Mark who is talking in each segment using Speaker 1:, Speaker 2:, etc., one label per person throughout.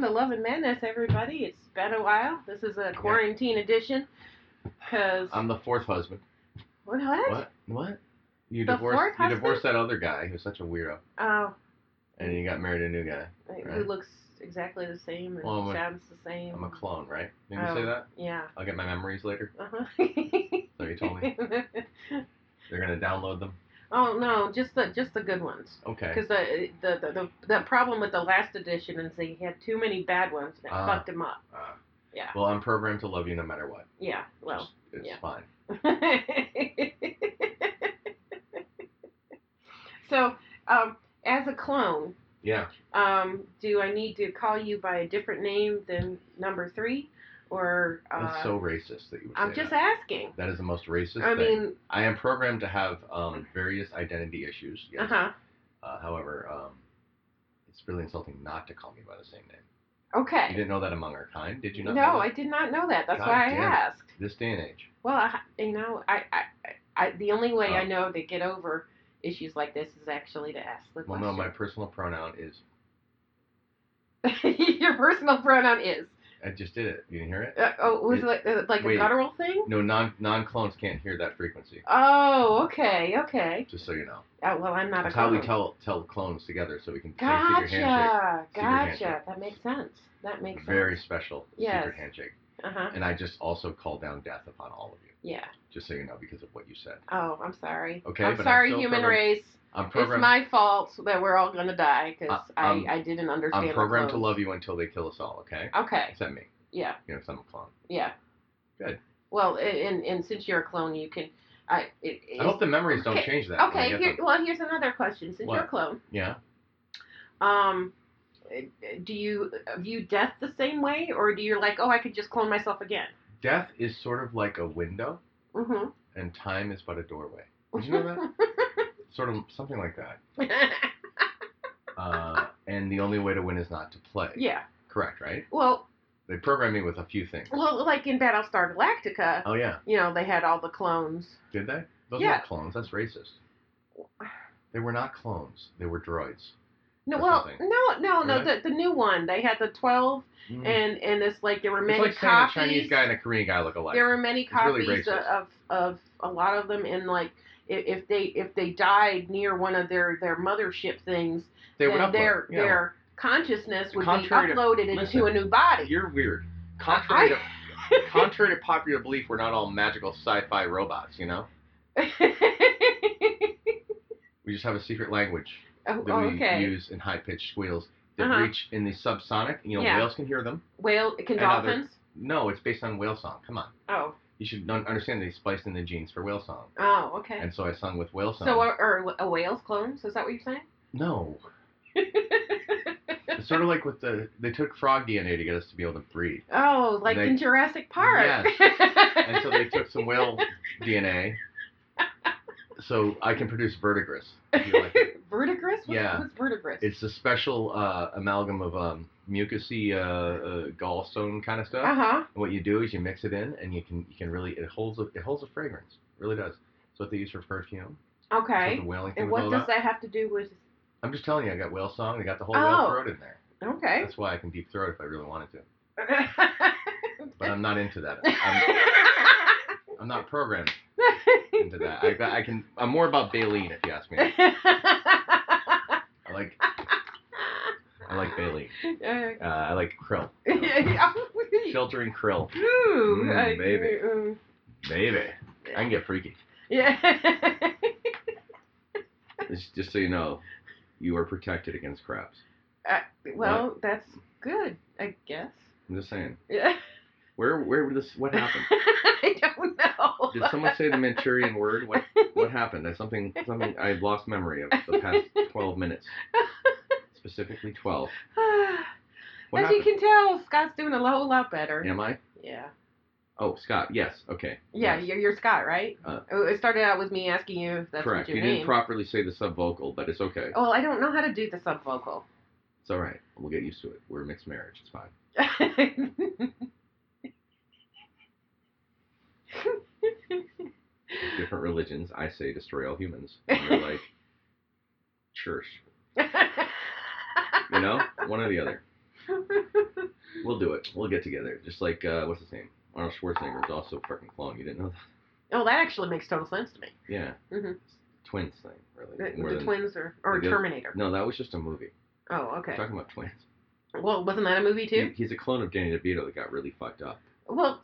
Speaker 1: to Love and Madness, everybody. It's been a while. This is a quarantine edition. Cause
Speaker 2: I'm the fourth husband.
Speaker 1: what? What?
Speaker 2: What? What? You
Speaker 1: The
Speaker 2: divorced. You divorced that other guy who's such a weirdo,
Speaker 1: Oh,
Speaker 2: and you got married a new guy.
Speaker 1: who
Speaker 2: Right.
Speaker 1: looks exactly the same and
Speaker 2: Well, I'm a-
Speaker 1: sounds the same.
Speaker 2: I'm a clone, right? You
Speaker 1: Oh.
Speaker 2: say that?
Speaker 1: Yeah.
Speaker 2: I'll get my memories later.
Speaker 1: Uh-huh.
Speaker 2: So you told me they're gonna download them.
Speaker 1: Oh no, just the just the good ones.
Speaker 2: Okay.
Speaker 1: Because the, the the the the problem with the last edition is they had too many bad ones and it
Speaker 2: Ah.
Speaker 1: fucked him up.
Speaker 2: Uh,
Speaker 1: Yeah.
Speaker 2: well, I'm programmed to love you no matter what.
Speaker 1: Yeah. Well.
Speaker 2: it's
Speaker 1: yeah.
Speaker 2: fine.
Speaker 1: so, um, as a clone,
Speaker 2: Yeah.
Speaker 1: um, do I need to call you by a different name than number three, or uh,
Speaker 2: That's so racist that you would say
Speaker 1: I'm just
Speaker 2: that.
Speaker 1: asking.
Speaker 2: That is the most racist
Speaker 1: I
Speaker 2: thing.
Speaker 1: mean,
Speaker 2: I am programmed to have um, various identity issues. Yes.
Speaker 1: uh huh.
Speaker 2: Uh, however, um, it's really insulting not to call me by the same name.
Speaker 1: Okay.
Speaker 2: You didn't know that among our kind, did you not?
Speaker 1: No, I did not know that. That's
Speaker 2: God
Speaker 1: why I
Speaker 2: damn it.
Speaker 1: asked.
Speaker 2: This day and age.
Speaker 1: Well, I, you know, I, I, I, the only way I
Speaker 2: Oh.
Speaker 1: know to get over issues like this is actually to ask the
Speaker 2: Well,
Speaker 1: question.
Speaker 2: no, my personal pronoun is.
Speaker 1: Your personal pronoun is.
Speaker 2: I just did it. You didn't hear it?
Speaker 1: Uh, oh, was
Speaker 2: It-
Speaker 1: like, uh, like a guttural thing?
Speaker 2: No, non non clones can't hear that frequency.
Speaker 1: Oh, okay, okay.
Speaker 2: Just so you know.
Speaker 1: Uh, well, I'm not
Speaker 2: That's
Speaker 1: a
Speaker 2: how we tell tell clones together, so we can say secret handshake.
Speaker 1: Gotcha,
Speaker 2: Secret
Speaker 1: gotcha.
Speaker 2: handshake.
Speaker 1: That makes sense. That makes sense.
Speaker 2: Very
Speaker 1: sense.
Speaker 2: special
Speaker 1: Yes.
Speaker 2: secret handshake.
Speaker 1: Uh huh.
Speaker 2: And I just also call down death upon all of you,
Speaker 1: Yeah.
Speaker 2: just so you know, because of what you said.
Speaker 1: Oh, I'm sorry.
Speaker 2: Okay,
Speaker 1: I'm
Speaker 2: but I'm
Speaker 1: sorry, human race.
Speaker 2: I'm
Speaker 1: It's my fault that we're all gonna die because I, I didn't understand.
Speaker 2: I'm programmed to love you until they kill us all. Okay.
Speaker 1: Okay.
Speaker 2: Except me.
Speaker 1: Yeah.
Speaker 2: You know, 'cause I'm a clone.
Speaker 1: Yeah.
Speaker 2: Good.
Speaker 1: Well, and, and since you're a clone, you can. I. It,
Speaker 2: I hope the memories don't
Speaker 1: okay,
Speaker 2: change that.
Speaker 1: Okay. Here, well, here's another question. Since you're a clone,
Speaker 2: Yeah.
Speaker 1: um, do you view death the same way, or do you like, oh, I could just clone myself again?
Speaker 2: Death is sort of like a window,
Speaker 1: Mm-hmm.
Speaker 2: and time is but a doorway. Did you know that? sort of something like that. Uh, and the only way to win is not to play.
Speaker 1: yeah.
Speaker 2: Correct, right?
Speaker 1: Well,
Speaker 2: They programmed me with a few things.
Speaker 1: well, like in Battlestar Galactica,
Speaker 2: Oh yeah.
Speaker 1: you know, they had all the clones.
Speaker 2: Did they? Those
Speaker 1: Yeah.
Speaker 2: weren't clones. That's racist. They were not clones. They were droids.
Speaker 1: No, well,
Speaker 2: something.
Speaker 1: no, no, no.
Speaker 2: Really?
Speaker 1: The, the new one, they had the twelve,
Speaker 2: Mm.
Speaker 1: and and it's like there were many it's
Speaker 2: like saying a. Chinese guy and a Korean guy look alike.
Speaker 1: there were many
Speaker 2: It's really
Speaker 1: copies of of a lot of them, and like if, if they if they died near one of their their mothership things,
Speaker 2: they would
Speaker 1: then their
Speaker 2: yeah.
Speaker 1: their consciousness would
Speaker 2: Contrary
Speaker 1: be
Speaker 2: to-
Speaker 1: uploaded into
Speaker 2: listen,
Speaker 1: a new body.
Speaker 2: You're weird. Contrary to contrary to popular belief, we're not all magical sci-fi robots. You know, we just have a secret language
Speaker 1: oh,
Speaker 2: that we
Speaker 1: okay.
Speaker 2: use in high-pitched squeals that
Speaker 1: Uh-huh.
Speaker 2: reach in the subsonic. You know,
Speaker 1: Yeah.
Speaker 2: whales can hear them.
Speaker 1: Whale can
Speaker 2: and other-
Speaker 1: dolphins?
Speaker 2: No, it's based on whale song. Come on,
Speaker 1: Oh,
Speaker 2: you should un- understand they spliced in the genes for whale song,
Speaker 1: oh, okay.
Speaker 2: and so I sung with whale song.
Speaker 1: So are, are a whale's clones? Is that what you're saying?
Speaker 2: no, it's sort of like with the they took frog DNA to get us to be able to breed,
Speaker 1: oh, like
Speaker 2: They-
Speaker 1: in Jurassic Park.
Speaker 2: Yes. and so they took some whale DNA, so I can produce verdigris. like
Speaker 1: verdigris? What's,
Speaker 2: Yeah.
Speaker 1: What's verdigris?
Speaker 2: It's a special uh, amalgam of um, mucousy uh, uh, gallstone kind of stuff.
Speaker 1: Uh huh.
Speaker 2: And what you do is you mix it in, and you can you can really it holds a, it holds a fragrance. It really does. It's what they use for perfume.
Speaker 1: Okay.
Speaker 2: what whaling
Speaker 1: And what does
Speaker 2: about.
Speaker 1: that have to do with?
Speaker 2: I'm just telling you, I got whale song. They got the whole
Speaker 1: Oh.
Speaker 2: whale throat in there.
Speaker 1: Okay.
Speaker 2: That's why I can deep throat if I really wanted to. But I'm not into that. I'm, I'm not programmed into that. I, I can. I'm more about Baleen, if you ask me. I like I like Baleen. Uh, I like krill. Filtering krill,
Speaker 1: Ooh,
Speaker 2: Mm,
Speaker 1: I-
Speaker 2: baby. baby. I can get freaky.
Speaker 1: Yeah.
Speaker 2: Just, just so you know, you are protected against crabs.
Speaker 1: well, that's good, I guess.
Speaker 2: I'm just saying.
Speaker 1: Yeah.
Speaker 2: Where where this? What happened?
Speaker 1: I don't know.
Speaker 2: Did someone say the Manchurian word? What what happened? That's something something I've lost memory of the past 12 minutes. Specifically 12. What
Speaker 1: As you can tell, Scott's doing a whole lot better.
Speaker 2: Am I?
Speaker 1: Yeah.
Speaker 2: Oh, Scott. Yes. Okay.
Speaker 1: Yeah,
Speaker 2: Yes.
Speaker 1: you're, you're Scott, right?
Speaker 2: Uh,
Speaker 1: Oh, it started out with me asking you if that's
Speaker 2: Correct.
Speaker 1: what
Speaker 2: You
Speaker 1: your
Speaker 2: didn't properly say the subvocal, but it's okay.
Speaker 1: oh, well, I don't know how to do the subvocal.
Speaker 2: It's all right. We'll get used to it. We're a mixed marriage. It's fine. Different religions. I say destroy all humans. And you're like church. You know, one or the other. We'll do it. We'll get together. Just like uh, what's his name? Arnold Schwarzenegger is also a freaking clone. You didn't know that?
Speaker 1: Oh, that actually makes total sense to me.
Speaker 2: Yeah.
Speaker 1: Mhm.
Speaker 2: Twins thing, really.
Speaker 1: The, the
Speaker 2: than-
Speaker 1: twins or or
Speaker 2: the good-
Speaker 1: Terminator.
Speaker 2: No, that was just a movie.
Speaker 1: Oh, okay.
Speaker 2: We're talking about twins.
Speaker 1: Well, wasn't that a movie too?
Speaker 2: He- he's a clone of Danny DeVito that got really fucked up.
Speaker 1: Well,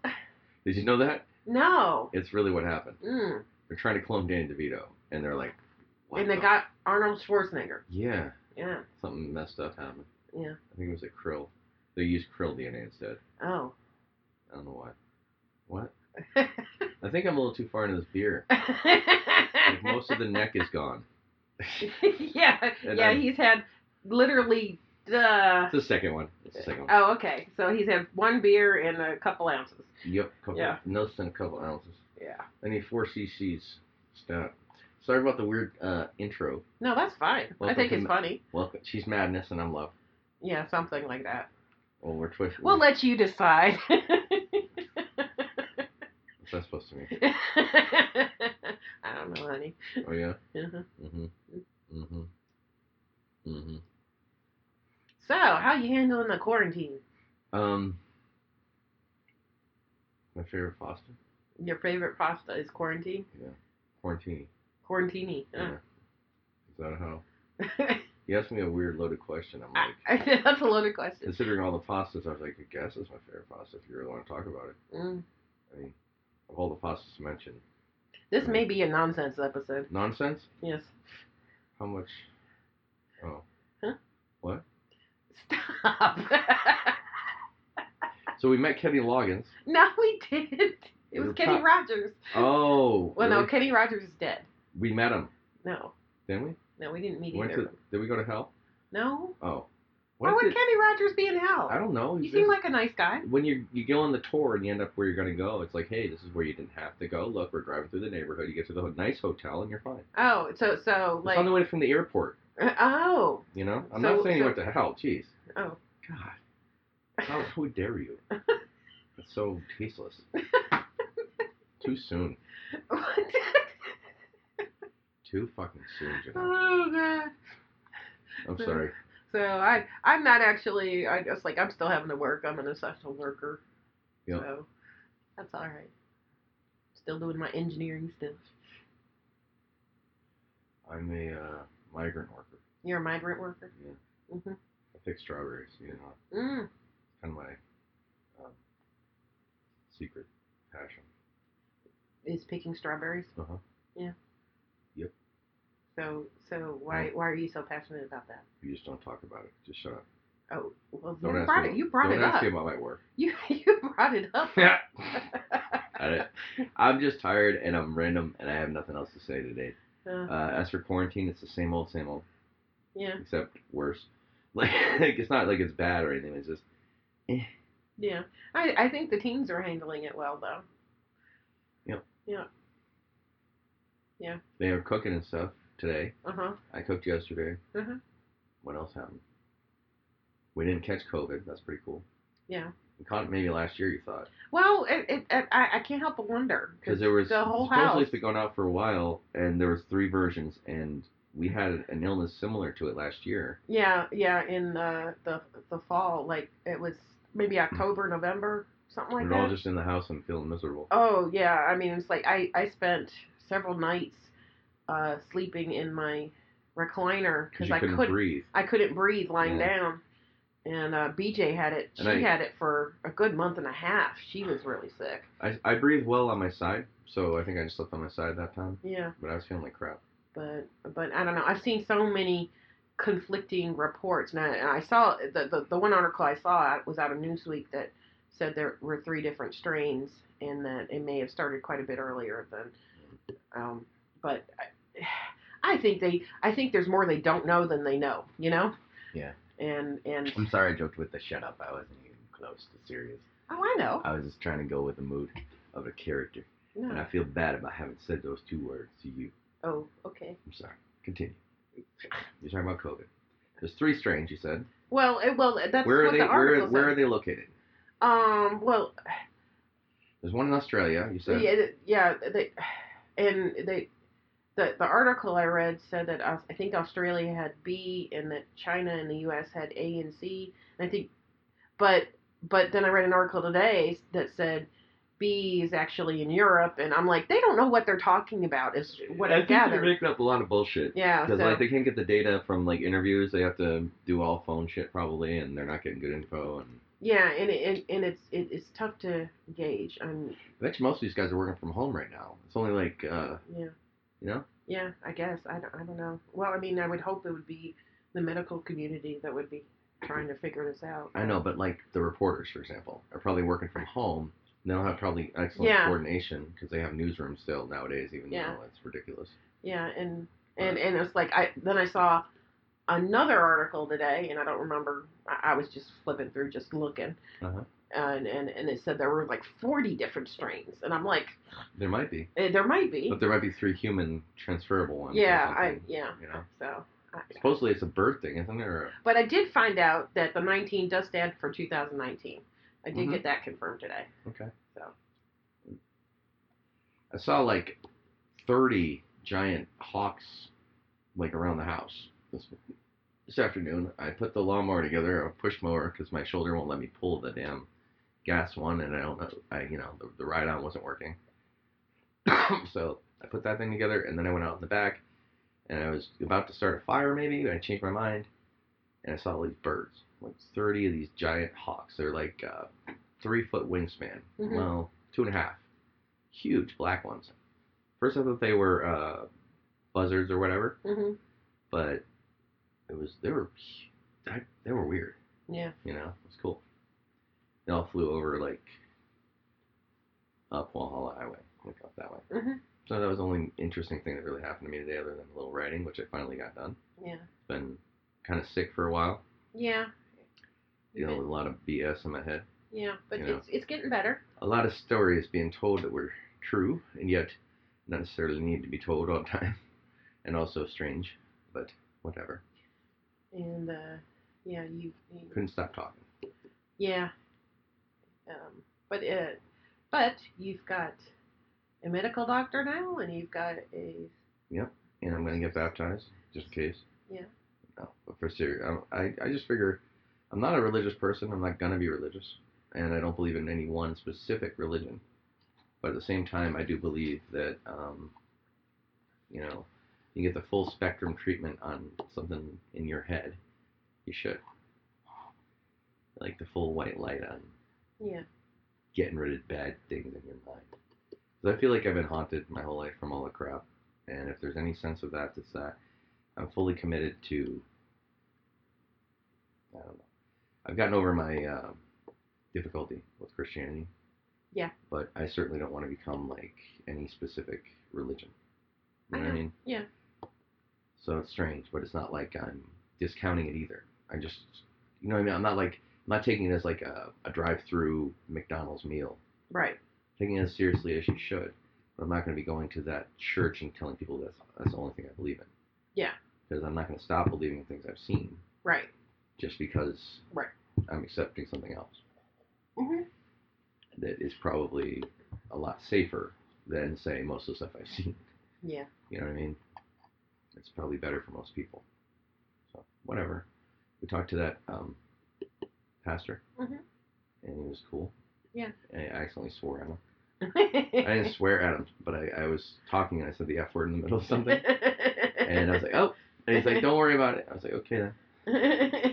Speaker 2: Did you know that?
Speaker 1: No.
Speaker 2: It's really what happened.
Speaker 1: Mm.
Speaker 2: They're trying to clone Danny DeVito, and they're like, what
Speaker 1: And they
Speaker 2: the-
Speaker 1: got Arnold Schwarzenegger.
Speaker 2: Yeah,
Speaker 1: Yeah.
Speaker 2: something messed up happened.
Speaker 1: Yeah.
Speaker 2: I think it was a krill. They used krill DNA instead.
Speaker 1: Oh.
Speaker 2: I don't know why. What? I think I'm a little too far into this beer. Like, most of the neck is gone.
Speaker 1: yeah.
Speaker 2: And
Speaker 1: yeah.
Speaker 2: I'm-
Speaker 1: He's had literally. Uh,
Speaker 2: It's the second one. It's the second one.
Speaker 1: oh, okay. So he's had one beer and a couple ounces.
Speaker 2: Yep, couple,
Speaker 1: Yeah.
Speaker 2: no than a couple ounces.
Speaker 1: Yeah.
Speaker 2: I need four cc's. Stout. Sorry about the weird uh, intro.
Speaker 1: No, that's fine. I think it's
Speaker 2: Ma-
Speaker 1: funny.
Speaker 2: Welcome. She's madness and I'm love.
Speaker 1: Yeah, something like that.
Speaker 2: Well, we're twisted.
Speaker 1: We'll let you decide.
Speaker 2: What's that supposed to mean?
Speaker 1: I don't know, honey.
Speaker 2: Oh yeah.
Speaker 1: Uh-huh.
Speaker 2: Mhm. Mhm. Mhm.
Speaker 1: So, how you handling the quarantine?
Speaker 2: Um. My favorite pasta.
Speaker 1: Your favorite pasta is quarantine?
Speaker 2: Yeah, Quarantini.
Speaker 1: Quarantini.
Speaker 2: Yeah. Is that how? You asked me a weird loaded question. I'm like,
Speaker 1: I- That's a loaded question.
Speaker 2: considering all the pastas, I was like, I guess it's my favorite pasta if you really want to talk about it.
Speaker 1: Mm.
Speaker 2: I mean, of all the pastas mentioned,
Speaker 1: This may be a nonsense episode.
Speaker 2: nonsense.
Speaker 1: Yes.
Speaker 2: How much? Oh.
Speaker 1: Stop.
Speaker 2: So we met Kenny Loggins.
Speaker 1: no, we didn't. It
Speaker 2: We
Speaker 1: was Kenny
Speaker 2: pro-
Speaker 1: Rogers.
Speaker 2: Oh.
Speaker 1: Well, no. Kenny Rogers is dead.
Speaker 2: We met him,
Speaker 1: No,
Speaker 2: didn't we?
Speaker 1: no, we didn't meet
Speaker 2: Went
Speaker 1: either.
Speaker 2: to, did we go to hell?
Speaker 1: No.
Speaker 2: Oh.
Speaker 1: Why would
Speaker 2: did-
Speaker 1: Kenny Rogers be in hell?
Speaker 2: I don't know.
Speaker 1: You seem like a nice guy.
Speaker 2: when you you go on the tour and you end up where you're gonna go, it's like, hey, this is where you didn't have to go. Look, we're driving through the neighborhood. You get to the nice hotel and you're fine.
Speaker 1: Oh, so so
Speaker 2: It's
Speaker 1: like
Speaker 2: on the way from the airport.
Speaker 1: Uh, oh
Speaker 2: You know, I'm
Speaker 1: So-
Speaker 2: not saying you
Speaker 1: so-
Speaker 2: went to hell. Jeez,
Speaker 1: oh.
Speaker 2: God, how, how dare you? That's so tasteless. Too soon. What? Too fucking soon, Janelle.
Speaker 1: oh god.
Speaker 2: I'm sorry.
Speaker 1: So I I'm not actually I just like I'm still having to work. I'm an essential worker.
Speaker 2: Yep.
Speaker 1: So that's all right. Still doing my engineering stuff.
Speaker 2: I'm a uh, migrant worker.
Speaker 1: You're a migrant worker.
Speaker 2: Yeah.
Speaker 1: Mhm.
Speaker 2: Pick strawberries. You know,
Speaker 1: Mm.
Speaker 2: kind of my um, secret passion.
Speaker 1: Is picking strawberries.
Speaker 2: Uh huh. Yeah. Yep.
Speaker 1: So so why why are you so passionate about that?
Speaker 2: You just don't talk about it. Just shut up.
Speaker 1: Oh well,
Speaker 2: Don't
Speaker 1: you
Speaker 2: ask
Speaker 1: brought
Speaker 2: me
Speaker 1: it. You brought
Speaker 2: don't
Speaker 1: it
Speaker 2: ask
Speaker 1: up.
Speaker 2: me about my work.
Speaker 1: You you brought it up.
Speaker 2: I, I'm just tired and I'm random and I have nothing else to say today.
Speaker 1: Uh,
Speaker 2: Uh, as for quarantine, it's the same old, same old,
Speaker 1: yeah
Speaker 2: except worse. Like, it's not like it's bad or anything. It's just
Speaker 1: yeah. I I think the teens are handling it well though. Yep. Yeah. Yeah.
Speaker 2: They are cooking and stuff today.
Speaker 1: Uh huh.
Speaker 2: I cooked yesterday.
Speaker 1: Mhm.
Speaker 2: What else happened? We didn't catch COVID. That's pretty cool.
Speaker 1: Yeah.
Speaker 2: We caught it maybe last year. You thought
Speaker 1: Well, it, it, it I, I can't help but wonder
Speaker 2: because there was
Speaker 1: the whole
Speaker 2: supposedly
Speaker 1: house.
Speaker 2: it's been going out for a while, and there was three versions, and we had an illness similar to it last year.
Speaker 1: Yeah, yeah. In the the the fall, like it was maybe October, November, something like
Speaker 2: we were all just in the house and feeling miserable.
Speaker 1: Oh yeah, I mean it's like I I spent several nights uh sleeping in my recliner
Speaker 2: Because
Speaker 1: because I
Speaker 2: couldn't
Speaker 1: couldn't
Speaker 2: breathe.
Speaker 1: I couldn't breathe lying
Speaker 2: Yeah.
Speaker 1: down. And uh, BJ had it. She
Speaker 2: I-
Speaker 1: had it for a good month and a half. She was really sick.
Speaker 2: I, I breathe well on my side, so I think I just slept on my side that time.
Speaker 1: Yeah,
Speaker 2: But I was feeling like crap.
Speaker 1: But but I don't know. I've seen so many conflicting reports, and I, and I saw the, the the one article I saw was out of Newsweek that said there were three different strains, and that it may have started quite a bit earlier than. Um, but I, I think they I think there's more they don't know than they know. You know.
Speaker 3: Yeah.
Speaker 1: And and
Speaker 3: I'm sorry I joked with the shut up. I wasn't even close to serious.
Speaker 1: oh I know.
Speaker 3: I was just trying to go with the mood of a character. And I feel bad about having said those two words to you.
Speaker 1: Oh okay.
Speaker 2: I'm sorry. Continue. You're talking about COVID. There's three strains, you said.
Speaker 1: Well, it, well, that's
Speaker 2: where are they?
Speaker 1: the
Speaker 2: Where where are they located?
Speaker 1: Um. Well,
Speaker 2: There's one in Australia. You said.
Speaker 1: yeah, yeah. They and they the the article I read said that I think Australia had B and that China and the U.S. had A and C. And I think, but but then I read an article today that said B is actually in Europe, and I'm like, they don't know what they're talking about. Is what I,
Speaker 4: I think they're
Speaker 1: gathered.
Speaker 4: making up a lot of bullshit.
Speaker 1: Yeah,
Speaker 4: Because
Speaker 1: so
Speaker 4: like they can't get the data from like interviews, they have to do all phone shit probably, and they're not getting good info. And
Speaker 1: yeah, and it, and, and it's it, it's tough to gauge. I'm
Speaker 2: I bet you most of these guys are working from home right now. It's only like, uh,
Speaker 1: yeah.
Speaker 2: you know,
Speaker 1: Yeah, I guess. I don't, I don't know. Well, I mean, I would hope it would be the medical community that would be trying to figure this out.
Speaker 2: I know, but like the reporters, for example, are probably working from home. They'll have probably excellent
Speaker 1: Yeah.
Speaker 2: coordination because they have newsrooms still nowadays, even
Speaker 1: Yeah.
Speaker 2: though it's ridiculous.
Speaker 1: Yeah, and and and it's like I then I saw another article today, and I don't remember. I, I was just flipping through, just looking,
Speaker 2: Uh-huh.
Speaker 1: and and and it said there were like forty different strains, and I'm like,
Speaker 2: There might be,
Speaker 1: eh, there might be.
Speaker 2: but there might be three human transferable ones.
Speaker 1: yeah, I yeah.
Speaker 2: You know,
Speaker 1: So.
Speaker 2: Supposedly it's a bird thing, isn't it?
Speaker 1: But I did find out that the 19 does stand for 2019. I did
Speaker 2: Mhm.
Speaker 1: get that confirmed today.
Speaker 2: okay.
Speaker 1: So.
Speaker 2: I saw like thirty giant hawks like around the house this this afternoon. I put the lawnmower together, a push mower, because my shoulder won't let me pull the damn gas one, and I don't know. I you know the, the ride on wasn't working. so I put that thing together, and then I went out in the back, and I was about to start a fire maybe, and I changed my mind, and I saw all these birds, like thirty of these giant hawks. They're like uh, three foot wingspan,
Speaker 1: Mhm.
Speaker 2: well two and a half, huge black ones. First I thought they were uh, buzzards or whatever,
Speaker 1: hmm
Speaker 2: but it was they were they were weird.
Speaker 1: Yeah.
Speaker 2: You know, it was cool. They all flew over like up Walhalla Highway, like up that way.
Speaker 1: hmm
Speaker 2: So that was the only interesting thing that really happened to me today, other than a little writing, which I finally got done.
Speaker 1: Yeah.
Speaker 2: Been kind of sick for a while,
Speaker 1: Yeah.
Speaker 2: Dealing with a lot of BS in my head.
Speaker 1: Yeah, but
Speaker 2: You know.
Speaker 1: it's it's getting better.
Speaker 2: A lot of stories being told that were true, and yet not necessarily need to be told all the time, and also strange, but whatever.
Speaker 1: And uh, yeah, you, you
Speaker 2: Couldn't stop talking.
Speaker 1: yeah. Um, but uh, but you've got a medical doctor now, and you've got a yep.
Speaker 2: and I'm gonna get baptized just in case.
Speaker 1: Yeah.
Speaker 2: No, but for serious, I I just figure I'm not a religious person. I'm not gonna be religious, and I don't believe in any one specific religion. But at the same time, I do believe that um, you know, you get the full spectrum treatment on something in your head. You should like the full white light on
Speaker 1: yeah
Speaker 2: getting rid of bad things in your mind. Because I feel like I've been haunted my whole life from all the crap, and if there's any sense of that, it's that I'm fully committed to. I don't know. I've gotten over my uh, difficulty with Christianity.
Speaker 1: Yeah.
Speaker 2: But I certainly don't want to become like any specific religion. You
Speaker 1: I
Speaker 2: know, what I mean?
Speaker 1: Yeah.
Speaker 2: So it's strange, but it's not like I'm discounting it either. I just, you know what I mean? I'm not like, I'm not taking it as like a, a drive-through McDonald's meal
Speaker 1: right
Speaker 2: taking it as seriously as you should. But I'm not going to be going to that church and telling people that's that's the only thing I believe in.
Speaker 1: Yeah.
Speaker 2: Because I'm not going to stop believing things I've seen
Speaker 1: right
Speaker 2: just because
Speaker 1: Right.
Speaker 2: I'm accepting something else
Speaker 1: hmm
Speaker 2: that is probably a lot safer than say most of the stuff I've seen.
Speaker 1: yeah
Speaker 2: You know what I mean? It's probably better for most people. So whatever. We talked to that um, pastor,
Speaker 1: Mhm.
Speaker 2: and he was cool.
Speaker 1: Yeah.
Speaker 2: And I accidentally swore at him. I didn't swear at him, but I, I was talking and I said the F word in the middle of something. and I was like, oh. And he's like, don't worry about it. I was like, okay then.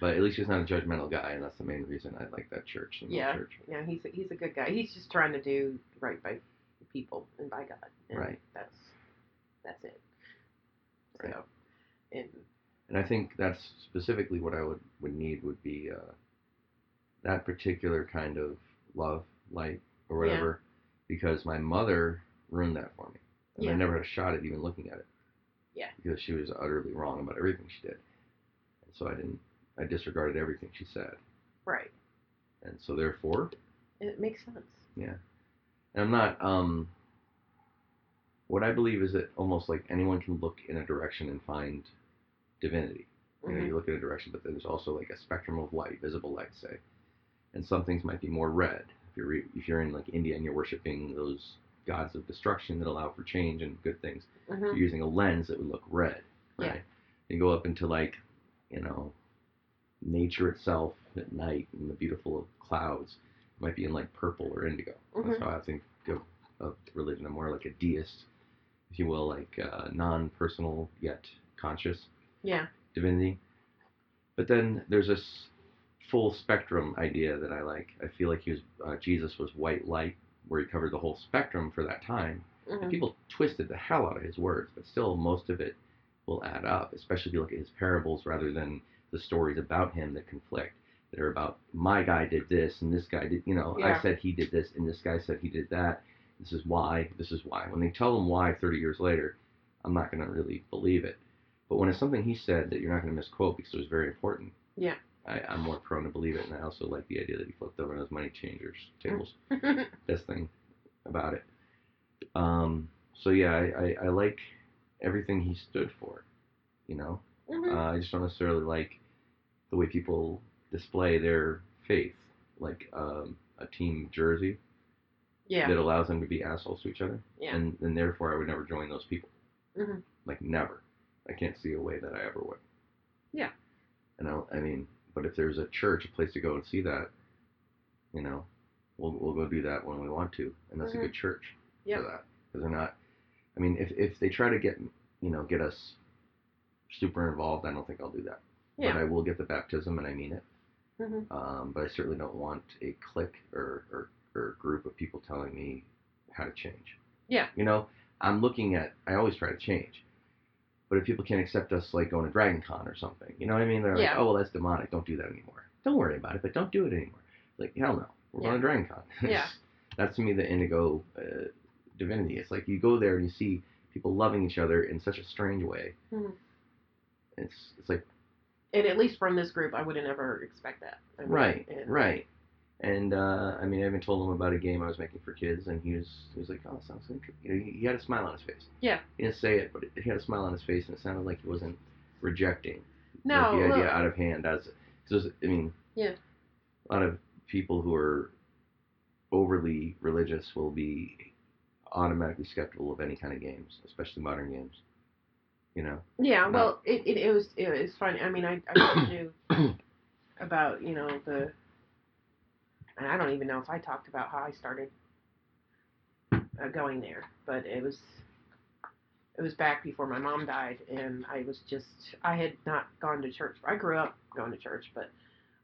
Speaker 2: But at least he's not a judgmental guy, and that's the main reason I like that church. And
Speaker 1: Yeah.
Speaker 2: Church.
Speaker 1: yeah he's a, he's a good guy he's just trying to do right by people and by God and
Speaker 2: Right.
Speaker 1: that's that's it
Speaker 2: Right.
Speaker 1: so and
Speaker 2: And I think that's specifically what I would, would need would be uh, that particular kind of love, light, or
Speaker 1: Yeah.
Speaker 2: whatever, because my mother ruined that for me. And I never had a shot at even looking at it.
Speaker 1: Yeah.
Speaker 2: Because she was utterly wrong about everything she did. And so I didn't, I disregarded everything she said.
Speaker 1: right
Speaker 2: And so therefore,
Speaker 1: it makes sense Yeah.
Speaker 2: And I'm not. Um, what I believe is that almost like anyone can look in a direction and find divinity. You know, you look in a direction, but there's also like a spectrum of light, visible light, say, and some things might be more red. If you're re- if you're in like India and you're worshiping those gods of destruction that allow for change and good things,
Speaker 1: Mhm.
Speaker 2: you're using a lens that would look red,
Speaker 1: Yeah.
Speaker 2: right? You go up into like, you know, nature itself at night and the beautiful clouds might be in like purple or indigo. That's
Speaker 1: Mhm.
Speaker 2: how I think of, of religion. I'm more like a deist, if you will, like uh, non-personal yet conscious
Speaker 1: Yeah.
Speaker 2: divinity. But then there's this full spectrum idea that I like. I feel like he was uh, Jesus was white light, where he covered the whole spectrum for that time. And
Speaker 1: Mhm.
Speaker 2: people twisted the hell out of his words, but still most of it will add up, especially if you look at his parables rather than the stories about him that conflict. That are about my guy did this and this guy did, you know,
Speaker 1: Yeah.
Speaker 2: I said he did this and this guy said he did that. This is why. This is why. When they tell them why 30 years later, I'm not going to really believe it. But when it's something he said that you're not going to misquote because it was very important,
Speaker 1: Yeah.
Speaker 2: I, I'm more prone to believe it. And I also like the idea that he flipped over those money changers tables best thing about it. Um, so yeah, I, I, I like everything he stood for. You know,
Speaker 1: Mhm.
Speaker 2: uh, I just don't necessarily like the way people display their faith, like um, a team jersey
Speaker 1: yeah.
Speaker 2: that allows them to be assholes to each other,
Speaker 1: Yeah.
Speaker 2: and and therefore I would never join those people.
Speaker 1: Mhm.
Speaker 2: Like never. I can't see a way that I ever would.
Speaker 1: Yeah.
Speaker 2: And I, I mean, but if there's a church, a place to go and see that, you know, we'll we'll go do that when we want to, and that's
Speaker 1: Mhm.
Speaker 2: a good church
Speaker 1: Yep.
Speaker 2: for that because they're not. I mean, if if they try to get you know get us super involved, I don't think I'll do that.
Speaker 1: Yeah.
Speaker 2: But I will get the baptism, and I mean it.
Speaker 1: Mm-hmm.
Speaker 2: Um, but I certainly don't want a clique or, or or group of people telling me how to change.
Speaker 1: Yeah.
Speaker 2: You know, I'm looking at. I always try to change. But if people can't accept us, like going to Dragon Con or something, you know what I mean? They're like,
Speaker 1: Yeah.
Speaker 2: oh well, that's demonic. Don't do that anymore. Don't worry about it, but don't do it anymore. Like hell no, we're going to Dragon Con.
Speaker 1: Yeah.
Speaker 2: that's to me the indigo uh, divinity. It's like you go there and you see people loving each other in such a strange way.
Speaker 1: Mhm.
Speaker 2: It's it's like
Speaker 1: And at least from this group, I would have never expect that. I mean,
Speaker 2: right,
Speaker 1: and-
Speaker 2: right. And uh, I mean, I even told him about a game I was making for kids, and he was he was like, "Oh, sounds interesting." You know, he, he had a smile on his face.
Speaker 1: Yeah.
Speaker 2: He didn't say it, but it, he had a smile on his face, and it sounded like he wasn't rejecting
Speaker 1: No,
Speaker 2: like, the idea
Speaker 1: well-
Speaker 2: out of hand. As because I mean,
Speaker 1: Yeah.
Speaker 2: a lot of people who are overly religious will be automatically skeptical of any kind of games, especially modern games. You know.
Speaker 1: Yeah,
Speaker 2: No.
Speaker 1: well, it, it, it was it was funny. I mean, I I you about you know the, and I don't even know if I talked about how I started uh, going there, but it was it was back before my mom died, and I was just I had not gone to church. I grew up going to church, but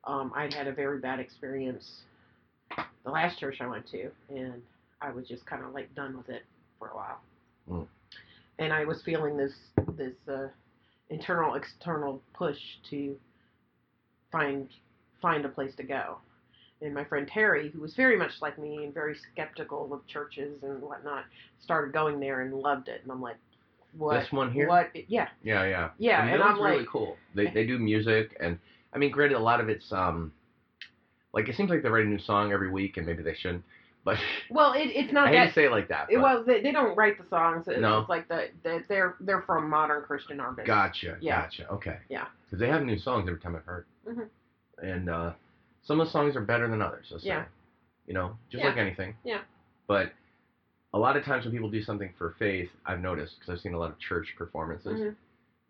Speaker 1: um, I'd had a very bad experience the last church I went to, and I was just kind of like done with it for a while.
Speaker 2: Mm.
Speaker 1: And I was feeling this this uh, internal external push to find find a place to go. And my friend Terry, who was very much like me and very skeptical of churches and whatnot, started going there and loved it. And I'm like, what?
Speaker 5: This one here?
Speaker 1: What? Yeah,
Speaker 5: Yeah, yeah.
Speaker 1: yeah.
Speaker 5: Mean,
Speaker 1: and I'm
Speaker 5: really
Speaker 1: like,
Speaker 5: cool. They they do music, and I mean, granted, a lot of it's um, like it seems like they write a new song every week, and maybe they shouldn't. But
Speaker 1: well, it, it's not
Speaker 5: I hate
Speaker 1: that.
Speaker 5: to say it like that.
Speaker 1: It, well, they, they don't write the songs. It's
Speaker 5: No.
Speaker 1: like the, the they're they're from modern Christian artists.
Speaker 5: Gotcha.
Speaker 1: Yeah.
Speaker 5: Gotcha. Okay.
Speaker 1: Yeah.
Speaker 5: Because they have new songs every time I've heard.
Speaker 1: Mhm.
Speaker 5: And uh, some of the songs are better than others. Let's
Speaker 1: Yeah.
Speaker 5: You know, just
Speaker 1: Yeah.
Speaker 5: like anything.
Speaker 1: Yeah.
Speaker 5: But a lot of times when people do something for faith, I've noticed because I've seen a lot of church performances,
Speaker 1: Mhm.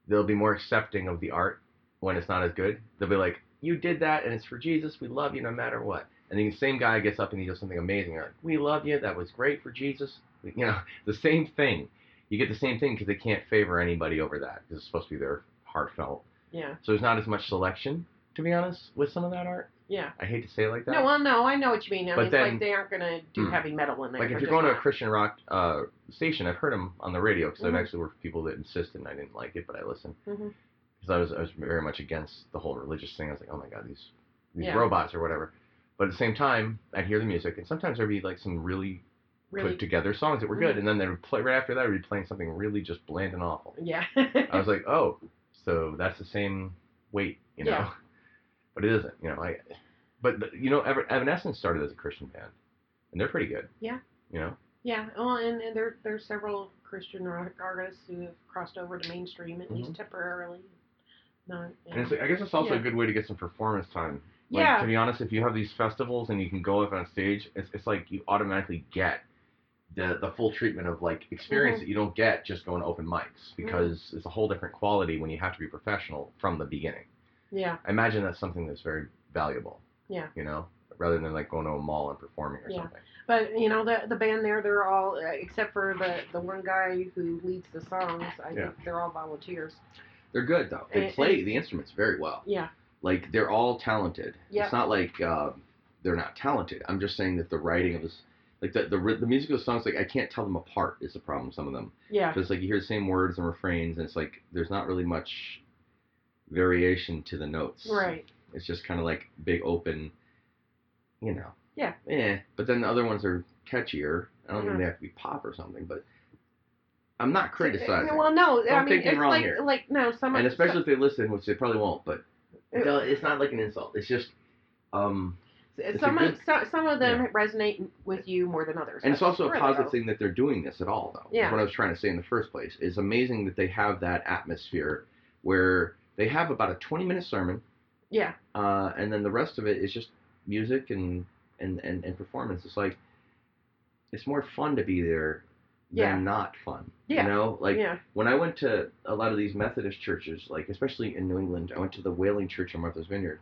Speaker 5: they'll be more accepting of the art when it's not as good. They'll be like, "You did that, and it's for Jesus. We love you no matter what." And then the same guy gets up and he does something amazing. They're like, "We love you. That was great for Jesus." You know, the same thing. You get the same thing because they can't favor anybody over that because it's supposed to be their heartfelt.
Speaker 1: Yeah,
Speaker 5: So there's not as much selection, to be honest, with some of that art.
Speaker 1: yeah.
Speaker 5: I hate to say it like that.
Speaker 1: No, well, no, I know what you mean. I
Speaker 5: But
Speaker 1: mean, it's
Speaker 5: then-
Speaker 1: like they aren't gonna do
Speaker 5: Hmm.
Speaker 1: heavy metal in there.
Speaker 5: like if you're going to a. Christian rock uh, station, I've heard them on the radio because
Speaker 1: Mhm.
Speaker 5: I've actually worked with people that insisted and I didn't like it, but I listened because I was I was very much against the whole religious thing. I was like, oh my god, these these
Speaker 1: Yeah.
Speaker 5: robots or whatever. But at the same time, I'd hear the music, and sometimes there'd be like some really,
Speaker 1: really,
Speaker 5: put together songs that were good,
Speaker 1: Mhm.
Speaker 5: and then they would play right after that. We'd be playing something really just bland and awful.
Speaker 1: yeah.
Speaker 5: I was like, oh, so that's the same weight, you know?
Speaker 1: Yeah.
Speaker 5: But it isn't, you know. I, but, but you know, Evanescence started as a Christian band, and they're pretty good.
Speaker 1: Yeah.
Speaker 5: You know.
Speaker 1: yeah. Well, and, and there there's several Christian rock artists who have crossed over to mainstream at least
Speaker 5: Mhm.
Speaker 1: temporarily. No.
Speaker 5: And it's, I guess it's also
Speaker 1: Yeah.
Speaker 5: a good way to get some performance time. Like,
Speaker 1: yeah.
Speaker 5: To be honest, if you have these festivals and you can go up on stage, it's, it's like you automatically get the the full treatment of like experience
Speaker 1: Mhm.
Speaker 5: that you don't get just going to open mics because it's a whole different quality when you have to be professional from the beginning.
Speaker 1: Yeah.
Speaker 2: I imagine that's something that's very valuable.
Speaker 1: Yeah.
Speaker 2: You know, rather than like going to a mall and performing or
Speaker 1: Yeah.
Speaker 2: something.
Speaker 1: But you know the the band there, they're all uh, except for the the one guy who leads the songs. I
Speaker 2: Yeah.
Speaker 1: think they're all volunteers.
Speaker 2: They're good though. They
Speaker 1: And-
Speaker 2: play
Speaker 1: and-
Speaker 2: the instruments very well.
Speaker 1: Yeah.
Speaker 2: Like they're all talented.
Speaker 1: Yeah.
Speaker 2: It's not like uh, they're not talented. I'm just saying that the writing of this, like the the the music of the songs, like I can't tell them apart. Is the problem. Some of them.
Speaker 1: Yeah.
Speaker 2: Because like you hear the same words and refrains, and it's like there's not really much variation to the notes.
Speaker 1: Right.
Speaker 2: It's just kind of like big open, you know.
Speaker 1: Yeah.
Speaker 2: Eh. But then the other ones are catchier. I don't
Speaker 1: Mhm.
Speaker 2: think they have to be pop or something, but I'm not criticizing.
Speaker 1: Well, no, I
Speaker 2: Don't
Speaker 1: mean
Speaker 2: take me
Speaker 1: it's
Speaker 2: wrong
Speaker 1: like
Speaker 2: here.
Speaker 1: like no some
Speaker 2: and especially if they listen, which they probably won't. But
Speaker 1: It-
Speaker 2: no, it's not like an insult. It's just, um,
Speaker 1: some
Speaker 2: it's
Speaker 1: some of,
Speaker 2: good-
Speaker 1: some, some of them
Speaker 2: yeah.
Speaker 1: resonate with you more than others.
Speaker 2: and it's also a positive
Speaker 1: go.
Speaker 2: thing that they're doing this at all, though.
Speaker 1: Yeah.
Speaker 2: Is what I was trying to say in the first place. It's amazing that they have that atmosphere where they have about a 20 minute sermon,
Speaker 1: Yeah.
Speaker 2: uh, and then the rest of it is just music and and and, and performance. It's like it's more fun to be there
Speaker 1: Yeah.
Speaker 2: than not fun.
Speaker 1: Yeah.
Speaker 2: You know, like
Speaker 1: yeah.
Speaker 2: when I went to a lot of these Methodist churches, like especially in New England, I went to the Whaling Church on Martha's Vineyard,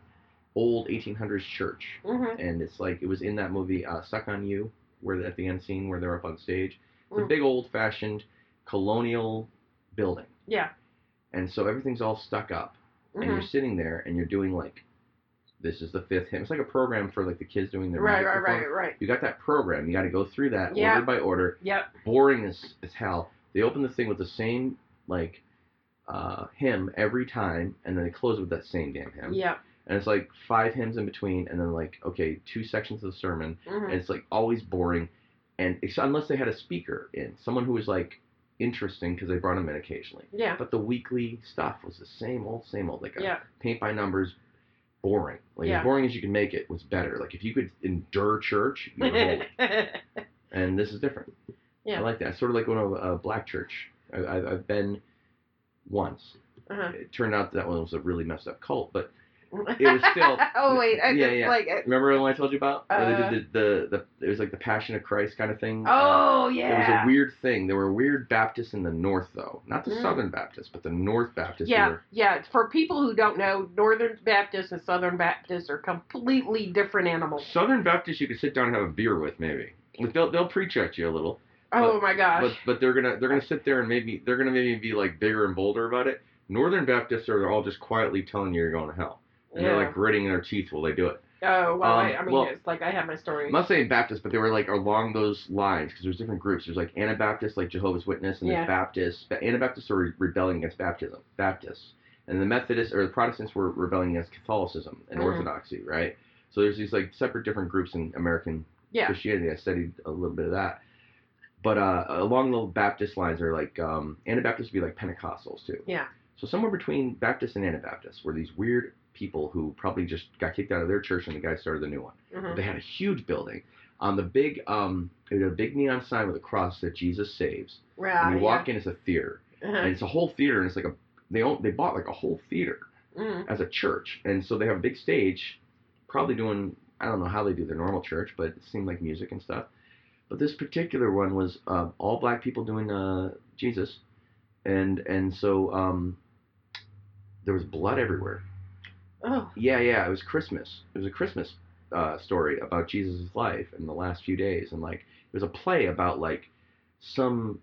Speaker 2: old 1800s church,
Speaker 1: Mhm.
Speaker 2: and it's like it was in that movie uh, Stuck on You, where at the end scene where they're up on stage. It's a
Speaker 1: Mm.
Speaker 2: big old-fashioned colonial building,
Speaker 1: Yeah.
Speaker 2: and so everything's all stuck up, and you're sitting there and you're doing like, this is the fifth hymn. It's like a program for like the kids doing their
Speaker 1: Right. Right. Right. Right.
Speaker 2: You got that program. You got to go through that
Speaker 1: Yeah.
Speaker 2: order by order
Speaker 1: Yep.
Speaker 2: boring as, as hell. They open the thing with the same like uh, hymn every time, and then they close with that same damn hymn.
Speaker 1: Yep.
Speaker 2: And it's like five hymns in between, and then like okay, two sections of the sermon,
Speaker 1: Mhm.
Speaker 2: and it's like always boring. And unless they had a speaker in, someone who was like interesting because they brought him in occasionally.
Speaker 1: Yeah.
Speaker 2: But the weekly stuff was the same old, same old. Like
Speaker 1: Yeah.
Speaker 2: paint by numbers, boring. Like
Speaker 1: Yeah.
Speaker 2: as boring as you can make it was better. Like if you could endure church, you were holy. and this is different.
Speaker 1: Yeah.
Speaker 2: I like that. Sort of like going to a, a black church. I, I've been once.
Speaker 1: uh-huh.
Speaker 2: It turned out that one was a really messed up cult, but it was still-
Speaker 1: oh wait, I
Speaker 2: Yeah,
Speaker 1: just
Speaker 2: yeah.
Speaker 1: like it.
Speaker 2: remember the one I told you about? Where
Speaker 1: Uh,
Speaker 2: they did the, the, the it was like the Passion of Christ kind of thing. Uh,
Speaker 1: yeah.
Speaker 2: It was a weird thing. There were weird Baptists in the North, though. Not the
Speaker 1: Mm.
Speaker 2: Southern Baptists, but the North Baptists.
Speaker 1: Yeah,
Speaker 2: were-
Speaker 1: yeah. For people who don't know, Northern Baptists and Southern Baptists are completely different animals.
Speaker 2: Southern Baptists you could sit down and have a beer with, maybe. Like, They'll they'll preach at you a little,
Speaker 1: Oh my gosh.
Speaker 2: but but they're gonna they're gonna sit there and maybe they're gonna maybe be like bigger and bolder about it. Northern Baptists are all just quietly telling you you're going to hell, and they're
Speaker 1: Yeah.
Speaker 2: like gritting their teeth while they do it.
Speaker 1: oh well, I,
Speaker 2: um,
Speaker 1: I mean,
Speaker 2: well-
Speaker 1: it's like I have my story.
Speaker 2: I'm not saying Baptist, but they were like along those lines because there's different groups. There's like Anabaptists, like Jehovah's Witness, and
Speaker 1: Yeah.
Speaker 2: Baptists. But Anabaptists are re- rebelling against baptism. Baptists, and the Methodists or the Protestants were rebelling against Catholicism and
Speaker 1: Mhm.
Speaker 2: Orthodoxy, right? So there's these like separate different groups in American
Speaker 1: yeah.
Speaker 2: Christianity. I studied a little bit of that. But uh, along the Baptist lines are like um, Anabaptists would be like Pentecostals too.
Speaker 1: Yeah.
Speaker 2: So somewhere between Baptists and Anabaptists were these weird people who probably just got kicked out of their church and the guy started the new one.
Speaker 1: Mhm.
Speaker 2: They had a huge building. On the big, um, it had a big neon sign with a cross that Jesus saves.
Speaker 1: Yeah.
Speaker 2: and you walk in, it's a theater,
Speaker 1: yeah.
Speaker 2: and it's a whole theater, and it's like a they own, they bought like a whole theater
Speaker 1: Mhm.
Speaker 2: as a church, and so they have a big stage, probably doing I don't know how they do their normal church, but it seemed like music and stuff. But this particular one was uh, all black people doing uh, Jesus, and and so um, there was blood everywhere.
Speaker 1: Oh.
Speaker 2: Yeah, yeah, it was Christmas. It was a Christmas uh, story about Jesus' life in the last few days, and like it was a play about like some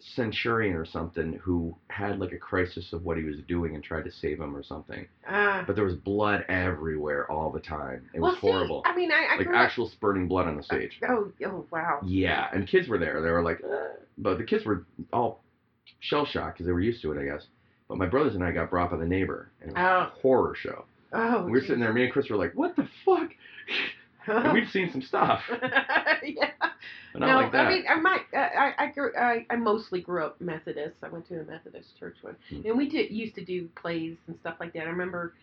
Speaker 2: centurion or something who had like a crisis of what he was doing and tried to save him or something.
Speaker 1: Ah.
Speaker 2: But there was blood everywhere all the time. It
Speaker 1: well,
Speaker 2: was
Speaker 1: see,
Speaker 2: horrible.
Speaker 1: I mean, I, I
Speaker 2: like
Speaker 1: grew up-
Speaker 2: actual spurting blood on the stage.
Speaker 1: Oh, oh, wow.
Speaker 2: Yeah, and kids were there. They were like, "Uh," but the kids were all shell shocked because they were used to it, I guess. But my brothers and I got brought by the neighbor, and it was
Speaker 1: Oh.
Speaker 2: a horror show.
Speaker 1: Oh,
Speaker 2: we were sitting there, me and Chris were like, "What the fuck?" and we'd seen some stuff,
Speaker 1: yeah.
Speaker 2: but
Speaker 1: no,
Speaker 2: like.
Speaker 1: I mean, I might. I, I, I grew. I, I mostly grew up Methodist. I went to a Methodist church one,
Speaker 2: Hmm.
Speaker 1: and we did used to do plays and stuff like that. I remember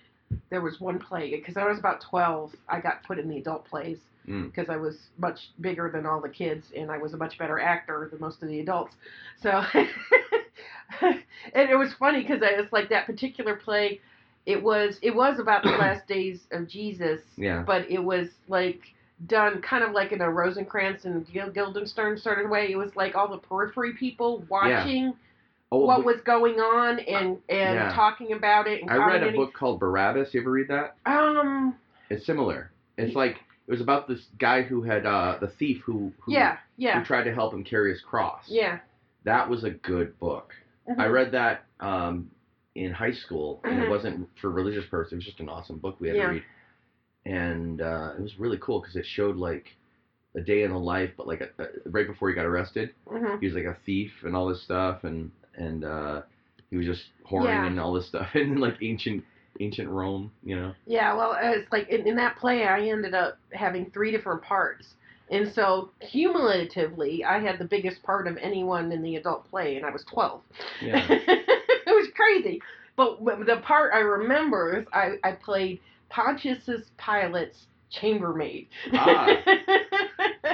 Speaker 1: there was one play because I was about twelve. I got put in the adult plays
Speaker 2: Mm.
Speaker 1: because I was much bigger than all the kids, and I was a much better actor than most of the adults. So, and it was funny because it's like that particular play. It was it was about the last days of Jesus,
Speaker 2: yeah,
Speaker 1: but it was like done kind of like in a Rosencrantz and Guildenstern sort of way. It was like all the periphery people watching
Speaker 2: Oh,
Speaker 1: what was going on and and
Speaker 2: Yeah. talking
Speaker 1: about it. And
Speaker 2: I read a book called Barabbas. You ever read that?
Speaker 1: Um.
Speaker 2: It's similar. It's like it was about this guy who had uh, the thief who who,
Speaker 1: Yeah. Yeah.
Speaker 2: who tried to help him carry his cross.
Speaker 1: Yeah.
Speaker 2: That was a good book. I
Speaker 1: Mhm.
Speaker 2: read that um, in high school, and
Speaker 1: Mhm.
Speaker 2: it wasn't for religious purposes. It was just an awesome book we had
Speaker 1: Yeah.
Speaker 2: to read, and uh, it was really cool because it showed like a day in the life, but like a, a, right before he got arrested,
Speaker 1: Mhm.
Speaker 2: he was like a thief and all this stuff, and and uh, he was just whoring
Speaker 1: Yeah.
Speaker 2: and all this stuff, and like ancient ancient Rome, you know.
Speaker 1: Yeah, well, it's like in, in that play, I ended up having three different parts. And so, cumulatively, I had the biggest part of anyone in the adult play, and I was 12.
Speaker 2: Yeah.
Speaker 1: it was crazy. But the part I remember is I, I played Pontius Pilate's chambermaid.
Speaker 2: Ah.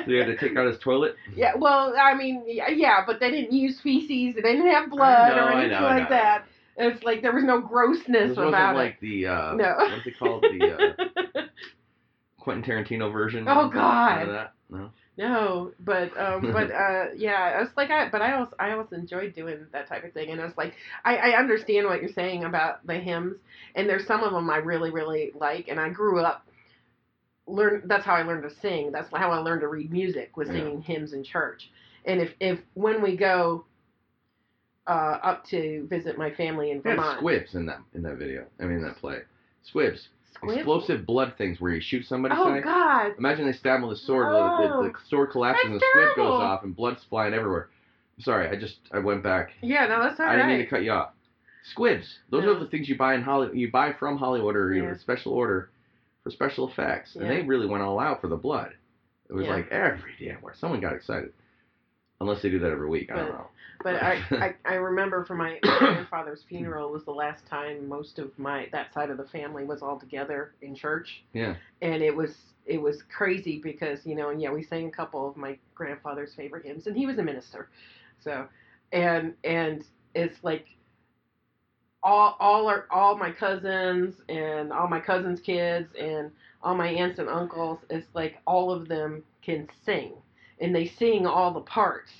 Speaker 2: So you had to take out his toilet.
Speaker 1: yeah, well, I mean, yeah, but they didn't use feces, they didn't have blood
Speaker 2: know,
Speaker 1: or anything
Speaker 2: know,
Speaker 1: like that. It's like there was no grossness about it.
Speaker 2: This wasn't
Speaker 1: about
Speaker 2: like the uh,
Speaker 1: No.
Speaker 2: what's it called the uh, Quentin Tarantino version.
Speaker 1: Oh, God.
Speaker 2: of that? No.
Speaker 1: No, but um, but uh, yeah, I was like, I but I also I also enjoyed doing that type of thing, and I was like, I, I understand what you're saying about the hymns, and there's some of them I really really like, and I grew up learn. That's how I learned to sing. That's how I learned to read music was
Speaker 2: Yeah.
Speaker 1: singing hymns in church, and if if when we go uh, up to visit my family in Vermont,
Speaker 2: squibs in that in that video. I mean that play. Squibs.
Speaker 1: Squib?
Speaker 2: Explosive blood things where you shoot somebody.
Speaker 1: Oh. God,
Speaker 2: Imagine they stab him with a sword.
Speaker 1: No.
Speaker 2: The, the, the sword collapses and the
Speaker 1: That's
Speaker 2: squib goes off and blood's flying everywhere. Sorry, I just I went back.
Speaker 1: yeah, no, that's all
Speaker 2: I didn't mean to cut you off. Squibs. Those are the things you buy in Hollywood. You buy from Hollywood or you know,
Speaker 1: Yeah.
Speaker 2: special order for special effects, and
Speaker 1: Yeah.
Speaker 2: they really went all out for the blood. It was
Speaker 1: Yeah.
Speaker 2: like every damn where someone got excited. Unless they do that every week, I don't know.
Speaker 1: But I, I, I remember for my grandfather's funeral was the last time most of my that side of the family was all together in church,
Speaker 2: Yeah.
Speaker 1: and it was it was crazy because you know and yeah we sang a couple of my grandfather's favorite hymns and he was a minister, so and and it's like all all our all my cousins and all my cousins' kids and all my aunts and uncles it's like all of them can sing and they sing all the parts.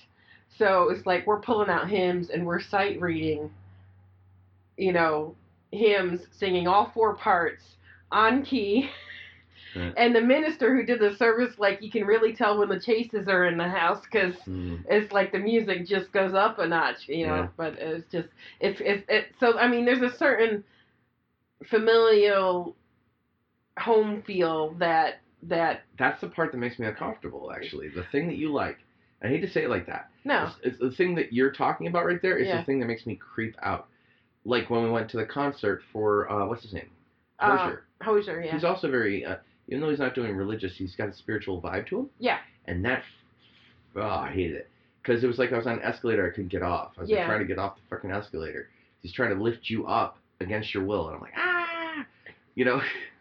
Speaker 1: So it's like we're pulling out hymns and we're sight reading, you know, hymns, singing all four parts on key.
Speaker 2: Right.
Speaker 1: And the minister who did the service, like you can really tell when the chases are in the house because
Speaker 2: Mm.
Speaker 1: it's like the music just goes up a notch, you know.
Speaker 2: Yeah.
Speaker 1: But it's just it's it's it. So I mean, there's a certain familial home feel that that
Speaker 2: That's the part that makes me uncomfortable. Actually, the thing that you like. I hate to say it like that.
Speaker 1: no
Speaker 2: It's, it's the thing that you're talking about right there is
Speaker 1: Yeah.
Speaker 2: the thing that makes me creep out. Like when we went to the concert for uh, what's his name?
Speaker 1: uh,
Speaker 2: Hozier.
Speaker 1: Hozier, yeah,
Speaker 2: He's also very, uh, even though he's not doing religious, he's got a spiritual vibe to him.
Speaker 1: yeah.
Speaker 2: And that, oh, I hated it. Because it was like I was on an escalator, I couldn't get off. I was
Speaker 1: Yeah.
Speaker 2: like trying to get off the fucking escalator. He's trying to lift you up against your will, and I'm like, ah, you know.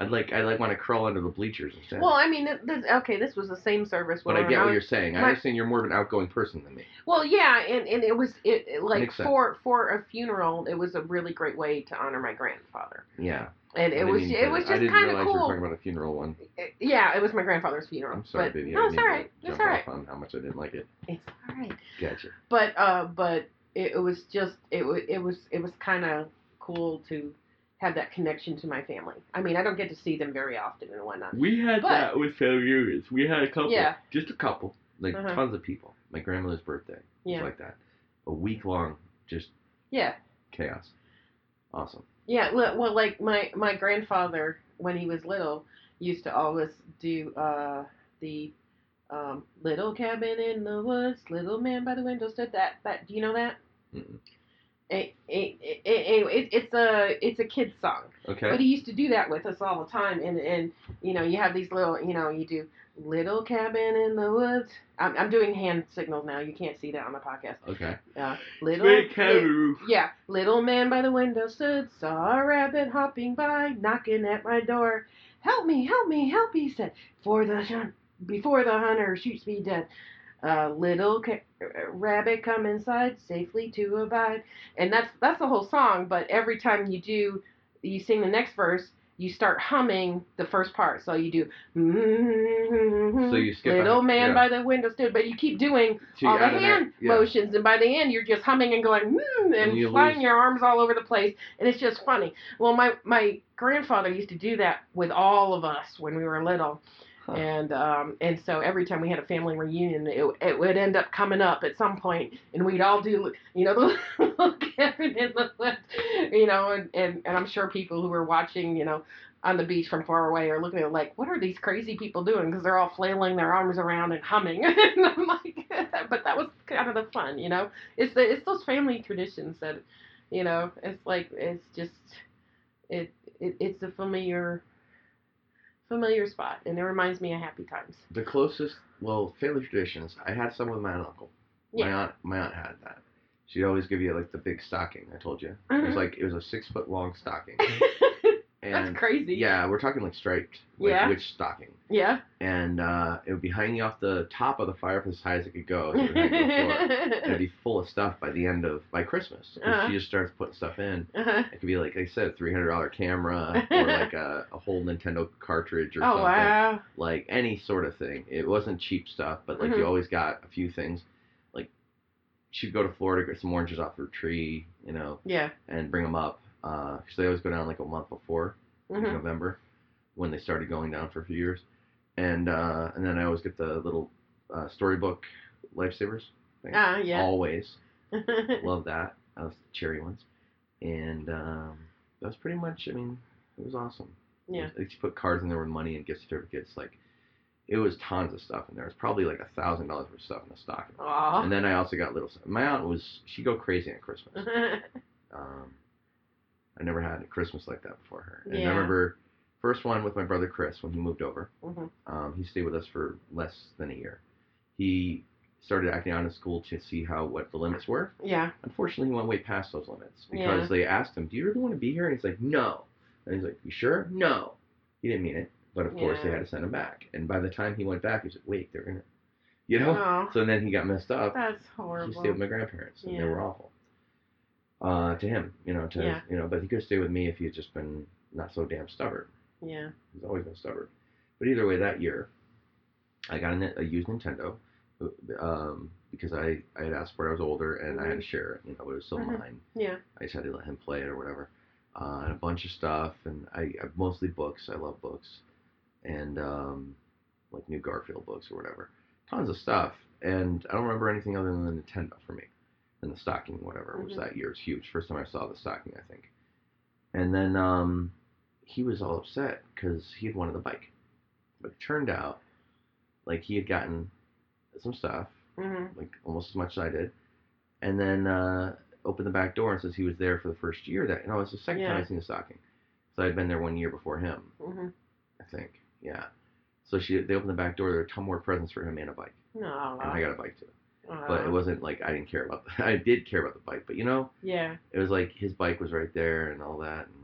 Speaker 2: I'd like, I'd like want to crawl under the bleachers instead.
Speaker 1: Well, I mean, this, okay, this was the same service.
Speaker 2: but I get what you're saying. I understand you're more of an outgoing person than me.
Speaker 1: Well, yeah, and, and it was it, it like
Speaker 2: Makes sense.
Speaker 1: for for a funeral, it was a really great way to honor my grandfather,
Speaker 2: Yeah.
Speaker 1: and
Speaker 2: I
Speaker 1: it was it was
Speaker 2: I
Speaker 1: just
Speaker 2: didn't
Speaker 1: kind of
Speaker 2: you were talking about a funeral one.
Speaker 1: It- yeah, it was my grandfather's funeral.
Speaker 2: I'm sorry,
Speaker 1: but,
Speaker 2: baby.
Speaker 1: No,
Speaker 2: I
Speaker 1: it's all right. It's all right.
Speaker 2: on how much I didn't like it.
Speaker 1: It's all right.
Speaker 2: Gotcha.
Speaker 1: But uh, but it, it was just it was it was it was kind of cool to have that connection to my family. I mean, I don't get to see them very often and whatnot.
Speaker 2: We had
Speaker 1: But-
Speaker 2: that with family reunions. We had a couple.
Speaker 1: Yeah.
Speaker 2: Just a couple. Like
Speaker 1: Uh-huh.
Speaker 2: tons of people. My grandmother's birthday. Was
Speaker 1: Yeah.
Speaker 2: like that. A week long, just
Speaker 1: Yeah,
Speaker 2: chaos. Awesome.
Speaker 1: yeah. Well, well, like my my grandfather when he was little used to always do uh the um little cabin in the woods, little man by the window stood. That that do you know that?
Speaker 2: Mm-mm.
Speaker 1: It, it, it, it, it, it's a it's a kid's song.
Speaker 2: Okay.
Speaker 1: But he used to do that with us all the time, and and you know you have these little you know you do little cabin in the woods. I'm, I'm doing hand signals now. You can't see that on the podcast.
Speaker 2: okay.
Speaker 1: Uh, little
Speaker 2: Big kangaroo.
Speaker 1: yeah, little man by the window stood, saw a rabbit hopping by, knocking at my door. Help me, help me, help! He said, for the before the hunter shoots me dead. Uh, little ca- uh, rabbit, come inside safely to abide. And that's that's the whole song. But every time you do, you sing the next verse, you start humming the first part. So you do.
Speaker 2: So you skip
Speaker 1: Little
Speaker 2: ahead,
Speaker 1: man
Speaker 2: yeah.
Speaker 1: by the window stood, but you keep doing
Speaker 2: So
Speaker 1: all the hand
Speaker 2: yeah.
Speaker 1: motions, and by the end you're just humming and going mm, and,
Speaker 2: And you
Speaker 1: flying
Speaker 2: lose-
Speaker 1: your arms all over the place, and it's just funny. Well, my my grandfather used to do that with all of us when we were little.
Speaker 2: Huh.
Speaker 1: And um, and so every time we had a family reunion, it, it would end up coming up at some point, and we'd all do, you know, the in the left, you know, and, and and I'm sure people who were watching, you know, on the beach from far away are looking at it like, what are these crazy people doing? Because they're all flailing their arms around and humming, and I'm like, but that was kind of the fun, you know. It's the it's those family traditions that, you know, it's like it's just, it, it it's a familiar familiar spot, and it reminds me of happy times.
Speaker 2: The closest, well, family traditions. I had some with my uncle. My aunt, my aunt had that. She'd always give you like the big stocking. I told you. It was
Speaker 1: Mhm.
Speaker 2: like it was a six foot long stocking.
Speaker 1: That's crazy.
Speaker 2: yeah, we're talking like striped, like
Speaker 1: Yeah.
Speaker 2: witch stocking.
Speaker 1: Yeah.
Speaker 2: And uh, it would be hanging off the top of the fireplace as high as it could go. So it would hang to the floor. And it'd be full of stuff by the end of by Christmas.
Speaker 1: Uh-huh.
Speaker 2: She just starts putting stuff in.
Speaker 1: Uh-huh.
Speaker 2: It could be like, like I said, a three hundred dollar camera or like a, a whole Nintendo cartridge or
Speaker 1: Oh
Speaker 2: something.
Speaker 1: wow.
Speaker 2: Like any sort of thing. It wasn't cheap stuff, but like
Speaker 1: Mhm.
Speaker 2: you always got a few things. Like she'd go to Florida get some oranges off her tree, you know,
Speaker 1: Yeah.
Speaker 2: and bring them up. Uh, 'cause they always go down like a month before in
Speaker 1: Mhm.
Speaker 2: November when they started going down for a few years. And uh, and then I always get the little uh, storybook lifesavers. Thing.
Speaker 1: Ah, yeah.
Speaker 2: Always love that. The cherry ones, and um, that was pretty much. I mean, it was awesome.
Speaker 1: yeah.
Speaker 2: They put cards in there with money and gift certificates. Like it was tons of stuff in there. It was probably like a thousand dollars worth of stuff in the stocking.
Speaker 1: Aw.
Speaker 2: And then I also got little. My aunt was she go crazy at Christmas. Um, I never had a Christmas like that before her. And
Speaker 1: Yeah.
Speaker 2: I remember first one with my brother Chris when he moved over.
Speaker 1: Mhm.
Speaker 2: Um, he stayed with us for less than a year. He started acting out in school to see how what the limits were.
Speaker 1: Yeah.
Speaker 2: Unfortunately, he went way past those limits because
Speaker 1: Yeah.
Speaker 2: they asked him, "Do you really want to be here?" And he's like, "No." And he's like, "You sure?" "No." He didn't mean it, but of course they had to send him back. And by the time he went back, he like, "Wait, they're gonna," you know.
Speaker 1: Aw,
Speaker 2: So then he got messed up.
Speaker 1: that's horrible.
Speaker 2: He stayed with my grandparents, and they were awful. Uh, to him, you know, to
Speaker 1: Yeah.
Speaker 2: you know, but he could stay with me if he had just been not so damn stubborn.
Speaker 1: Yeah.
Speaker 2: He's always been stubborn. But either way, that year, I got a, a used Nintendo um, because I, I had asked for it. I was older and I had to share it. You know, but it was still
Speaker 1: Mhm.
Speaker 2: mine.
Speaker 1: Yeah.
Speaker 2: I just had to let him play it or whatever. Uh, and a bunch of stuff, and I, I mostly books. I love books, and um, like new Garfield books or whatever. Tons of stuff, and I don't remember anything other than the Nintendo for me. And the stocking, whatever, was
Speaker 1: Mhm.
Speaker 2: that year. Was huge. First time I saw the stocking, I think. And then um, he was all upset because he had wanted the bike, but it turned out like he had gotten some stuff
Speaker 1: Mhm.
Speaker 2: like almost as much as I did, and then uh, opened the back door and says he was there for the first year. That no, it's the second time I seen the stocking. So I'd been there one year before him,
Speaker 1: Mhm.
Speaker 2: I think. Yeah. So she they opened the back door. There were a ton more presents for him and a bike,
Speaker 1: Aw.
Speaker 2: and I got a bike too. But it wasn't like I didn't care about. The, I did care about the bike, but you know,
Speaker 1: Yeah.
Speaker 2: it was like his bike was right there and all that. And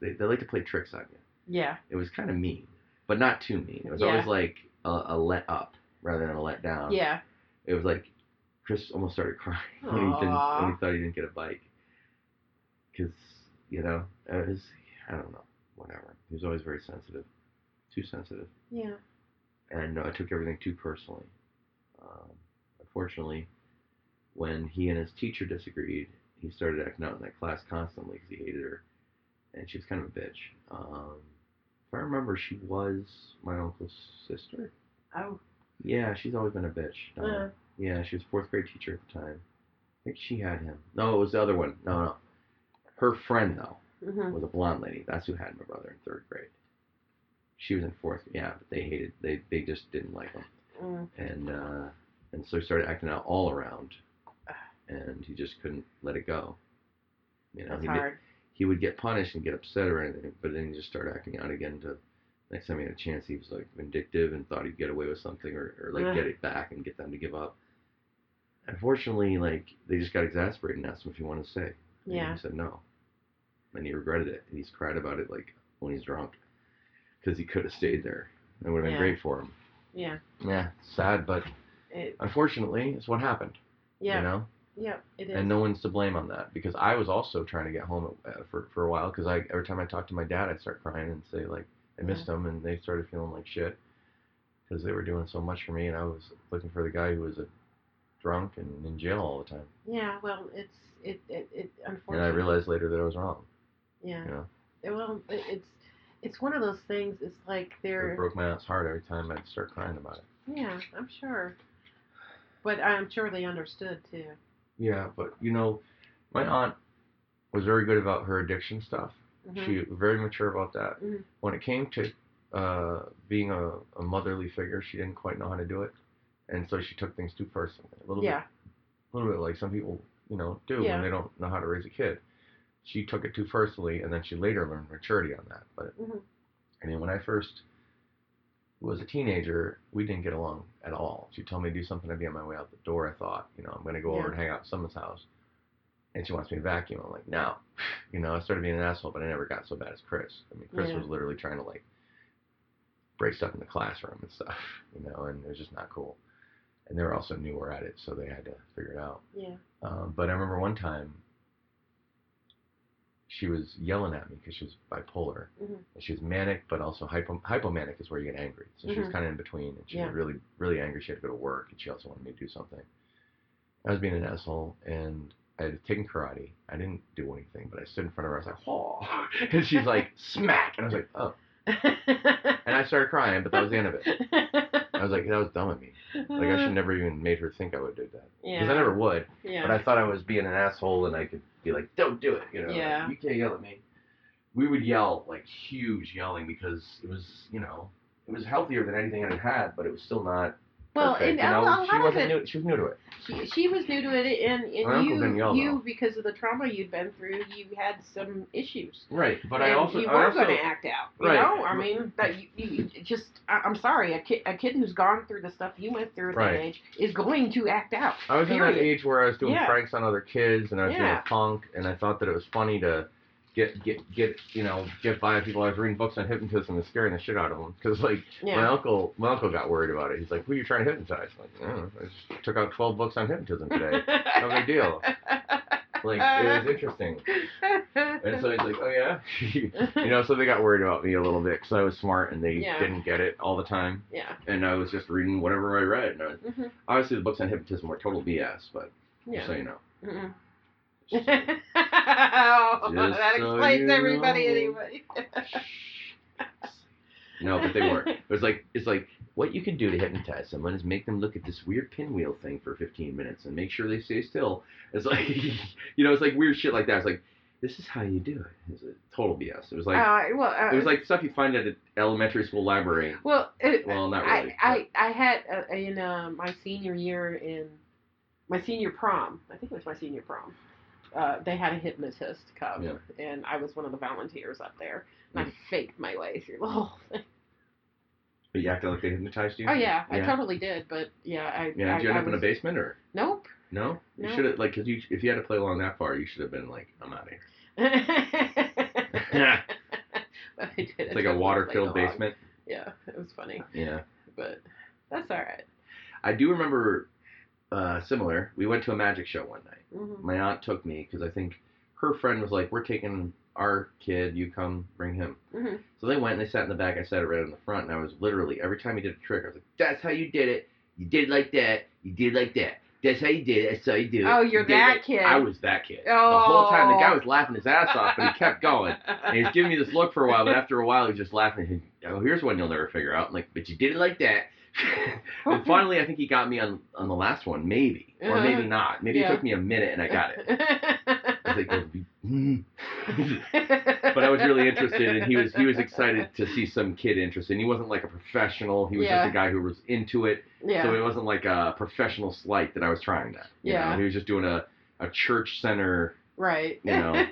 Speaker 2: they they like to play tricks on you.
Speaker 1: Yeah.
Speaker 2: It was kind of mean, but not too mean. It was
Speaker 1: Yeah.
Speaker 2: always like a, a let up rather than a let down.
Speaker 1: Yeah.
Speaker 2: it was like Chris almost started crying when he didn't when he thought he didn't get a bike because you know it was I don't know whatever he was always very sensitive too sensitive
Speaker 1: Yeah.
Speaker 2: and uh, I took everything too personally um, unfortunately when he and his teacher disagreed he started acting out in that class constantly because he hated her and she was kind of a bitch um, if I remember she was my uncle's sister
Speaker 1: Oh.
Speaker 2: yeah she's always been a bitch Uh,
Speaker 1: Uh,
Speaker 2: yeah, she was fourth grade teacher at the time. I think she had him. No, it was the other one. No, no. Her friend though
Speaker 1: mhm.
Speaker 2: was a blonde lady. That's who had my brother in third grade. She was in fourth. Yeah, but they hated. They they just didn't like him,
Speaker 1: Mm.
Speaker 2: and uh, and so he started acting out all around, and he just couldn't let it go. You know,
Speaker 1: That's
Speaker 2: he
Speaker 1: hard.
Speaker 2: he would get punished and get upset or anything, but then he just started acting out again. To next time he had a chance, he was like vindictive and thought he'd get away with something or, or like
Speaker 1: Ugh.
Speaker 2: get it back and get them to give up. Unfortunately, like they just got exasperated and asked him if he wanted to stay. And
Speaker 1: Yeah.
Speaker 2: he said no, and he regretted it. And he's cried about it like when he's drunk, because he could have stayed there. It would have been
Speaker 1: Yeah.
Speaker 2: great for him.
Speaker 1: Yeah.
Speaker 2: Yeah, sad, but
Speaker 1: It,
Speaker 2: unfortunately, it's what happened.
Speaker 1: yeah.
Speaker 2: You know,
Speaker 1: Yep, it is.
Speaker 2: and no one's to blame on that because I was also trying to get home uh, for for a while because I every time I talked to my dad I'd start crying and say like I missed him and they started feeling like shit because they were doing so much for me and I was looking for the guy who was a drunk and in jail all the time
Speaker 1: Yeah, well, it's it it, it unfortunately. and.
Speaker 2: I realized later that I was wrong
Speaker 1: Yeah.
Speaker 2: you know
Speaker 1: Well, it's it's one of those things. It's like they're.
Speaker 2: It broke my aunt's heart every time I'd start crying about it
Speaker 1: Yeah, I'm sure. But I'm sure they understood too.
Speaker 2: yeah but you know my aunt was very good about her addiction stuff
Speaker 1: Mhm.
Speaker 2: she was very mature about that
Speaker 1: Mhm.
Speaker 2: when it came to uh, being a, a motherly figure she didn't quite know how to do it and so she took things too personally a little
Speaker 1: Yeah.
Speaker 2: bit a little bit like some people you know do
Speaker 1: Yeah.
Speaker 2: when they don't know how to raise a kid she took it too personally and then she later learned maturity on that but
Speaker 1: Mhm.
Speaker 2: i mean when i first was a teenager we didn't get along at all. She told me to do something i'd be on my way out the door i thought you know i'm going to go over and hang out at someone's house. And she wants me to vacuum. I'm like no. You know i started being an asshole but i never got so bad as chris. I mean chris
Speaker 1: Yeah.
Speaker 2: was literally trying to like break stuff in the classroom and stuff you know and it was just not cool. And they were also newer at it so they had to figure it out.
Speaker 1: Yeah.
Speaker 2: um, but I remember one time she was yelling at me because she was bipolar.
Speaker 1: Mhm.
Speaker 2: And she was manic, but also hypo, hypomanic is where you get angry. So she was
Speaker 1: Mhm.
Speaker 2: kind of in between, and she
Speaker 1: Yeah.
Speaker 2: was really, really angry. She had to go to work, and she also wanted me to do something. I was being an asshole, and I had taken karate. I didn't do anything, but I stood in front of her. I was like, "Oh," and she's like, "Smack," and I was like, "Oh," and I started crying, but that was the end of it. I was like, "That was dumb of me. Like I should uh-huh. never even made her think I would do that because
Speaker 1: Yeah.
Speaker 2: I never would."
Speaker 1: Yeah.
Speaker 2: But I thought I was being an asshole and I could be like, don't do it, you know. like,
Speaker 1: Yeah.
Speaker 2: you can't yell at me. We would yell, like huge yelling because it was, you know, it was healthier than anything I had had, but it was still not
Speaker 1: well,
Speaker 2: perfect.
Speaker 1: and
Speaker 2: you
Speaker 1: a,
Speaker 2: know,
Speaker 1: a lot
Speaker 2: she
Speaker 1: of
Speaker 2: wasn't
Speaker 1: it,
Speaker 2: new she was new to it.
Speaker 1: she, she was new to it, and, and you, you
Speaker 2: though.
Speaker 1: because of the trauma you'd been through, you had some issues.
Speaker 2: Right. But I
Speaker 1: And
Speaker 2: also
Speaker 1: you were
Speaker 2: also
Speaker 1: going to act out. You
Speaker 2: Right.
Speaker 1: know, I mean, that you, you just. I, I'm sorry, a kid, a kid who's gone through the stuff you went through at
Speaker 2: Right.
Speaker 1: that age is going to act out.
Speaker 2: I was in that age where I was doing
Speaker 1: Yeah.
Speaker 2: pranks on other kids and I was
Speaker 1: Yeah.
Speaker 2: doing punk and I thought that it was funny to get get get you know get by people. I was reading books on hypnotism and scaring the shit out of them because like My uncle, my uncle got worried about it. He's like, "Who are you trying to hypnotize?" I'm like, I, know. I just took out twelve books on hypnotism today. no big deal. Like it was interesting. And so he's like, "Oh yeah," you know. So they got worried about me a little bit because I was smart and they
Speaker 1: Yeah.
Speaker 2: didn't get it all the time.
Speaker 1: yeah.
Speaker 2: And I was just reading whatever I read. And I,
Speaker 1: hmm
Speaker 2: obviously, the books on hypnotism were total BS, but
Speaker 1: Yeah.
Speaker 2: just so you know.
Speaker 1: Mhm. Oh, that
Speaker 2: so
Speaker 1: explains
Speaker 2: you
Speaker 1: everybody
Speaker 2: know.
Speaker 1: anyway.
Speaker 2: No, but they weren't. It was like it's like what you can do to hypnotize someone is make them look at this weird pinwheel thing for 15 minutes and make sure they stay still. It's like you know, it's like weird shit like that. It's like this is how you do it. It's a total BS. It was like
Speaker 1: uh, well, uh,
Speaker 2: it was like stuff you find at an elementary school library.
Speaker 1: well, it,
Speaker 2: Well, not really.
Speaker 1: I, I, I had uh, in uh, my senior year in my senior prom. I think it was my senior prom. Uh, they had a hypnotist come,
Speaker 2: Yeah.
Speaker 1: and I was one of the volunteers up there, and
Speaker 2: Mm.
Speaker 1: I faked my way through the whole thing.
Speaker 2: but you acted like they hypnotized you.
Speaker 1: Oh yeah, I
Speaker 2: Yeah.
Speaker 1: totally did, but yeah, I.
Speaker 2: Yeah.
Speaker 1: I,
Speaker 2: Did you end
Speaker 1: I
Speaker 2: up in a basement or
Speaker 1: Nope.
Speaker 2: no? You
Speaker 1: No.
Speaker 2: should have like because you if you had to play along that far, you should have been like I'm out of here.
Speaker 1: But I did
Speaker 2: It's like a water filled basement.
Speaker 1: Yeah, it was funny,
Speaker 2: Yeah.
Speaker 1: but that's all right.
Speaker 2: I do remember uh, similar. We went to a magic show one night.
Speaker 1: Mhm.
Speaker 2: my aunt took me because I think her friend was like, "We're taking our kid. You come bring him."
Speaker 1: Mhm.
Speaker 2: So they went and they sat in the back. I sat right in the front, and I was literally every time he did a trick, I was like, "That's how you did it. You did it like that. You did it like that. That's how you did it. That's how you do it."
Speaker 1: Oh, you're
Speaker 2: You
Speaker 1: that
Speaker 2: like-"
Speaker 1: kid.
Speaker 2: I was that kid. The whole time the guy
Speaker 1: Oh.
Speaker 2: was laughing his ass off, but he kept going. And he's giving me this look for a while, but after a while, he's just laughing. He, oh, here's one you'll never figure out. I'm like, but you did it like that. and finally, I think he got me on on the last one, maybe, or
Speaker 1: Uh-huh.
Speaker 2: maybe not. Maybe
Speaker 1: Yeah.
Speaker 2: it took me a minute, and I got it. I was like, "Oh, mm." but I was really interested, and he was he was excited to see some kid interested. And he wasn't like a professional; he was
Speaker 1: Yeah.
Speaker 2: just a guy who was into it.
Speaker 1: yeah.
Speaker 2: So it wasn't like a professional slight that I was trying that. you
Speaker 1: Yeah.
Speaker 2: know? he was just doing a a church center.
Speaker 1: right.
Speaker 2: you know,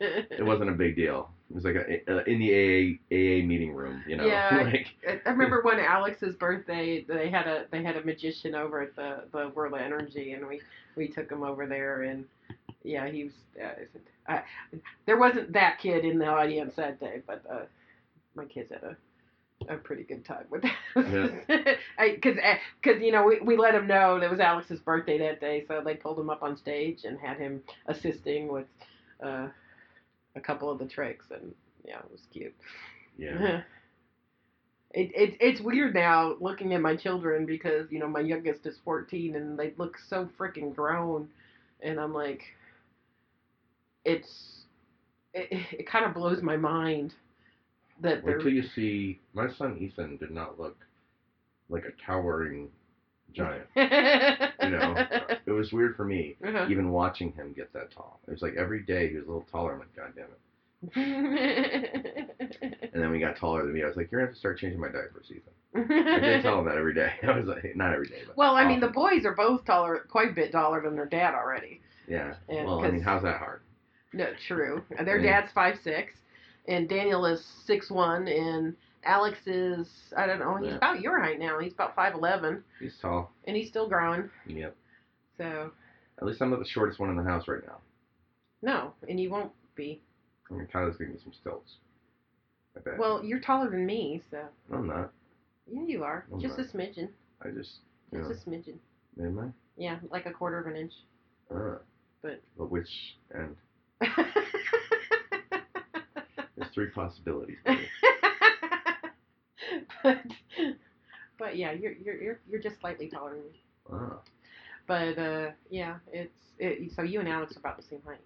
Speaker 2: It wasn't a big deal. It was like a, a, in the AA AA meeting room, you know.
Speaker 1: Yeah.
Speaker 2: like
Speaker 1: I I remember when Alex's birthday, they had a they had a magician over at the the World of Energy, and we we took him over there, and yeah, he was. Uh, I, there wasn't that kid in the audience that day, but uh, my kids had a a pretty good time with that. Because, because you know, we, we let him know that it was Alex's birthday that day, so they pulled him up on stage and had him assisting with uh, a couple of the tricks, and yeah, it was cute.
Speaker 2: Yeah.
Speaker 1: It, it it's weird now looking at my children because you know my youngest is 14 and they look so freaking grown, and I'm like, it's it, it kind of blows my mind that
Speaker 2: Wait till you see my son Ethan did not look like a towering giant. You know, it was weird for me
Speaker 1: Uh-huh.
Speaker 2: even watching him get that tall. It was like every day he was a little taller. I'm like, God damn it. And then he got taller than me, I was like, You're gonna have to start changing my diapers, Ethan. I did tell him that every day. I was like, not every day, but
Speaker 1: well, I mean, the boys are both taller, quite a bit taller than their dad already.
Speaker 2: yeah.
Speaker 1: and
Speaker 2: Well, I mean, how's that hard?
Speaker 1: No, true. Their dad's five six, and Daniel is six one, and Alex is I don't know. He's
Speaker 2: Yeah.
Speaker 1: about your height now. He's about five eleven,
Speaker 2: He's tall.
Speaker 1: and he's still growing.
Speaker 2: Yep.
Speaker 1: So
Speaker 2: At least I'm not the shortest one in the house right now.
Speaker 1: no, and you won't be.
Speaker 2: I mean, Kyla's giving me some stilts. I bet.
Speaker 1: Well, you're taller than me, so
Speaker 2: I'm not.
Speaker 1: yeah, you are.
Speaker 2: I'm
Speaker 1: just
Speaker 2: not.
Speaker 1: a smidgen.
Speaker 2: I just,
Speaker 1: Just
Speaker 2: know,
Speaker 1: a smidgen.
Speaker 2: am I?
Speaker 1: Yeah, like a quarter of an inch.
Speaker 2: Uh,
Speaker 1: But-
Speaker 2: but which end? There's three possibilities.
Speaker 1: but but yeah, you're you're you're you're just slightly taller than me.
Speaker 2: Ah,
Speaker 1: But uh, yeah, it's it, so you and Alex are about the same height.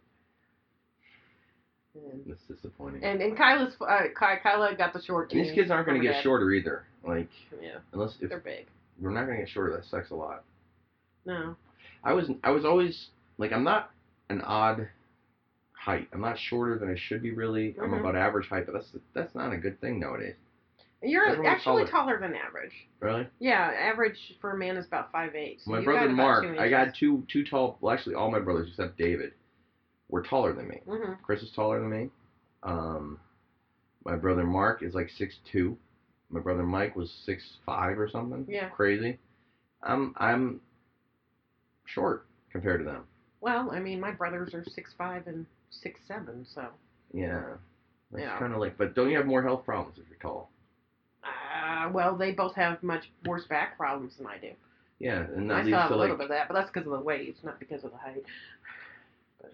Speaker 1: And
Speaker 2: that's disappointing.
Speaker 1: and, and Kyla's uh, Ky, Kyla got the short.
Speaker 2: And these kids aren't going to get
Speaker 1: dad.
Speaker 2: shorter either. Like,
Speaker 1: Yeah,
Speaker 2: unless if
Speaker 1: they're big.
Speaker 2: we're not going to get shorter, that sucks a lot.
Speaker 1: No.
Speaker 2: I was, I was always like, I'm not an odd height. I'm not shorter than I should be. Really, I'm
Speaker 1: Mhm.
Speaker 2: about average height, but that's that's not a good thing nowadays.
Speaker 1: You're
Speaker 2: Everyone's
Speaker 1: actually
Speaker 2: taller.
Speaker 1: taller than average.
Speaker 2: Really?
Speaker 1: Yeah, average for a man is about five eight. So
Speaker 2: my brother Mark, I got two two tall. Well, actually, all my brothers except David were taller than me.
Speaker 1: Mhm.
Speaker 2: Chris is taller than me. Um, my brother Mark is like six two. My brother Mike was six five or something.
Speaker 1: Yeah.
Speaker 2: Crazy. I'm I'm short compared to them.
Speaker 1: Well, I mean, my brothers are six five and six seven, so
Speaker 2: Yeah. That's
Speaker 1: Yeah.
Speaker 2: kind of like, but don't you have more health problems if you're tall?
Speaker 1: Uh, well, they both have much worse back problems than I do.
Speaker 2: Yeah, and that
Speaker 1: I
Speaker 2: leads
Speaker 1: have
Speaker 2: to
Speaker 1: a
Speaker 2: like,
Speaker 1: little bit of that, but that's because of the weight. It's not because of the height.
Speaker 2: but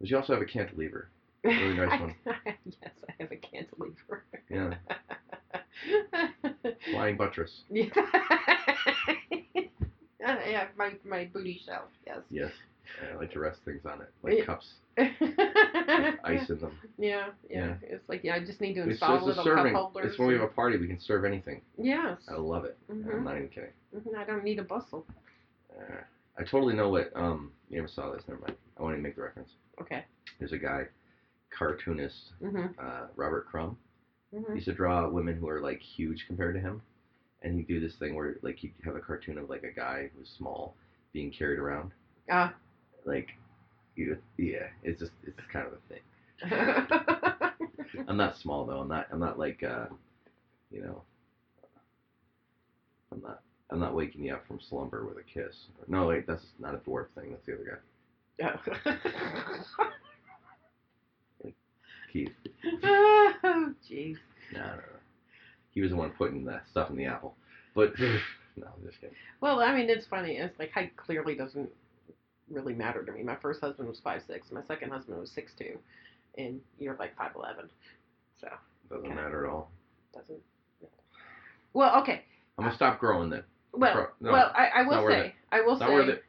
Speaker 2: you also have a cantilever. Really nice one.
Speaker 1: yes, I have a cantilever.
Speaker 2: Yeah, flying buttress.
Speaker 1: yeah, I have my, my booty shelf, yes.
Speaker 2: Yes, I like to rest things on it, like
Speaker 1: Yeah.
Speaker 2: cups, with ice in them.
Speaker 1: Yeah, yeah,
Speaker 2: Yeah.
Speaker 1: It's like yeah, I just need to
Speaker 2: It's
Speaker 1: install
Speaker 2: a
Speaker 1: little
Speaker 2: serving.
Speaker 1: cup holders.
Speaker 2: It's when we have a party, we can serve anything.
Speaker 1: yes.
Speaker 2: I love it. I'm
Speaker 1: Mhm.
Speaker 2: not even kidding.
Speaker 1: Mhm, I don't need a bustle.
Speaker 2: Uh, I totally know what. Um, you never saw this. Never mind. I want to make the reference.
Speaker 1: Okay.
Speaker 2: There's a guy, cartoonist,
Speaker 1: Mhm.
Speaker 2: uh, Robert Crumb. He
Speaker 1: Mhm.
Speaker 2: used to draw women who are like huge compared to him, and he'd do this thing where like he'd have a cartoon of like a guy who's small being carried around.
Speaker 1: Ah.
Speaker 2: Like, you, yeah, it's just it's kind of a thing. I'm not small though. I'm not. I'm not like, uh, you know. I'm not. I'm not waking you up from slumber with a kiss. No, wait, that's not a dwarf thing. That's the other guy. Keith.
Speaker 1: oh, jeez.
Speaker 2: No, no, no. He was the one putting the stuff in the apple. But no, I'm just kidding.
Speaker 1: Well, I mean, it's funny. It's like height clearly doesn't really matter to me. My first husband was five six. My second husband was six two, and you're like five eleven. So
Speaker 2: Doesn't matter at all.
Speaker 1: doesn't. Well, okay.
Speaker 2: I'm gonna stop growing then.
Speaker 1: Well,
Speaker 2: Pro- no,
Speaker 1: well, I, I will say. I will
Speaker 2: It's not worth
Speaker 1: say,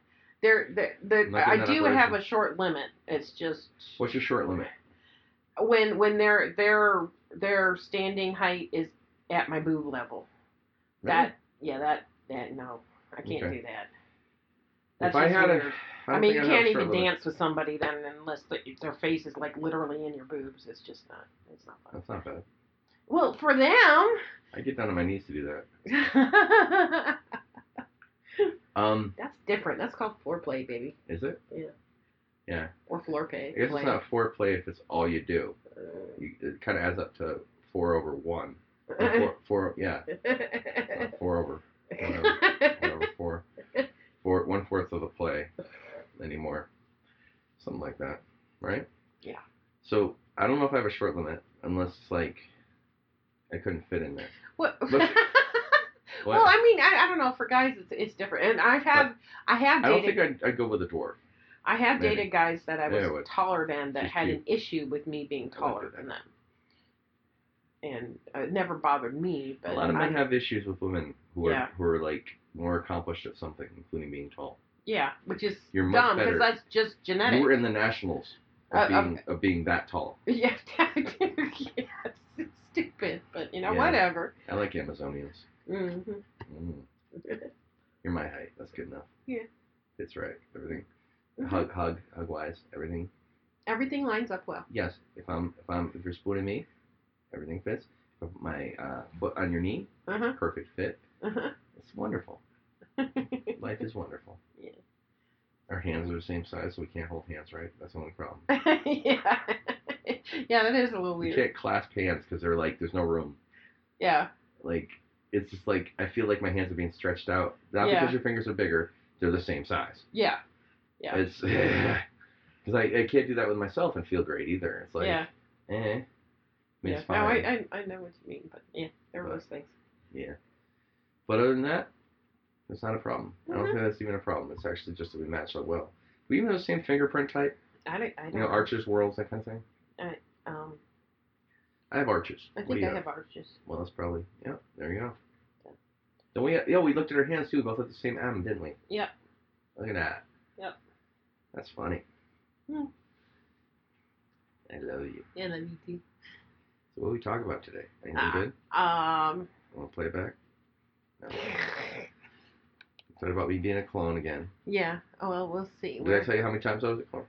Speaker 1: there, there, there
Speaker 2: I'm not
Speaker 1: I do
Speaker 2: that
Speaker 1: have a short limit. It's just
Speaker 2: What's your short limit?
Speaker 1: when when their their their standing height is at my boob level. That yeah, that that no, I can't
Speaker 2: Okay.
Speaker 1: do that.
Speaker 2: If
Speaker 1: That's
Speaker 2: I
Speaker 1: just
Speaker 2: had a,
Speaker 1: weird.
Speaker 2: I,
Speaker 1: I, mean, you can't even dance with somebody then unless the, their face is like literally in your boobs. It's just not. It's not fun.
Speaker 2: That's not bad.
Speaker 1: Well, for them.
Speaker 2: I get down on my knees to do that. um.
Speaker 1: That's different. That's called foreplay, baby,
Speaker 2: is it?
Speaker 1: Yeah.
Speaker 2: Yeah.
Speaker 1: or floor play.
Speaker 2: I guess
Speaker 1: play.
Speaker 2: it's not foreplay if it's all you do.
Speaker 1: Uh,
Speaker 2: You, it kind of adds up to four over one. Four, four, yeah, four over, whatever, whatever, four, four, one fourth of the play anymore, something like that, right?
Speaker 1: Yeah.
Speaker 2: So I don't know if I have a short limit unless like I couldn't fit in there. Look- What?
Speaker 1: well, I mean, I, I don't know. For guys, it's it's different, and I have I have Dated,
Speaker 2: I don't think I'd, I'd go with a dwarf.
Speaker 1: I have
Speaker 2: maybe.
Speaker 1: dated guys that I was
Speaker 2: Yeah,
Speaker 1: taller than that
Speaker 2: She's
Speaker 1: had
Speaker 2: cute.
Speaker 1: an issue with me being taller than them, and uh, it never bothered me. But
Speaker 2: A lot of men
Speaker 1: I-
Speaker 2: have issues with women who are
Speaker 1: Yeah.
Speaker 2: who are like more accomplished at something, including being tall.
Speaker 1: Yeah, which is
Speaker 2: You're much
Speaker 1: dumb
Speaker 2: better.
Speaker 1: because that's just genetic.
Speaker 2: You were in the nationals of
Speaker 1: Uh,
Speaker 2: being of being that tall.
Speaker 1: yeah, yes, it's stupid, but you know
Speaker 2: Yeah.
Speaker 1: whatever.
Speaker 2: I like Amazonians.
Speaker 1: hmm
Speaker 2: Mm. You're my height. That's good enough.
Speaker 1: Yeah.
Speaker 2: It's right. Everything.
Speaker 1: Mhm.
Speaker 2: Hug, hug, hug wise. Everything.
Speaker 1: Everything lines up well.
Speaker 2: Yes. If I'm if I'm if you're spooning me, everything fits. If my uh, foot on your knee,
Speaker 1: Uh huh.
Speaker 2: perfect fit.
Speaker 1: Uh
Speaker 2: It's wonderful. Life is wonderful.
Speaker 1: Yeah.
Speaker 2: Our hands are the same size, so we can't hold hands right. That's the only problem.
Speaker 1: yeah. yeah, that is a little weird.
Speaker 2: You can't clasp hands because they're like there's no room.
Speaker 1: Yeah.
Speaker 2: Like it's just like I feel like my hands are being stretched out. Not
Speaker 1: Yeah.
Speaker 2: because your fingers are bigger, they're the same size.
Speaker 1: Yeah. Yeah.
Speaker 2: It's because I, I can't do that with myself and feel great either. It's like
Speaker 1: yeah.
Speaker 2: eh. I mean,
Speaker 1: yeah.
Speaker 2: it's
Speaker 1: No. I, I I know what you mean, but yeah, there are
Speaker 2: But-
Speaker 1: those things.
Speaker 2: Yeah. But other than that, it's not a problem. I don't
Speaker 1: Mhm.
Speaker 2: think that's even a problem. It's actually just that we match so well. We even have the same fingerprint type.
Speaker 1: I don't. I don't.
Speaker 2: You know, arches, whorls, that kind of thing.
Speaker 1: I Um,
Speaker 2: I have arches.
Speaker 1: I think I have arches.
Speaker 2: Well, that's probably yeah. There you go.
Speaker 1: Yeah.
Speaker 2: Then we yeah we looked at our hands too. We both had the same M, didn't we?
Speaker 1: Yep.
Speaker 2: Look at that.
Speaker 1: Yep.
Speaker 2: That's funny.
Speaker 1: Hmm.
Speaker 2: I love you.
Speaker 1: Yeah, I love you too.
Speaker 2: So what do we talk about today? Anything
Speaker 1: Ah.
Speaker 2: good?
Speaker 1: Um.
Speaker 2: Want to play it back? No. Talk about me being a clone again.
Speaker 1: Yeah. Oh well, we'll see.
Speaker 2: Did I tell you how many times I was a clone?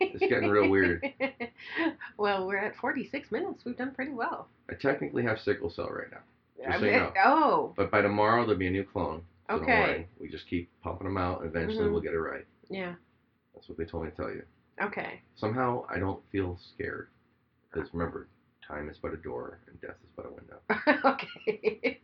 Speaker 2: It's getting real weird.
Speaker 1: well, we're at 46 minutes. We've done pretty well.
Speaker 2: I technically have sickle cell right now, Just
Speaker 1: I
Speaker 2: so you know.
Speaker 1: Oh.
Speaker 2: but by tomorrow there'll be a new clone. So don't
Speaker 1: Okay.
Speaker 2: worry. We just keep pumping them out, and eventually
Speaker 1: Mhm.
Speaker 2: we'll get it right.
Speaker 1: Yeah.
Speaker 2: That's what they told me to tell you.
Speaker 1: Okay.
Speaker 2: Somehow I don't feel scared, because remember, time is but a door and death is but a window.
Speaker 1: okay.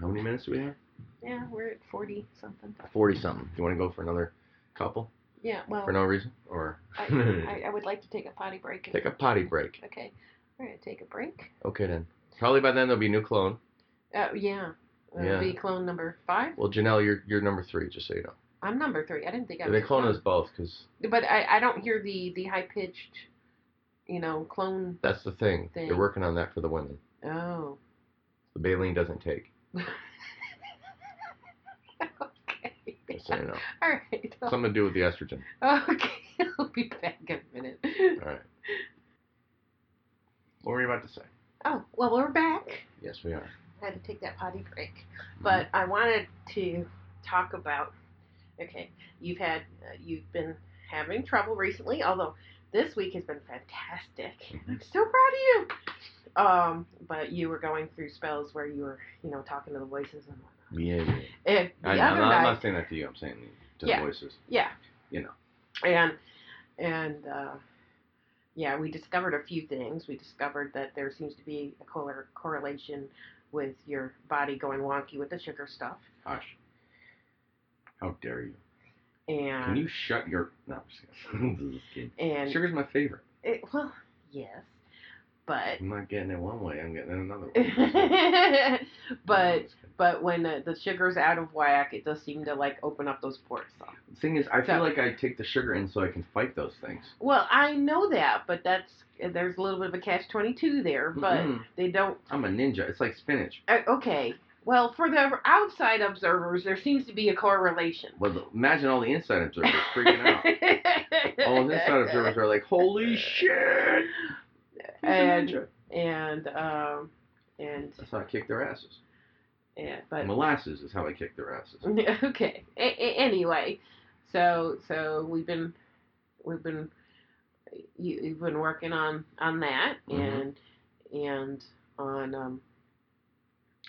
Speaker 2: How many minutes do we have?
Speaker 1: yeah, we're at 40 something.
Speaker 2: Forty something. Do you want to go for another couple
Speaker 1: Yeah. Well,
Speaker 2: for no reason, or
Speaker 1: I, I, I would like to take a potty break.
Speaker 2: take a potty break?
Speaker 1: Okay. We're gonna take a break.
Speaker 2: Okay then. Probably by then there'll be a new clone.
Speaker 1: Uh, yeah. It'll
Speaker 2: Yeah.
Speaker 1: be clone number five.
Speaker 2: Well, Janelle, you're you're number three, just so you know.
Speaker 1: I'm number three. I didn't think I was.
Speaker 2: They clone us both because
Speaker 1: But I, I don't hear the the high pitched, you know, clone.
Speaker 2: that's the thing.
Speaker 1: Thing.
Speaker 2: They're working on that for the women.
Speaker 1: Oh.
Speaker 2: The Baleen doesn't take.
Speaker 1: Okay.
Speaker 2: Just so you know.
Speaker 1: All right.
Speaker 2: Something to do with the estrogen.
Speaker 1: Okay. I'll be back in a minute.
Speaker 2: All right. What were you about to say?
Speaker 1: Oh well, we're back.
Speaker 2: Yes, we are.
Speaker 1: I had to take that potty break, but I wanted to talk about. Okay, you've had uh, you've been having trouble recently, although this week has been fantastic.
Speaker 2: Mhm.
Speaker 1: I'm so proud of you. Um, but you were going through spells where you were, you know, talking to the voices and whatnot.
Speaker 2: Yeah, yeah.
Speaker 1: And the
Speaker 2: I,
Speaker 1: other
Speaker 2: I'm, not,
Speaker 1: night,
Speaker 2: I'm not saying that to you. I'm saying to
Speaker 1: Yeah.
Speaker 2: the voices.
Speaker 1: yeah,
Speaker 2: You know.
Speaker 1: and and uh, yeah, we discovered a few things. We discovered that there seems to be a cor- correlation with your body going wonky with the sugar stuff,
Speaker 2: Hush. How dare you?
Speaker 1: and
Speaker 2: Can you shut your? No, I'm just kidding. Just kidding.
Speaker 1: and
Speaker 2: Sugar's my favorite.
Speaker 1: it, well, yes, but
Speaker 2: I'm not getting it one way. I'm getting it another way.
Speaker 1: But
Speaker 2: kidding.
Speaker 1: but when the, the sugar's out of whack, it does seem to like open up those pores. So.
Speaker 2: the thing is, I feel like I take the sugar in so I can fight those things.
Speaker 1: Well, I know that, but that's there's a little bit of a catch twenty two there, but
Speaker 2: Mm-mm.
Speaker 1: they don't.
Speaker 2: I'm a ninja. It's like spinach.
Speaker 1: Uh, okay, well, for the outside observers, there seems to be a correlation.
Speaker 2: Well, imagine all the inside observers freaking out. All the inside observers are like, "Holy shit!"
Speaker 1: And and um and
Speaker 2: That's how I kick their asses.
Speaker 1: yeah, but
Speaker 2: Molasses is how I kick their asses.
Speaker 1: okay. A- a- anyway, so so we've been we've been you, you've been working on on that
Speaker 2: Mhm.
Speaker 1: and and on um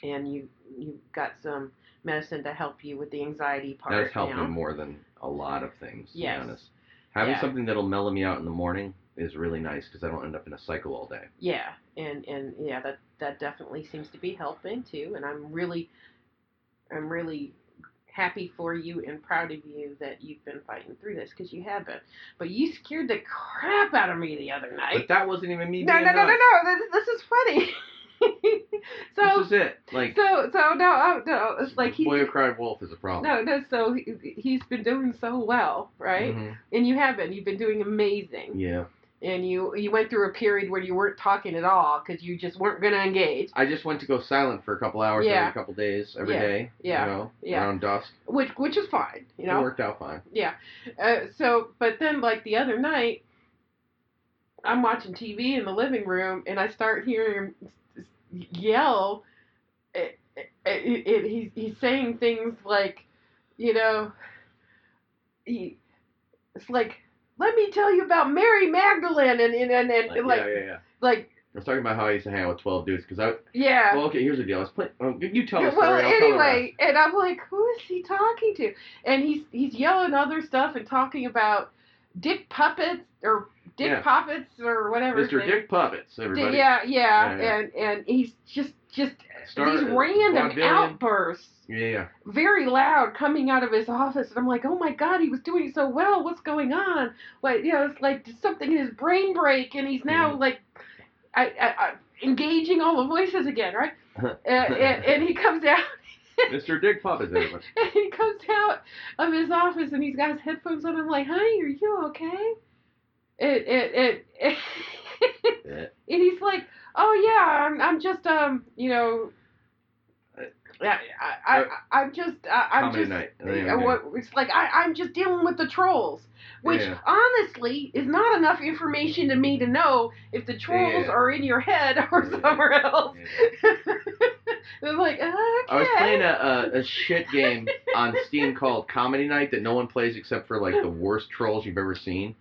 Speaker 1: and you you got some medicine to help you with the anxiety part.
Speaker 2: That's helped
Speaker 1: now.
Speaker 2: more than a lot of things. To
Speaker 1: Yes.
Speaker 2: be honest, having
Speaker 1: Yeah.
Speaker 2: something that'll mellow me out in the morning is really nice because I don't end up in a cycle all day.
Speaker 1: Yeah, and and yeah, that that definitely seems to be helping too. And I'm really, I'm really happy for you and proud of you that you've been fighting through this because you have been. But you scared the crap out of me the other night.
Speaker 2: But that wasn't even me.
Speaker 1: No,
Speaker 2: being
Speaker 1: no, no, no, no. This, this is funny. So
Speaker 2: this is it. Like,
Speaker 1: so so no uh, no it's like he's
Speaker 2: boy who cried wolf is a problem.
Speaker 1: no no so he, he's been doing so well right
Speaker 2: Mhm.
Speaker 1: and you have been you've been doing amazing
Speaker 2: Yeah.
Speaker 1: And you you went through a period where you weren't talking at all because you just weren't gonna engage
Speaker 2: I just went to go silent for a couple hours
Speaker 1: Yeah.
Speaker 2: every couple days, every
Speaker 1: Yeah.
Speaker 2: day.
Speaker 1: Yeah.
Speaker 2: You know,
Speaker 1: Yeah.
Speaker 2: around dusk.
Speaker 1: which which is fine you know.
Speaker 2: It worked out fine.
Speaker 1: Uh, so, but then like the other night, I'm watching TV in the living room and I start hearing him s- s- yell. It, it, it, it, he's he's saying things like, you know, he it's like let me tell you about Mary Magdalene and and and, and
Speaker 2: Like,
Speaker 1: like
Speaker 2: yeah, yeah, yeah.
Speaker 1: like
Speaker 2: I was talking about how I used to hang out with twelve dudes because I.
Speaker 1: yeah.
Speaker 2: Well, okay, here's the deal. I was playing. Oh, you tell the
Speaker 1: well,
Speaker 2: story. I'll tell
Speaker 1: anyway, and I'm like, who is he talking to? And he's he's yelling other stuff and talking about dick puppets or dick
Speaker 2: Yeah.
Speaker 1: puppets or whatever.
Speaker 2: Mr. Dick Puppets, everybody.
Speaker 1: Yeah, yeah,
Speaker 2: Yeah, yeah.
Speaker 1: and and he's just just
Speaker 2: Star-
Speaker 1: these random outbursts,
Speaker 2: Yeah,
Speaker 1: very loud, coming out of his office, and I'm like, oh my god, he was doing so well. What's going on? Like, you know, it's like something in his brain break, and he's now
Speaker 2: Mhm.
Speaker 1: like, I, I, I, engaging all the voices again, right? uh, and, and he comes out.
Speaker 2: Mr. Dick everybody.
Speaker 1: And he comes out of his office and he's got his headphones on. I'm like, honey, are you okay? It, it, it, it and he's like, oh yeah, I'm, I'm just, um, you know, I, I, I, I'm just, I, I'm
Speaker 2: Comedy
Speaker 1: just,
Speaker 2: night. Uh,
Speaker 1: yeah, it's like I, I'm just dealing with the trolls, which
Speaker 2: Yeah.
Speaker 1: honestly is not enough information to me to know if the trolls
Speaker 2: Yeah.
Speaker 1: are in your head or
Speaker 2: Yeah.
Speaker 1: somewhere else. I'm like, okay.
Speaker 2: I was playing a, a, a shit game on Steam called Comedy Night that no one plays except for like the worst trolls you've ever seen.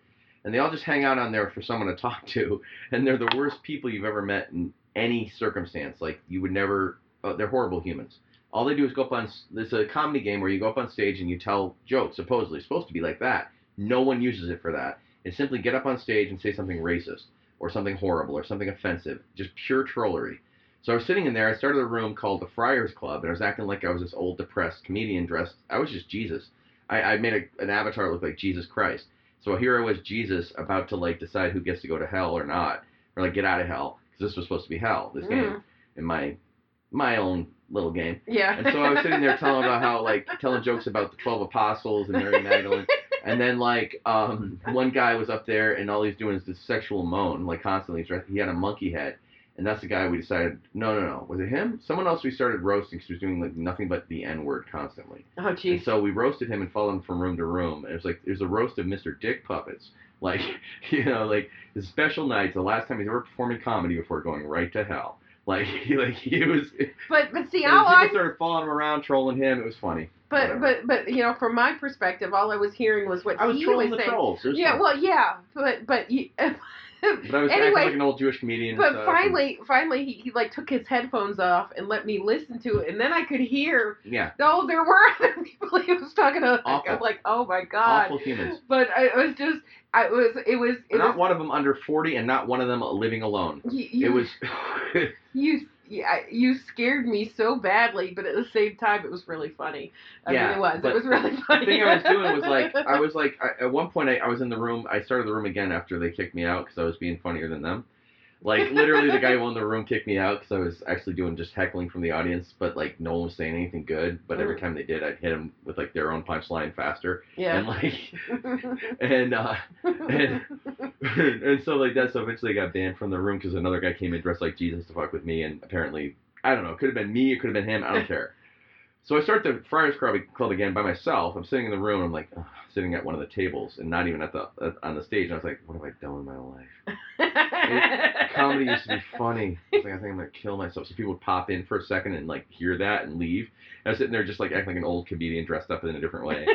Speaker 2: And they all just hang out on there for someone to talk to. And they're the worst people you've ever met in any circumstance. Like, you would never, uh, they're horrible humans. All they do is go up on, it's a comedy game where you go up on stage and you tell jokes, supposedly. Supposed to be like that. No one uses it for that. It's simply get up on stage and say something racist or something horrible or something offensive. Just pure trollery. So I was sitting in there. I started a room called the Friars Club, and I was acting like I was this old, depressed comedian dressed. I was just Jesus. I, I made a, an avatar look like Jesus Christ. So here I was, Jesus, about to like decide who gets to go to hell or not, or like get out of hell, because this was supposed to be hell. This game
Speaker 1: Mm.
Speaker 2: in my my own little game.
Speaker 1: Yeah.
Speaker 2: And so I was sitting there telling about how like telling jokes about the twelve apostles and Mary Magdalene. And then like um one guy was up there and all he's doing is this sexual moan like constantly. He had a monkey head, and that's the guy we decided. No, no, no. Was it him? Someone else we started roasting because he was doing like nothing but the N word constantly.
Speaker 1: oh,
Speaker 2: And
Speaker 1: jeez.
Speaker 2: so we roasted him and followed him from room to room. And it was like there's a roast of Mr. Dick Puppets. Like you know, like his special nights. The last time he's ever performing comedy before going right to hell. Like he like he was.
Speaker 1: But but see,
Speaker 2: and
Speaker 1: all I
Speaker 2: started following him around, trolling him. It was funny.
Speaker 1: but
Speaker 2: whatever.
Speaker 1: but but you know, from my perspective, all I was hearing was what
Speaker 2: I was
Speaker 1: he
Speaker 2: trolling
Speaker 1: was
Speaker 2: the
Speaker 1: saying.
Speaker 2: trolls.
Speaker 1: Yeah,
Speaker 2: fun.
Speaker 1: well, yeah, but but you,
Speaker 2: But I was acting
Speaker 1: anyway,
Speaker 2: like an old Jewish comedian.
Speaker 1: but finally, finally, he, he like took his headphones off and let me listen to it, and then I could hear.
Speaker 2: yeah,
Speaker 1: Oh, there were other people he was talking to.
Speaker 2: Awful.
Speaker 1: I'm like, oh my god.
Speaker 2: awful humans.
Speaker 1: But I, it was just, I was, it was, it
Speaker 2: not
Speaker 1: was.
Speaker 2: one of them under forty, and not one of them living alone.
Speaker 1: You, you,
Speaker 2: It was.
Speaker 1: you yeah, you scared me so badly, but at the same time, it was really funny. I
Speaker 2: Yeah,
Speaker 1: mean, it was. It was really funny.
Speaker 2: the thing I was doing was like I was like I, at one point I, I was in the room. I started the room again after they kicked me out because I was being funnier than them. Like literally, the guy who won the room kicked me out because I was actually doing just heckling from the audience, but like no one was saying anything good. But every time they did, I'd hit them with like their own punchline faster, and
Speaker 1: yeah.
Speaker 2: like and uh and, and so like that. So eventually, I got banned from the room because another guy came in dressed like Jesus to fuck with me, and apparently, I don't know, it could have been me, it could have been him, I don't care. So I start the Friars Club, Club again by myself. I'm sitting in the room. I'm like sitting at one of the tables, and not even at the at, on the stage. And I was like, what have I done with my life? Comedy used to be funny. I like, I think I'm gonna kill myself. So people would pop in for a second and like hear that and leave. And I was sitting there just like acting like an old comedian dressed up in a different way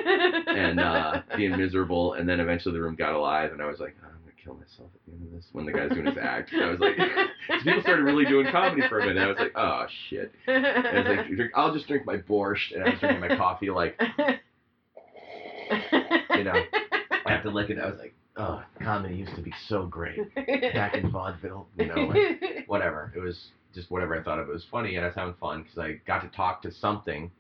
Speaker 2: and uh, being miserable. And then eventually the room got alive, and I was like, oh, I'm gonna kill myself at the end of this. When the guy's doing his act, And I was like, so people started really doing comedy for a minute. I was like, oh shit. And I was like, I'll just drink my borscht, and I was drinking my coffee like, you know, I have to lick it. I was like, oh, comedy used to be so great back in vaudeville, you know, like, whatever. It was just whatever I thought of. It was funny, and I was having fun because I got to talk to something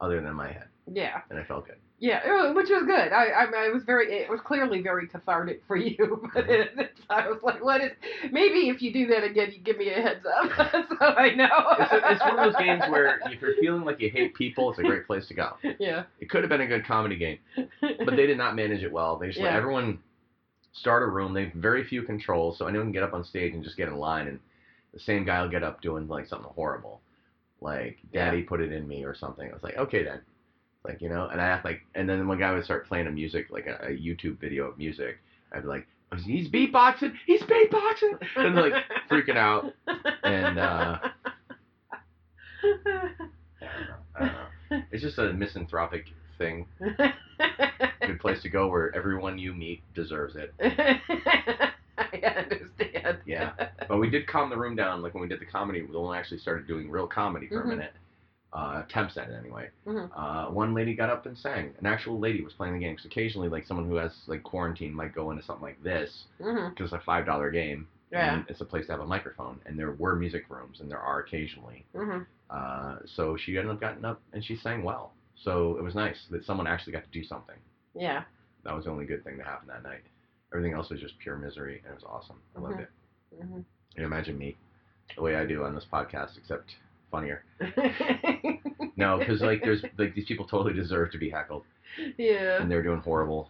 Speaker 2: other than my head,
Speaker 1: yeah,
Speaker 2: and I felt good.
Speaker 1: Yeah, was- which was good. I, I, I was very. It was clearly very cathartic for you, but mm-hmm. it, I was like, "What is?" Maybe if you do that again, you give me a heads up, so I know.
Speaker 2: It's, a, it's one of those games where if you're feeling like you hate people, it's a great place to go.
Speaker 1: yeah,
Speaker 2: It could have been a good comedy game, but they did not manage it well. They just let everyone start a room. They have very few controls, so anyone can get up on stage and just get in line, and the same guy will get up doing like something horrible, like "Daddy put it in me" or something. I was like, okay then, like you know, and I asked like, and then one guy would start playing a music like a, a YouTube video of music. I'd be like, he's beatboxing, he's beatboxing, and like freaking out, and uh, I don't know, I don't know. It's just a misanthropic thing. Good place to go where everyone you meet deserves it.
Speaker 1: I understand.
Speaker 2: Yeah. But we did calm the room down. Like when we did the comedy, we only actually started doing real comedy for
Speaker 1: Mhm.
Speaker 2: a minute. Uh, attempts at it anyway.
Speaker 1: Mhm.
Speaker 2: Uh, one lady got up and sang. An actual lady was playing the game. Because occasionally, like someone who has like quarantine might go into something like this
Speaker 1: Mhm.
Speaker 2: because it's a five dollar game.
Speaker 1: Yeah.
Speaker 2: And it's a place to have a microphone, and there were music rooms, and there are occasionally.
Speaker 1: Mhm.
Speaker 2: Uh, so she ended up getting up and she sang well. So it was nice that someone actually got to do something.
Speaker 1: Yeah.
Speaker 2: That was the only good thing that happened that night. Everything else was just pure misery, and it was awesome. I loved
Speaker 1: Mhm.
Speaker 2: it.
Speaker 1: Mhm.
Speaker 2: And imagine me, the way I do on this podcast, except funnier. No, because like there's like these people totally deserve to be heckled,
Speaker 1: yeah.
Speaker 2: and they're doing horrible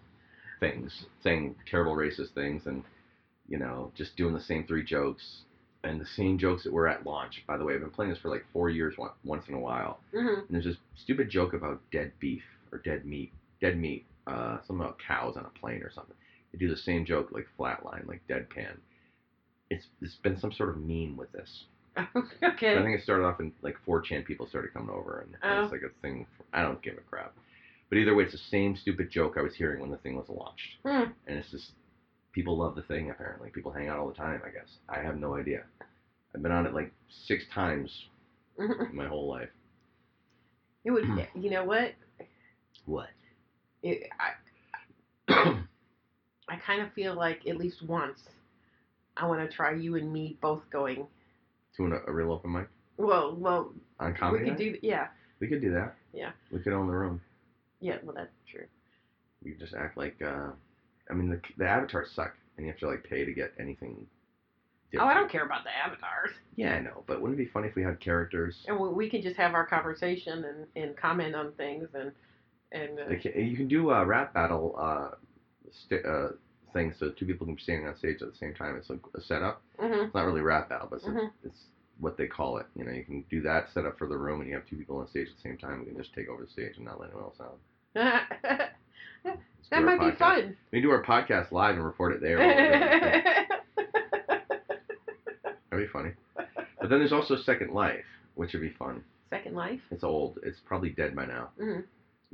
Speaker 2: things, saying terrible racist things, and you know just doing the same three jokes and the same jokes that were at launch. By the way, I've been playing this for like four years, one, once in a while.
Speaker 1: Mhm.
Speaker 2: And there's this stupid joke about dead beef or dead meat, dead meat, uh, something about cows on a plane or something. They do the same joke like flatline, like deadpan. It's it's been some sort of meme with this.
Speaker 1: okay.
Speaker 2: I think it started off in like 4chan. People started coming over, and, and it's
Speaker 1: Oh.
Speaker 2: like a thing. I don't give a crap. But either way, it's the same stupid joke I was hearing when the thing was launched,
Speaker 1: Hmm.
Speaker 2: and it's just people love the thing. Apparently, people hang out all the time. I guess I have no idea. I've been on it like six times in my whole life.
Speaker 1: It would. You know what?
Speaker 2: What?
Speaker 1: It, I I kind of feel like at least once I want to try you and me both going.
Speaker 2: Doing a, a real open mic
Speaker 1: Well, well,
Speaker 2: on comedy.
Speaker 1: we could
Speaker 2: Night?
Speaker 1: do. Yeah.
Speaker 2: We could do that.
Speaker 1: Yeah.
Speaker 2: We could own the room.
Speaker 1: Yeah. Well, that's true.
Speaker 2: We just act like. uh I mean, the the avatars suck, and you have to like pay to get anything.
Speaker 1: Oh, I don't care about the avatars.
Speaker 2: Yeah, I know, but wouldn't it be funny if we had characters?
Speaker 1: And we, we can just have our conversation and, and comment on things and and uh,
Speaker 2: Like, you can do a rap battle uh, st- uh, thing, so two people can be standing on stage at the same time. It's like a setup.
Speaker 1: mhm.
Speaker 2: It's not really rap battle, but it's,
Speaker 1: Mhm.
Speaker 2: it's what they call it. You know, you can do that setup for the room, and you have two people on stage at the same time. We can just take over the stage and not let anyone else out.
Speaker 1: that
Speaker 2: Let's do our
Speaker 1: might be fun.
Speaker 2: We do our podcast live and report it there. while we're doing it. That'd be funny. But then there's also Second Life, which would be fun.
Speaker 1: Second Life.
Speaker 2: It's old. It's probably dead by now.
Speaker 1: Mhm.
Speaker 2: It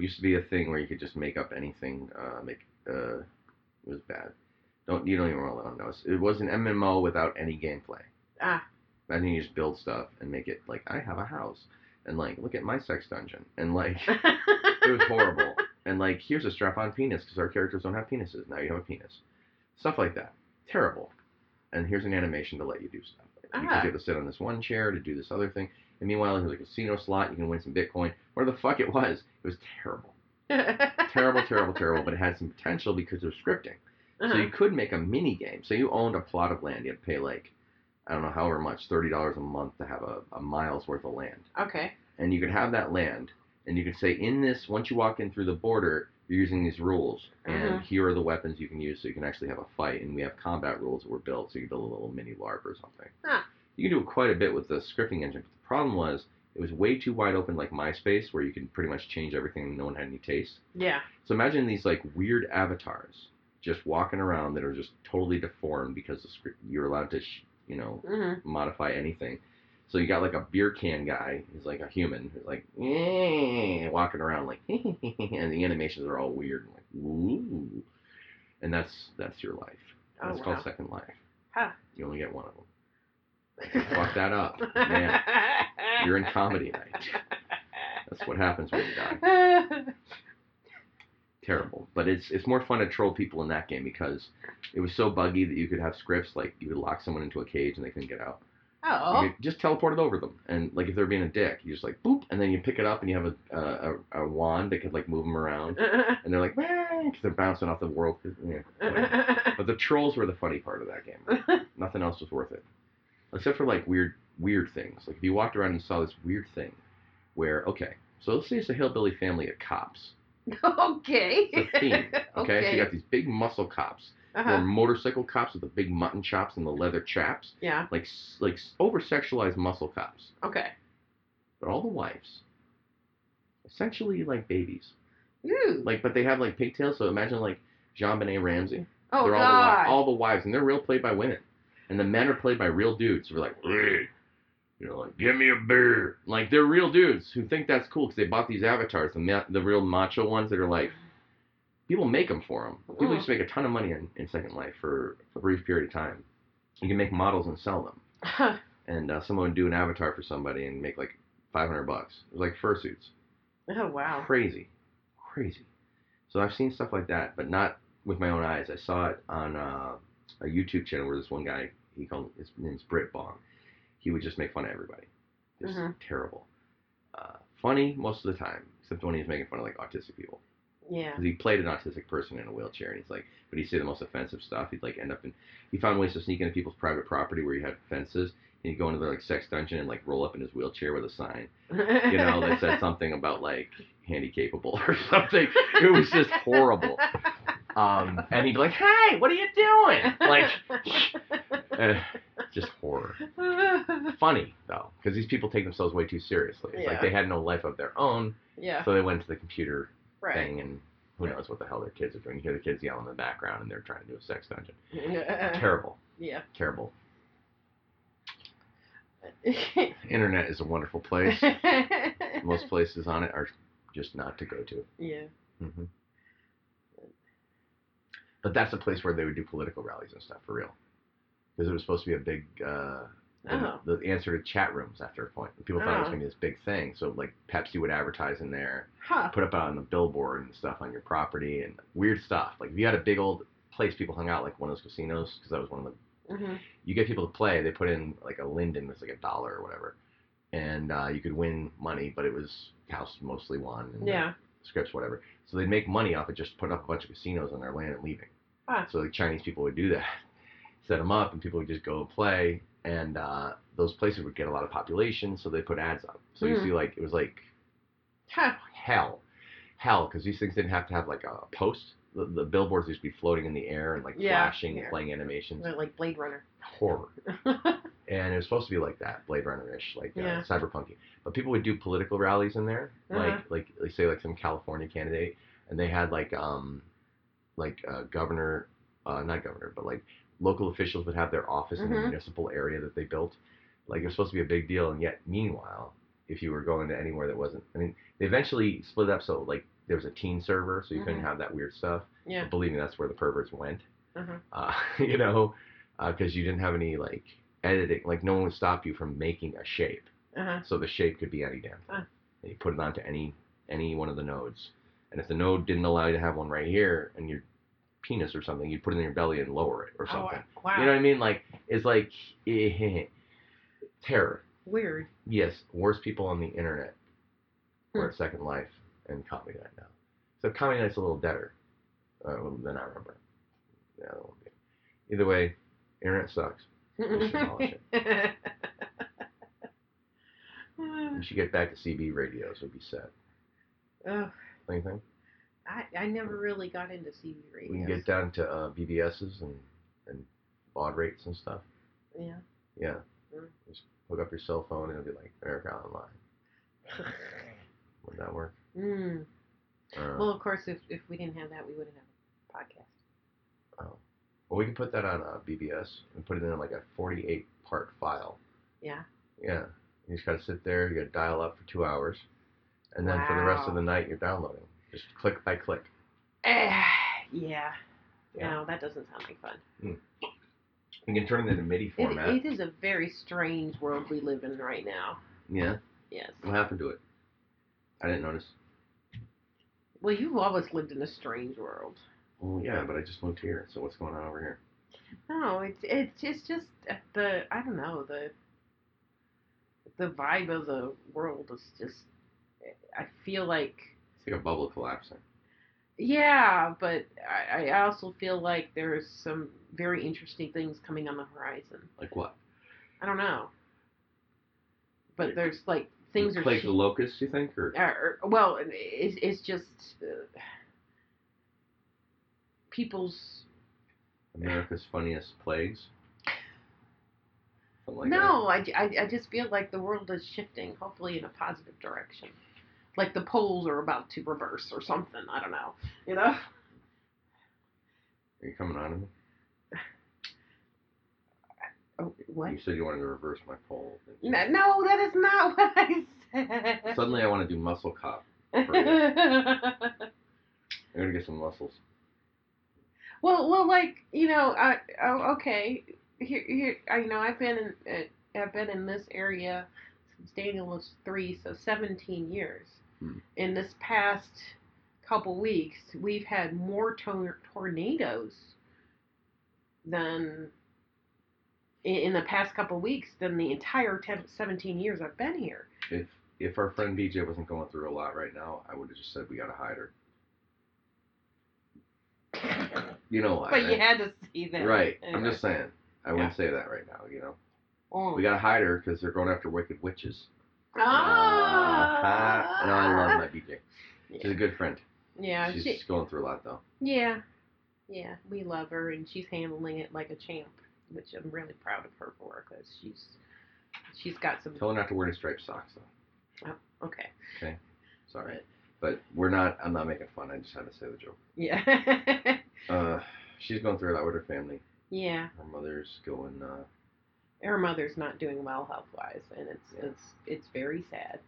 Speaker 2: used to be a thing where you could just make up anything. Uh, make uh, it was bad. Don't you don't even want to know. It was an MMO without any gameplay.
Speaker 1: Ah.
Speaker 2: Imagine you just build stuff and make it like I have a house and like look at my sex dungeon and like it was horrible and like here's a strap-on penis because our characters don't have penises. Now you have a penis. Stuff like that. Terrible. And here's an animation to let you do stuff. Because
Speaker 1: Ah.
Speaker 2: you have to sit on this one chair to do this other thing. And meanwhile, here's a casino slot. You can win some Bitcoin. Whatever the fuck it was, it was terrible. terrible, terrible, terrible. But it had some potential because of scripting. So
Speaker 1: Uh-huh.
Speaker 2: you could make a mini game. So you owned a plot of land. You had to pay like, I don't know, however much, thirty dollars a month to have a, a mile's worth of land.
Speaker 1: okay.
Speaker 2: And you could have that land, and you can say in this, once you walk in through the border, you're using these rules, and
Speaker 1: Mhm.
Speaker 2: here are the weapons you can use, so you can actually have a fight. And we have combat rules that were built, so you can build a little mini LARP or something.
Speaker 1: Huh.
Speaker 2: You can do quite a bit with the scripting engine. But the problem was it was way too wide open, like MySpace, where you can pretty much change everything and no one had any taste.
Speaker 1: Yeah.
Speaker 2: So imagine these like weird avatars just walking around that are just totally deformed because the script, you're allowed to, sh- you know,
Speaker 1: hmm
Speaker 2: modify anything. So you got like a beer can guy, he's like a human, who's like "Eh," walking around like, and the animations are all weird and like ooh, and that's that's your life.
Speaker 1: Oh,
Speaker 2: That's
Speaker 1: wow.
Speaker 2: called Second Life.
Speaker 1: Huh.
Speaker 2: You only get one of them. Fuck that up, man. You're in comedy night. That's what happens when you die. Terrible, but it's it's more fun to troll people in that game because it was so buggy that you could have scripts like you could lock someone into a cage and they couldn't get out.
Speaker 1: Oh.
Speaker 2: You just teleport it over them, and like if they're being a dick, you just like boop, and then you pick it up, and you have a a, a, a wand that could like move them around, and they're like, because they're bouncing off the world. Yeah, but the trolls were the funny part of that game. Nothing else was worth it, except for like weird weird things. Like if you walked around and saw this weird thing, where okay, so let's say it's a hillbilly family of cops.
Speaker 1: okay.
Speaker 2: It's a theme. Okay, so you got these big muscle cops, or
Speaker 1: Uh-huh.
Speaker 2: motorcycle cops with the big mutton chops and the leather chaps,
Speaker 1: Yeah.
Speaker 2: like like over sexualized muscle cops.
Speaker 1: Okay.
Speaker 2: But all the wives, essentially like babies.
Speaker 1: Ooh.
Speaker 2: Like, but they have like pigtails. So imagine like JonBenét Ramsey.
Speaker 1: oh
Speaker 2: they're all the,
Speaker 1: God.
Speaker 2: all the wives, and they're real played by women, and the men are played by real dudes who are like, hey, you know, like give me a beer. Like they're real dudes who think that's cool because they bought these avatars, the ma- the real macho ones that are like. People make them for them. People
Speaker 1: Mm.
Speaker 2: used to make a ton of money in, in Second Life for a brief period of time. You can make models and sell them. and uh, someone would do an avatar for somebody and make like 500 bucks. It was like fursuits.
Speaker 1: oh wow.
Speaker 2: Crazy, crazy. So I've seen stuff like that, but not with my own eyes. I saw it on uh, a YouTube channel where this one guy, he called his name's Britbong. He would just make fun of everybody. Just
Speaker 1: Mhm.
Speaker 2: terrible. Uh, funny most of the time, except when he was making fun of like autistic people.
Speaker 1: Yeah.
Speaker 2: Because he played an autistic person in a wheelchair, and he's like, but he'd say the most offensive stuff. He'd like end up in, he found ways to sneak into people's private property where you had fences, and he'd go into their like sex dungeon and like roll up in his wheelchair with a sign, you know, that said something about like handy capable or something. It was just horrible. Um, and he'd be like, "Hey, what are you doing?" Like, eh, just horror. Funny though, because these people take themselves way too seriously. It's
Speaker 1: Yeah.
Speaker 2: like they had no life of their own,
Speaker 1: yeah.
Speaker 2: so they went to the computer
Speaker 1: Right.
Speaker 2: thing and who knows what the hell their kids are doing. You hear the kids yelling in the background and they're trying to do a sex dungeon. Terrible.
Speaker 1: Yeah.
Speaker 2: Terrible. Internet is a wonderful place. Most places on it are just not to go to.
Speaker 1: yeah.
Speaker 2: hmm But that's a place where they would do political rallies and stuff for real. Because it was supposed to be a big, uh,
Speaker 1: Oh.
Speaker 2: the, the answer to chat rooms after a point. People thought it was
Speaker 1: Oh.
Speaker 2: going to be this big thing. So, like, Pepsi would advertise in there.
Speaker 1: Huh.
Speaker 2: put up on the billboard and stuff on your property and weird stuff. Like if you had a big old place people hung out, like one of those casinos, because that was one of the.
Speaker 1: hmm
Speaker 2: You get people to play. They put in like a Linden, it's like a dollar or whatever, and uh, you could win money, but it was house mostly won. And
Speaker 1: Yeah.
Speaker 2: Scripts, whatever. So they'd make money off of just putting up a bunch of casinos on their land and leaving.
Speaker 1: Ah.
Speaker 2: So like Chinese people would do that, set them up, and people would just go and play. And uh, those places would get a lot of population, so they put ads up. So you
Speaker 1: Mhm.
Speaker 2: see, like it was like hell, hell, because these things didn't have to have like a post. The, the billboards used to be floating in the air and like
Speaker 1: Yeah,
Speaker 2: flashing
Speaker 1: yeah.
Speaker 2: and playing animations.
Speaker 1: They're like Blade Runner.
Speaker 2: Horror. And it was supposed to be like that, Blade Runner-ish, like
Speaker 1: Yeah.
Speaker 2: uh, cyberpunky. But people would do political rallies in there,
Speaker 1: Uh-huh.
Speaker 2: like like like say like some California candidate, and they had like um like uh, governor, uh, not governor, but like local officials would have their office in the municipal area that they built. Like it was supposed to be a big deal, and yet meanwhile, if you were going to anywhere that wasn't, I mean, they eventually split up so like there was a teen server, so you couldn't
Speaker 1: Mhm.
Speaker 2: have that weird stuff.
Speaker 1: Yeah.
Speaker 2: But believe me, that's where the perverts went
Speaker 1: Uh-huh.
Speaker 2: uh, you know, because you didn't have any like editing, like no one would stop you from making a shape.
Speaker 1: Uh-huh.
Speaker 2: So the shape could be any damn thing,
Speaker 1: Ah.
Speaker 2: and you put it onto any any one of the nodes. And if the node didn't allow you to have one right here, and your penis or something, you put it in your belly and lower it or something.
Speaker 1: Oh,
Speaker 2: something.
Speaker 1: wow.
Speaker 2: You know what I mean? Like it's like eh, terror.
Speaker 1: Weird.
Speaker 2: Yes, worst people on the internet
Speaker 1: Hmm.
Speaker 2: were at Second Life and Comedy Night now. So Comedy Night's a little deader uh, than I remember. Yeah, that won't be. Either way, internet sucks. We should get back to CB radios. We'd be set.
Speaker 1: Ugh,
Speaker 2: Anything?
Speaker 1: I, I never really got into CB radios.
Speaker 2: We can get down to uh, BBSs and and baud rates and stuff.
Speaker 1: Yeah.
Speaker 2: Yeah.
Speaker 1: Mm.
Speaker 2: Just hook up your cell phone and it'll be like America Online. Would that work?
Speaker 1: mm.
Speaker 2: Uh,
Speaker 1: Well, of course, if, if we didn't have that, we wouldn't have a podcast. Oh.
Speaker 2: Well, we can put that on uh, BBS and put it in like a 48 part file.
Speaker 1: Yeah.
Speaker 2: Yeah. You just gotta sit there. You gotta dial up for two hours, and then for the rest of the night you're downloading, just click by click.
Speaker 1: Eh, yeah.
Speaker 2: Yeah.
Speaker 1: No, that doesn't sound like fun.
Speaker 2: You can turn it into MIDI
Speaker 1: It,
Speaker 2: format.
Speaker 1: it is a very strange world we live in right now.
Speaker 2: Yeah.
Speaker 1: Yes.
Speaker 2: What happened to it? I didn't notice.
Speaker 1: Well, you've always lived in a strange world.
Speaker 2: Well, yeah, but I just moved here. So what's going on over here?
Speaker 1: No, it's it's it's just uh, the I don't know the the vibe of the world is just. I feel like
Speaker 2: like a bubble collapsing.
Speaker 1: yeah, but I, I also feel like there's some very interesting things coming on the horizon.
Speaker 2: Like what?
Speaker 1: I don't know, but there's like things are.
Speaker 2: like the locusts, you think, or
Speaker 1: or, or- well, it's, it's just uh, people's.
Speaker 2: America's funniest plagues? Like
Speaker 1: no, I, I, I just feel like the world is shifting, hopefully in a positive direction. Like the poles are about to reverse or something. I don't know. You know?
Speaker 2: Are you coming on to me?
Speaker 1: Oh, what?
Speaker 2: You said you wanted to reverse my poll.
Speaker 1: No, no, that is not what I said.
Speaker 2: Suddenly, I want to do muscle cop. I'm gonna get some muscles.
Speaker 1: well, well, like you know, I oh, okay. Here, here, I you know I've been in, uh, I've been in this area since Daniel was three, so seventeen years.
Speaker 2: Hmm.
Speaker 1: In this past couple weeks, we've had more tor- tornadoes than in, the past couple weeks than the entire 10, 17 years I've been here.
Speaker 2: If if our friend BJ wasn't going through a lot right now, I would have just said we gotta hide her. You know why?
Speaker 1: But you
Speaker 2: right?
Speaker 1: had to see that,
Speaker 2: Right. I'm just saying. I wouldn't say that right now. You know,
Speaker 1: Oh.
Speaker 2: we gotta hide her because they're going after wicked witches.
Speaker 1: Ah.
Speaker 2: no, I love my BJ. She's a good friend.
Speaker 1: yeah,
Speaker 2: She's
Speaker 1: she,
Speaker 2: going through a lot though.
Speaker 1: yeah, yeah. We love her, and she's handling it like a champ, which I'm really proud of her for because she's she's got some.
Speaker 2: Tell her not to wear any striped socks though.
Speaker 1: Okay, Okay.
Speaker 2: Sorry, but we're not. I'm not making fun. I just had to say the joke.
Speaker 1: yeah,
Speaker 2: Uh, she's going through a lot with her family.
Speaker 1: yeah.
Speaker 2: Her mother's going. Uh,
Speaker 1: Her mother's not doing well health wise, and it's
Speaker 2: Yeah.
Speaker 1: it's it's very sad.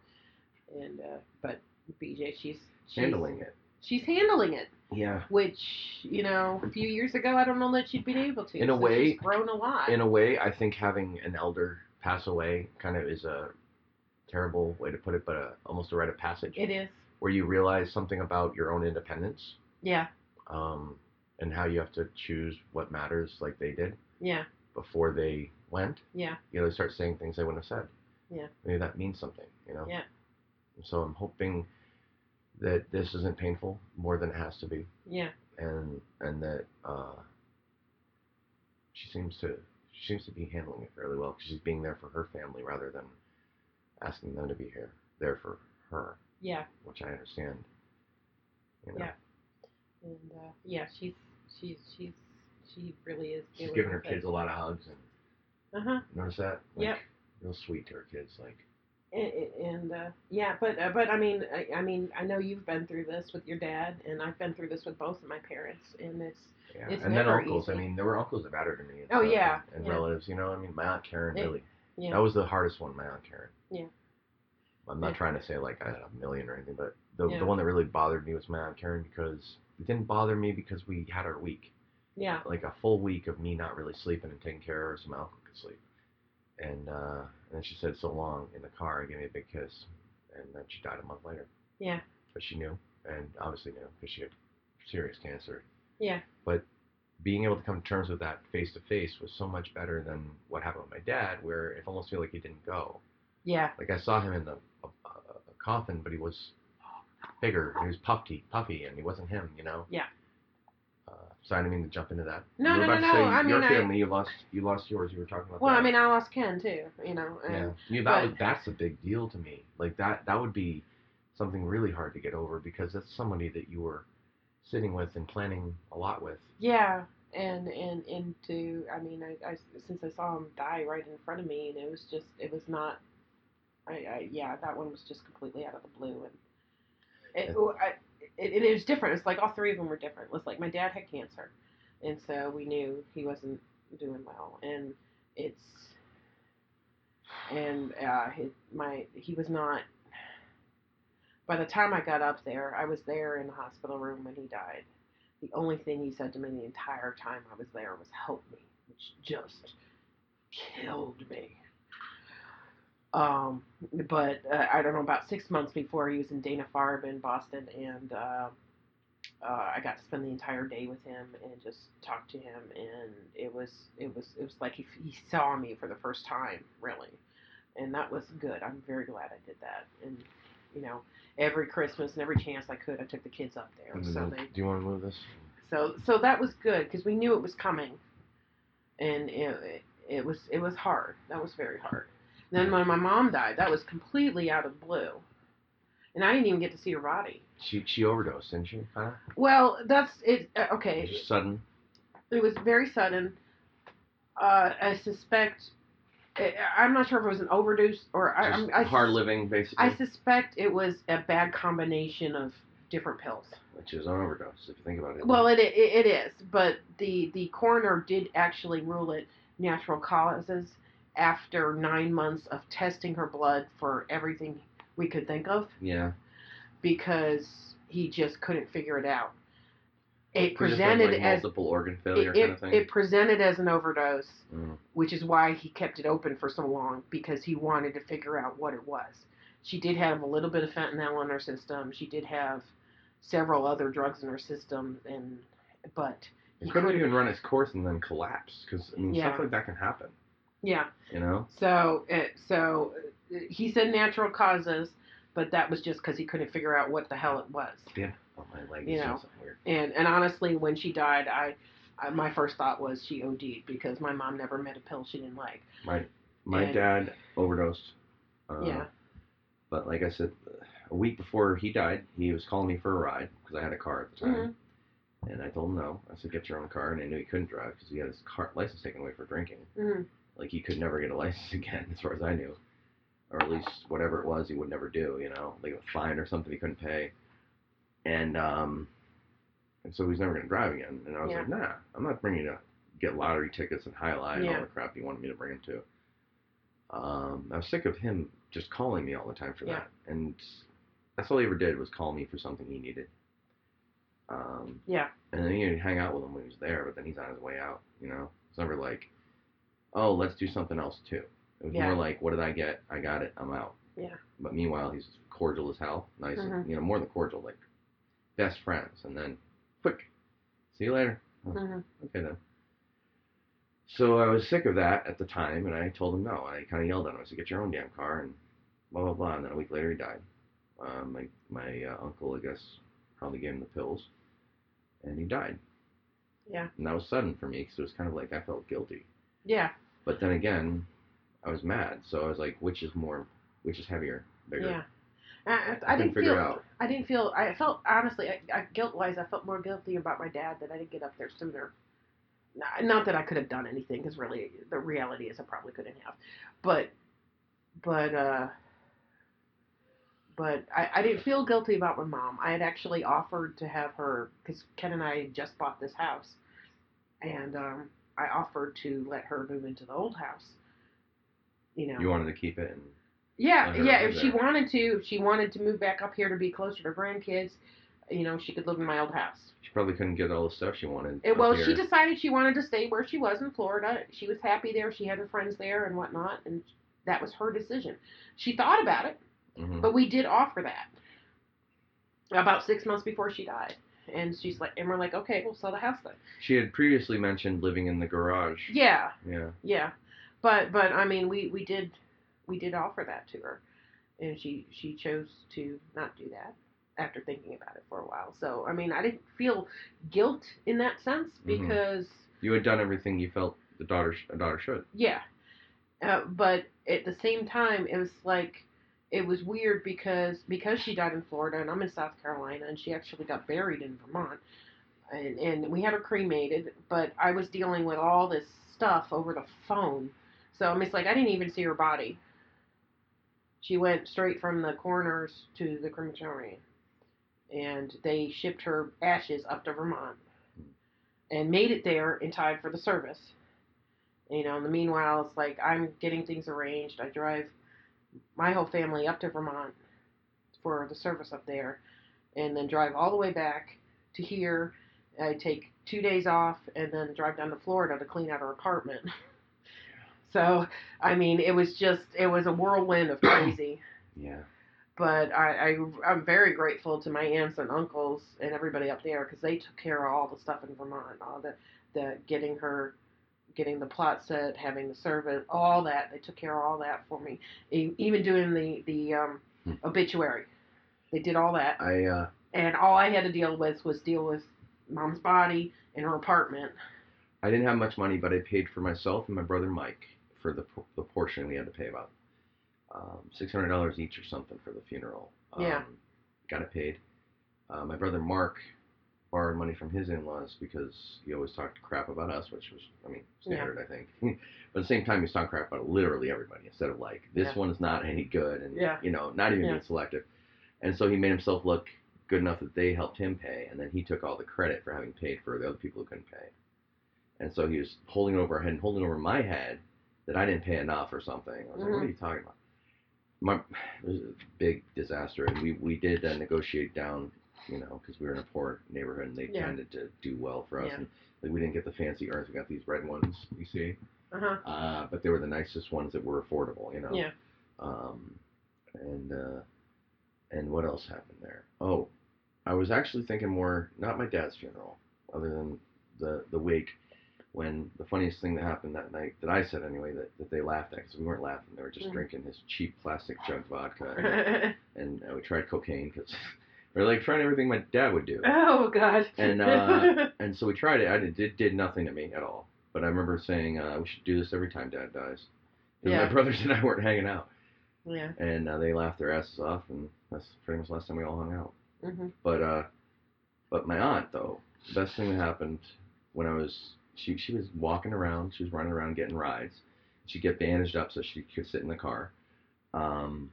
Speaker 1: And uh, but BJ, she's, she's
Speaker 2: handling it.
Speaker 1: She's handling it.
Speaker 2: Yeah.
Speaker 1: which you know a few years ago I don't know that she'd been able to.
Speaker 2: In a
Speaker 1: So
Speaker 2: way-
Speaker 1: she's grown a lot.
Speaker 2: In a way, I think having an elder pass away kind of is a terrible way to put it, but a, almost a rite of passage
Speaker 1: it is,
Speaker 2: where you realize something about your own independence
Speaker 1: yeah,
Speaker 2: um, and how you have to choose what matters, like they did
Speaker 1: yeah,
Speaker 2: before they went.
Speaker 1: yeah,
Speaker 2: You know, they start saying things they wouldn't have said.
Speaker 1: Yeah.
Speaker 2: Maybe that means something. You know.
Speaker 1: Yeah.
Speaker 2: And so I'm hoping that this isn't painful more than it has to be.
Speaker 1: yeah,
Speaker 2: and and that uh, she seems to she seems to be handling it fairly well because she's being there for her family rather than asking them to be here there for her,
Speaker 1: yeah,
Speaker 2: which I understand. You know,
Speaker 1: Yeah. and uh, yeah, she's she's she's she really is.
Speaker 2: she's giving her kids a lot of hugs and
Speaker 1: Uh huh.
Speaker 2: notice that. Like,
Speaker 1: Yep.
Speaker 2: Real sweet to her kids, like
Speaker 1: And, and uh, yeah, but uh, but I mean I, I mean I know you've been through this with your dad, and I've been through this with both of my parents, and it's
Speaker 2: yeah.
Speaker 1: It's
Speaker 2: and then uncles. I mean, there were uncles that mattered to me. And
Speaker 1: Oh,
Speaker 2: stuff,
Speaker 1: yeah,
Speaker 2: and, and
Speaker 1: yeah.
Speaker 2: relatives. You know, I mean, my aunt Karen
Speaker 1: Yeah.
Speaker 2: really.
Speaker 1: yeah,
Speaker 2: That was the hardest one, my aunt Karen.
Speaker 1: Yeah.
Speaker 2: I'm not
Speaker 1: Yeah.
Speaker 2: trying to say like I had a million or anything, but the
Speaker 1: Yeah.
Speaker 2: the one that really bothered me was my aunt Karen because it didn't bother me because we had our week,
Speaker 1: yeah,
Speaker 2: like a full week of me not really sleeping and taking care of her so could sleep. And uh, and then she said so long in the car and gave me a big kiss, and then she died a month later.
Speaker 1: Yeah.
Speaker 2: But she knew, and obviously knew because she had serious cancer.
Speaker 1: Yeah.
Speaker 2: But being able to come to terms with that face to face was so much better than what happened with my dad, where it almost feel like he didn't go.
Speaker 1: yeah,
Speaker 2: Like I saw him in the a, a, a coffin, but he was bigger. He was puffy, puffy, and he wasn't him. You know.
Speaker 1: Yeah.
Speaker 2: Sorry, I didn't mean to jump into that.
Speaker 1: No, no,
Speaker 2: about
Speaker 1: no,
Speaker 2: to say
Speaker 1: no, I
Speaker 2: your
Speaker 1: mean, I-
Speaker 2: family. You lost. You lost yours. You were talking about.
Speaker 1: Well,
Speaker 2: that.
Speaker 1: I mean, I lost Ken too, you know, and
Speaker 2: Yeah. You, that
Speaker 1: but-
Speaker 2: was, that's a big deal to me. Like that. That would be something really hard to get over because that's somebody that you were sitting with and planning a lot with.
Speaker 1: yeah, and and and to, I mean, I, I since I saw him die right in front of me, and it was just, it was not, I, I yeah, that one was just completely out of the blue, and it, I, it, it was different. It's like all three of them were different. It was like my dad had cancer, and so we knew he wasn't doing well, and it's, and uh, his, my he was not. By the time I got up there, I was there in the hospital room when he died. The only thing he said to me the entire time I was there was "help me," which just killed me. Um, but uh, I don't know about six months before he was in Dana Farber in Boston, and uh, uh, I got to spend the entire day with him and just talk to him, and it was it was it was like he he saw me for the first time, really, and that was good. I'm very glad I did that. And you know, every Christmas and every chance I could, I took the kids up there. So they,
Speaker 2: Do you want to move this?
Speaker 1: so so that was good because we knew it was coming, and it it was it was hard. That was very hard. Then when my mom died, that was completely out of blue, and I didn't even get to see her body.
Speaker 2: She she overdosed, didn't she? Kind
Speaker 1: Well, that's it. Uh, okay,
Speaker 2: Just sudden.
Speaker 1: it was very sudden. Uh, I suspect. I- I'm not sure if it was an overdose or I, I
Speaker 2: hard living, basically.
Speaker 1: I suspect it was a bad combination of different pills.
Speaker 2: which is an overdose, if you think about it.
Speaker 1: Well, it, it it is, but the the coroner did actually rule it natural causes after nine months of testing her blood for everything we could think of
Speaker 2: yeah.
Speaker 1: because he just couldn't figure it out. It
Speaker 2: Could just have,
Speaker 1: presented
Speaker 2: like,
Speaker 1: as
Speaker 2: multiple organ failure
Speaker 1: it,
Speaker 2: kind of thing.
Speaker 1: it presented as an overdose,
Speaker 2: Mm.
Speaker 1: which is why he kept it open for so long because he wanted to figure out what it was. She did have a little bit of fentanyl in her system. She did have several other drugs in her system, and but
Speaker 2: It
Speaker 1: he
Speaker 2: couldn't even run its course and then collapse because I mean
Speaker 1: Yeah.
Speaker 2: stuff like that can happen.
Speaker 1: Yeah.
Speaker 2: You know.
Speaker 1: So it, so uh, he said natural causes, but that was just because he couldn't figure out what the hell it was. Yeah.
Speaker 2: Oh, my leg
Speaker 1: You know.
Speaker 2: doing something weird.
Speaker 1: And and honestly, when she died, I, I my first thought was she OD'd because my mom never met a pill she didn't like.
Speaker 2: My my
Speaker 1: And-
Speaker 2: dad overdosed. Uh,
Speaker 1: Yeah.
Speaker 2: But like I said, a week before he died, he was calling me for a ride because I had a car at the time.
Speaker 1: Mm-hmm.
Speaker 2: And I told him no. I said, get your own car. And I knew he couldn't drive because he had his car license taken away for drinking.
Speaker 1: hmm
Speaker 2: Like he could never get a license again, as far as I knew, or at least whatever it was, he would never do. You know, like a fine or something he couldn't pay, and um, and so he's never gonna drive again. And I was
Speaker 1: Yeah.
Speaker 2: like, nah, I'm not bringing you to get lottery tickets and high lie and
Speaker 1: Yeah.
Speaker 2: all the crap you wanted me to bring him to. Um, I was sick of him just calling me all the time for
Speaker 1: Yeah.
Speaker 2: that, and that's all he ever did was call me for something he needed. Um,
Speaker 1: Yeah.
Speaker 2: and then you'd hang out with him when he was there, but then he's on his way out. You know, it's never like, oh, let's do something else too. It was
Speaker 1: Yeah.
Speaker 2: more like, what did I get? I got it. I'm out.
Speaker 1: Yeah.
Speaker 2: But meanwhile, he's cordial as hell, nice, and,
Speaker 1: Mhm.
Speaker 2: you know, more than cordial, like best friends. And then, quick, see you later. Oh,
Speaker 1: hmm
Speaker 2: Okay then. So I was sick of that at the time, and I told him no. I kind of yelled at him. I said, "Get your own damn car," and blah blah blah. And then a week later, he died. Um, my my uh, uncle, I guess, probably gave him the pills, and he died.
Speaker 1: Yeah.
Speaker 2: And that was sudden for me because it was kind of like I felt guilty.
Speaker 1: Yeah.
Speaker 2: But then again, I was mad. So I was like, which is more, which is heavier, bigger?
Speaker 1: Yeah. I, I, I didn't
Speaker 2: figure
Speaker 1: feel.
Speaker 2: out.
Speaker 1: I didn't feel. I felt honestly, I, I, guilt wise, I felt more guilty about my dad that I didn't get up there sooner. Not, not that I could have done anything, because really, the reality is I probably couldn't have. But, but, uh, but I, I didn't feel guilty about my mom. I had actually offered to have her, because Ken and I had just bought this house, and um, I offered to let her move into the old house. You know.
Speaker 2: You wanted to keep it, and
Speaker 1: Yeah, yeah. If she wanted to, if she wanted to move back up here to be closer to her grandkids, you know, she could live in my old house.
Speaker 2: she probably couldn't get all the stuff she wanted.
Speaker 1: It, well,
Speaker 2: here.
Speaker 1: she decided she wanted to stay where she was in Florida. She was happy there. She had her friends there and whatnot, and that was her decision. She thought about it,
Speaker 2: Mhm.
Speaker 1: but we did offer that about six months before she died. And she's like, and we're like, okay, we'll sell the house then.
Speaker 2: She had previously mentioned living in the garage.
Speaker 1: Yeah,
Speaker 2: Yeah.
Speaker 1: yeah, but but I mean, we we did we did offer that to her, and she she chose to not do that after thinking about it for a while. So I mean, I didn't feel guilt in that sense
Speaker 2: Mhm.
Speaker 1: because
Speaker 2: You had done everything you felt the daughter a daughter should.
Speaker 1: yeah, uh, but at the same time, it was like it was weird because because she died in Florida and I'm in South Carolina and she actually got buried in Vermont. And, and we had her cremated, but I was dealing with all this stuff over the phone. So I mean, it's like I didn't even see her body. She went straight from the coroner's to the crematorium, and they shipped her ashes up to Vermont, and made it there in time for the service. You know, in the meanwhile, it's like I'm getting things arranged. I drive my whole family up to Vermont for the service up there, and then drive all the way back to here. I take two days off and then drive down to Florida to clean out her apartment. so, I mean, it was just it was a whirlwind of crazy.
Speaker 2: Yeah.
Speaker 1: but I, I I'm very grateful to my aunts and uncles and everybody up there because they took care of all the stuff in Vermont, all the the getting her getting the plot set, having the servant, all that. They took care of all that for me. Even doing the the um,
Speaker 2: Hmm.
Speaker 1: obituary, they did all that.
Speaker 2: I uh,
Speaker 1: And all I had to deal with was deal with mom's body in her apartment.
Speaker 2: I didn't have much money, but I paid for myself and my brother Mike for the the portion we had to pay about um, six hundred dollars each or something for the funeral. Um,
Speaker 1: Yeah.
Speaker 2: Got it paid. Uh, my brother Mark borrowed money from his in-laws because he always talked crap about us, which was, I mean, standard, I think. but at the same time, he was talking crap about literally everybody instead of like this
Speaker 1: Yeah.
Speaker 2: one's not any good, and
Speaker 1: Yeah.
Speaker 2: you know, not even
Speaker 1: Yeah.
Speaker 2: being selective. And so he made himself look good enough that they helped him pay, and then he took all the credit for having paid for the other people who couldn't pay. And so he was holding it over our head and holding it over my head that I didn't pay enough or something. I was like, what are you talking about? My, it was a big disaster, and we, we did uh, negotiate down, you know, because we were in a poor neighborhood and they
Speaker 1: Yeah.
Speaker 2: tended to do well for us.
Speaker 1: Yeah.
Speaker 2: And like, we didn't get the fancy urns, we got these red ones, you see.
Speaker 1: Uh huh.
Speaker 2: Uh, but they were the nicest ones that were affordable, you know.
Speaker 1: Yeah.
Speaker 2: Um, and uh, and what else happened there? Oh, I was actually thinking more not my dad's funeral, other than the the wake. When the funniest thing that happened that night, that I said anyway, that, that they laughed at, because we weren't laughing, they were just
Speaker 1: Mm.
Speaker 2: drinking his cheap plastic jug vodka, and, and uh, we tried cocaine because we are like trying everything my dad would do.
Speaker 1: oh God.
Speaker 2: And uh, and so we tried it. I did, it did nothing to me at all. But I remember saying uh, we should do this every time Dad dies. And
Speaker 1: Yeah.
Speaker 2: my brothers and I weren't hanging out,
Speaker 1: yeah.
Speaker 2: and uh, they laughed their asses off, and that's pretty much the last time we all hung out.
Speaker 1: Mm-hmm.
Speaker 2: But uh, but my aunt though, the best thing that happened when I was she she was walking around, she was running around getting rides. She'd get bandaged up so she could sit in the car, um,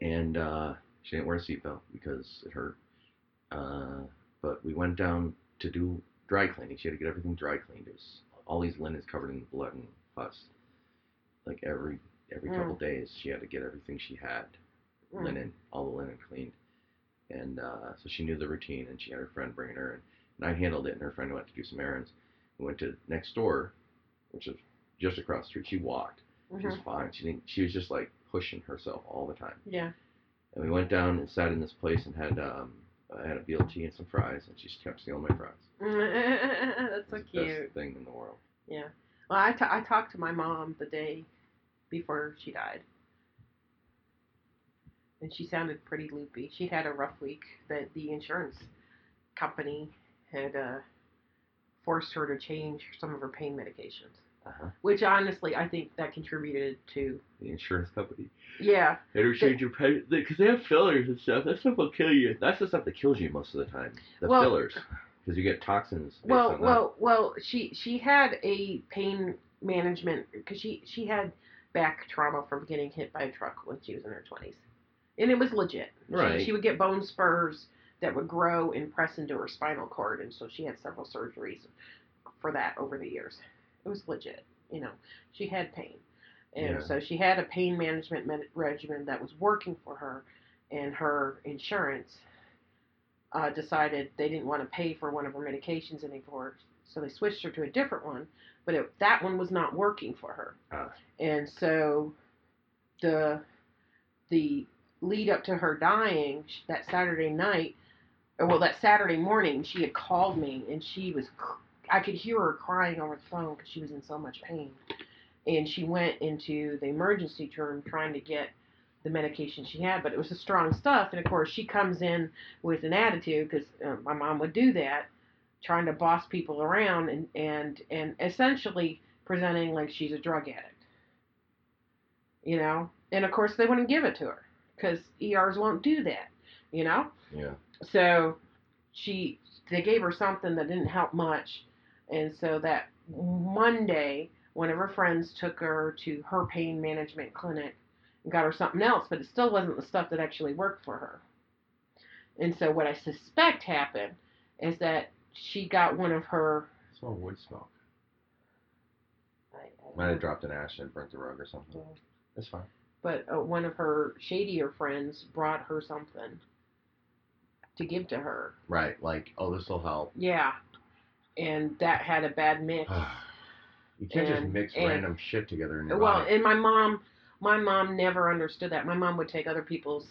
Speaker 2: and uh, she didn't wear a seatbelt because it hurt. Uh, but we went down to do dry cleaning. She had to get everything dry cleaned. It was all these linens covered in blood and pus. Like every every
Speaker 1: Mm.
Speaker 2: couple days, she had to get everything she had
Speaker 1: Mm.
Speaker 2: linen, all the linen cleaned. And uh, so she knew the routine, and she had her friend bringing her in. And I handled it, and her friend went to do some errands. We went to next door, which is just across the street. She walked. She was
Speaker 1: Mhm.
Speaker 2: fine. She didn't. She was just like pushing herself all the time.
Speaker 1: Yeah.
Speaker 2: And we went down and sat in this place and had um, I had a BLT and some fries, and she just kept stealing my fries.
Speaker 1: That's so
Speaker 2: It's the
Speaker 1: cute.
Speaker 2: best thing in the world.
Speaker 1: Yeah. Well, I, t- I talked to my mom the day before she died. And she sounded pretty loopy. She'd had a rough week. That the insurance company had uh, forced her to change some of her pain medications.
Speaker 2: Uh-huh.
Speaker 1: Which honestly, I think that contributed to.
Speaker 2: The insurance company.
Speaker 1: Yeah.
Speaker 2: Don't change your pay because they have fillers and stuff. That stuff will kill you. That's the stuff that kills you most of the time. The
Speaker 1: Well-
Speaker 2: fillers, because you get toxins.
Speaker 1: Well, well, well. She she had a pain management because she she had back trauma from getting hit by a truck when she was in her twenties, and it was legit. She-
Speaker 2: Right.
Speaker 1: She, would get bone spurs that would grow and press into her spinal cord, and so she had several surgeries for that over the years. It was legit. You know, she had pain, and
Speaker 2: Yeah.
Speaker 1: so she had a pain management med- regimen that was working for her, and her insurance uh, decided they didn't want to pay for one of her medications anymore, so they switched her to a different one. But it, that one was not working for her,
Speaker 2: Ah.
Speaker 1: and so the the lead up to her dying that Saturday night, or well that Saturday morning, she had called me and she was I could hear her crying over the phone because she was in so much pain, and she went into the emergency room trying to get the medication she had, but it was the strong stuff. And of course, she comes in with an attitude because uh, my mom would do that, trying to boss people around and and and essentially presenting like she's a drug addict. You know, and of course they wouldn't give it to her because ERs won't do that. You know,
Speaker 2: yeah.
Speaker 1: so she they gave her something that didn't help much, and so that Monday, one of her friends took her to her pain management clinic and got her something else, but it still wasn't the stuff that actually worked for her. And so what I suspect happened is that she got one of her.
Speaker 5: Smell wood smoke.
Speaker 1: I, I
Speaker 5: Might have dropped an ash and burnt the rug or something.
Speaker 1: Yeah.
Speaker 5: That's fine.
Speaker 1: but uh, one of her shadier friends brought her something to give to her.
Speaker 5: Right, like, oh, this will help.
Speaker 1: Yeah, and that had a bad mix.
Speaker 5: you can't just mix
Speaker 1: and-
Speaker 5: random shit together in your
Speaker 1: well,
Speaker 5: body.
Speaker 1: and my mom, my mom never understood that. My mom would take other people's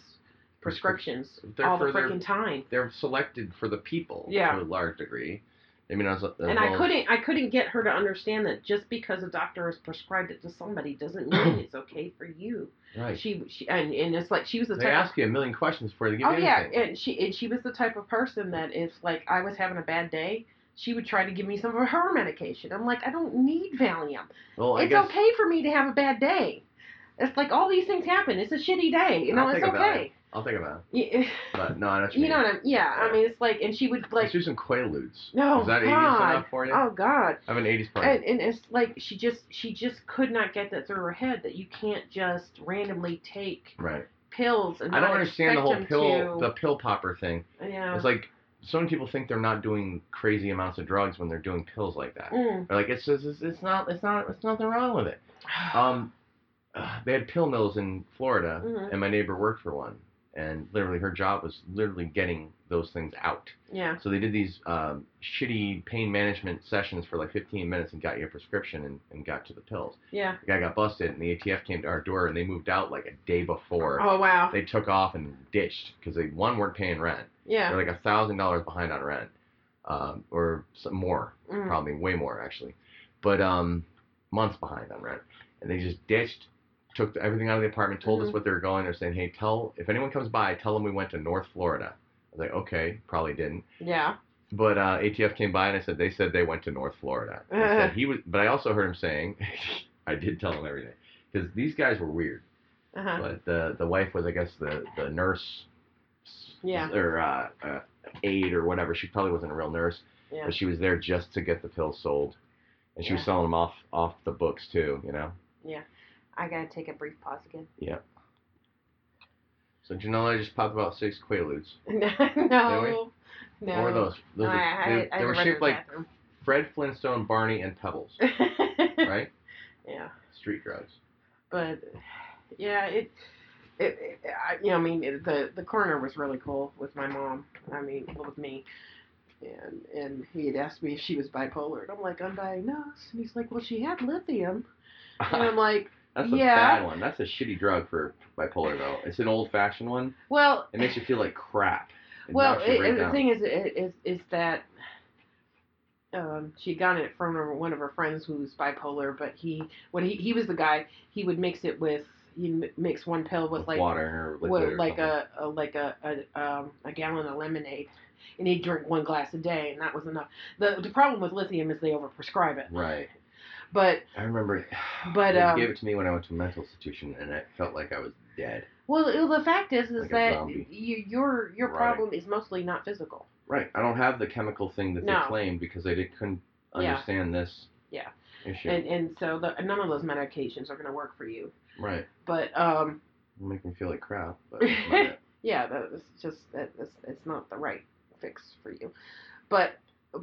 Speaker 1: prescriptions
Speaker 5: They're
Speaker 1: all the freaking time.
Speaker 5: They're selected for the people
Speaker 1: Yeah.
Speaker 5: to a large degree.
Speaker 2: I mean, as, as
Speaker 1: and I couldn't I couldn't get her to understand that just because a doctor has prescribed it to somebody doesn't mean it's okay for you.
Speaker 2: Right.
Speaker 1: She she and, and it's like she was the
Speaker 2: they
Speaker 1: type of
Speaker 2: ask you a million questions before they give
Speaker 1: Oh
Speaker 2: you
Speaker 1: yeah, and she and she was the type of person that if like I was having a bad day, she would try to give me some of her medication. I'm like, I don't need Valium.
Speaker 2: well,
Speaker 1: it's
Speaker 2: guess
Speaker 1: okay for me to have a bad day. It's like all these things happen. It's a shitty day. You know,
Speaker 2: I'll
Speaker 1: it's okay.
Speaker 2: I'll think about it. But no, I don't. you,
Speaker 1: you know what I'm? Yeah, I mean, it's like, and she would like.
Speaker 2: Let's do some Quaaludes.
Speaker 1: no,
Speaker 2: Is that 80s
Speaker 1: God,
Speaker 2: enough for you?
Speaker 1: oh God,
Speaker 2: I have an 80s party.
Speaker 1: and, and it's like she just she just could not get that through her head that you can't just randomly take
Speaker 2: right.
Speaker 1: pills and
Speaker 2: I don't understand the whole pill,
Speaker 1: them
Speaker 2: the pill popper thing.
Speaker 1: yeah.
Speaker 2: It's like so many people think they're not doing crazy amounts of drugs when they're doing pills like that.
Speaker 1: Mm.
Speaker 2: They're like it's just it's, it's not it's not it's nothing wrong with it. Um, uh, they had pill mills in Florida,
Speaker 1: Mhm.
Speaker 2: and my neighbor worked for one, and literally her job was literally getting those things out.
Speaker 1: yeah.
Speaker 2: So they did these um, shitty pain management sessions for like 15 minutes and got you a prescription and, and got to the pills.
Speaker 1: Yeah.
Speaker 2: The guy got busted, and the ATF came to our door, and they moved out like a day before.
Speaker 1: Oh wow.
Speaker 2: They took off and ditched because they one weren't paying rent.
Speaker 1: Yeah.
Speaker 2: They're like a thousand dollars behind on rent, um, or some more,
Speaker 1: Mm.
Speaker 2: probably way more actually, but um, months behind on rent, and they just ditched, took everything out of the apartment, told us
Speaker 1: Mhm.
Speaker 2: what they were going. They're saying, hey, tell if anyone comes by, tell them we went to North Florida. I was like, okay, probably didn't.
Speaker 1: Yeah.
Speaker 2: But uh, ATF came by and I said they said they went to North Florida. I
Speaker 1: Uh-huh.
Speaker 2: said he was, but I also heard him saying, I did tell him everything because these guys were weird.
Speaker 1: Uh huh.
Speaker 2: But the the wife was, I guess, the the nurse,
Speaker 1: Yeah.
Speaker 2: or uh, uh, aide or whatever. She probably wasn't a real nurse,
Speaker 1: Yeah.
Speaker 2: but she was there just to get the pills sold, and she was selling them off off the books too. You know.
Speaker 1: Yeah, I gotta take a brief pause again. Yeah.
Speaker 2: So Janelle, I just popped about six Quaaludes.
Speaker 1: no. No.
Speaker 2: What were those? Those
Speaker 1: No,
Speaker 2: are-
Speaker 1: I,
Speaker 2: they,
Speaker 1: I, I
Speaker 2: they were shaped like
Speaker 1: bathroom.
Speaker 2: Fred Flintstone, Barney, and Pebbles, right?
Speaker 1: Yeah.
Speaker 2: Street drugs.
Speaker 1: but yeah, it, it, it I, you know, I mean, it, the the coroner was really cool with my mom. I mean, with me, and and he had asked me if she was bipolar, and I'm like, undiagnosed, and he's like, well, she had lithium, and I'm like,
Speaker 2: That's a
Speaker 1: Yeah.
Speaker 2: bad one. That's a shitty drug for bipolar, though. It's an old-fashioned one.
Speaker 1: well,
Speaker 2: It makes you feel like crap. It
Speaker 1: well, it,
Speaker 2: right
Speaker 1: it- the thing is, is, is, is that. Um, she got it from one of her friends who's bipolar, but he when he, he was the guy he would mix it with he mix one pill with,
Speaker 2: with
Speaker 1: like
Speaker 2: water or
Speaker 1: with like a, a like a, a um a gallon of lemonade, and he'd drink one glass a day, and that was enough. the The problem with lithium is they overprescribe it,
Speaker 2: Right.
Speaker 1: but
Speaker 2: I remember. it-
Speaker 1: But,
Speaker 2: they
Speaker 1: um,
Speaker 2: gave it to me when I went to a mental institution, and I felt like I was dead.
Speaker 1: well, well, the fact is is
Speaker 2: Like
Speaker 1: that
Speaker 2: zombie.
Speaker 1: you, your your
Speaker 2: Right.
Speaker 1: problem is mostly not physical.
Speaker 2: Right. I don't have the chemical thing that
Speaker 1: No.
Speaker 2: they claim because I didn't couldn't
Speaker 1: Yeah.
Speaker 2: understand this
Speaker 1: Yeah.
Speaker 2: issue.
Speaker 1: And and so the, none of those medications are going to work for you.
Speaker 2: Right.
Speaker 1: But um,
Speaker 2: It'll make me feel like crap. But that's not it.
Speaker 1: yeah, that's just that it's, it's not the right fix for you. But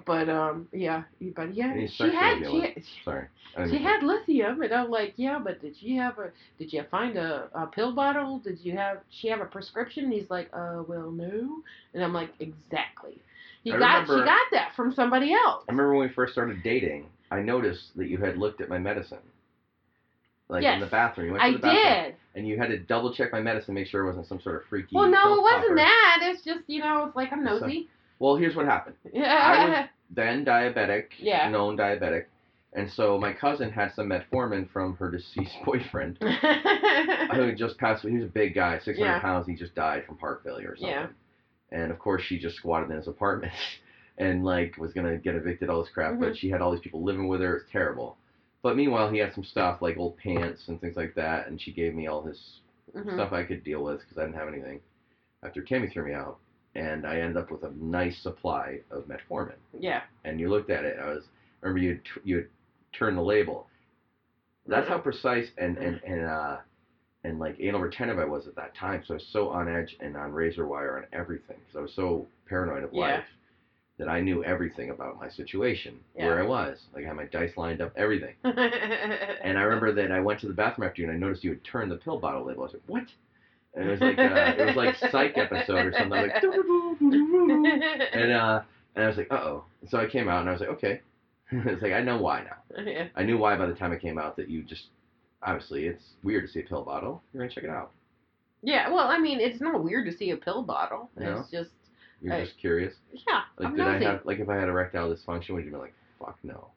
Speaker 1: but um, yeah, but yeah, she had she had,
Speaker 2: Sorry.
Speaker 1: She had lithium, and I'm like, yeah, but did she have a? Did you find a, a pill bottle? Did you have? She have a prescription? And he's like, uh, well, no. And I'm like, exactly. He
Speaker 2: I
Speaker 1: got she got that from somebody else.
Speaker 2: I remember when we first started dating, I noticed that you had looked at my medicine. Like in the bathroom. You went to
Speaker 1: I
Speaker 2: the bathroom
Speaker 1: did.
Speaker 2: and you had to double check my medicine, make sure it wasn't some sort of freaky.
Speaker 1: Well, no, it wasn't
Speaker 2: popper.
Speaker 1: that. It's just you know, it's like I'm
Speaker 2: So-
Speaker 1: nosy.
Speaker 2: Well, here's what happened.
Speaker 1: Yeah.
Speaker 2: I was then diabetic,
Speaker 1: Yeah.
Speaker 2: known diabetic, and so my cousin had some metformin from her deceased boyfriend, who just passed away. He was a big guy, 600
Speaker 1: Yeah.
Speaker 2: pounds. He just died from heart failure or something.
Speaker 1: Yeah.
Speaker 2: And of course, she just squatted in his apartment and like was gonna get evicted, all this crap.
Speaker 1: Mm-hmm.
Speaker 2: But she had all these people living with her. It's terrible. But meanwhile, he had some stuff like old pants and things like that, and she gave me all his
Speaker 1: Mhm.
Speaker 2: stuff I could deal with because I didn't have anything. After Tammy threw me out, and I ended up with a nice supply of metformin.
Speaker 1: Yeah.
Speaker 2: And you looked at it. I was remember you you turned the label. That's how precise and and and uh and like anal retentive I was at that time. So I was so on edge and on razor wire on everything. because I was so paranoid of
Speaker 1: Yeah.
Speaker 2: life that I knew everything about my situation,
Speaker 1: Yeah.
Speaker 2: where I was. Like I had my dice lined up, everything. And I remember that I went to the bathroom after you and I noticed you had turned the pill bottle label. I was like, what? And it was like uh, it was like psych episode or something. Like, and uh, and I was like, uh oh. So I came out and I was like, okay. it's like I know why now.
Speaker 1: yeah.
Speaker 2: I knew why by the time it came out that you just obviously it's weird to see a pill bottle. You're gonna check it out.
Speaker 1: Yeah, well, I mean, it's not weird to see a pill bottle.
Speaker 2: No.
Speaker 1: It's just
Speaker 2: You're
Speaker 1: I-
Speaker 2: just curious.
Speaker 1: Yeah,
Speaker 2: Like,
Speaker 1: I'm
Speaker 2: did I have like if I had erectile dysfunction, would you be like, fuck no?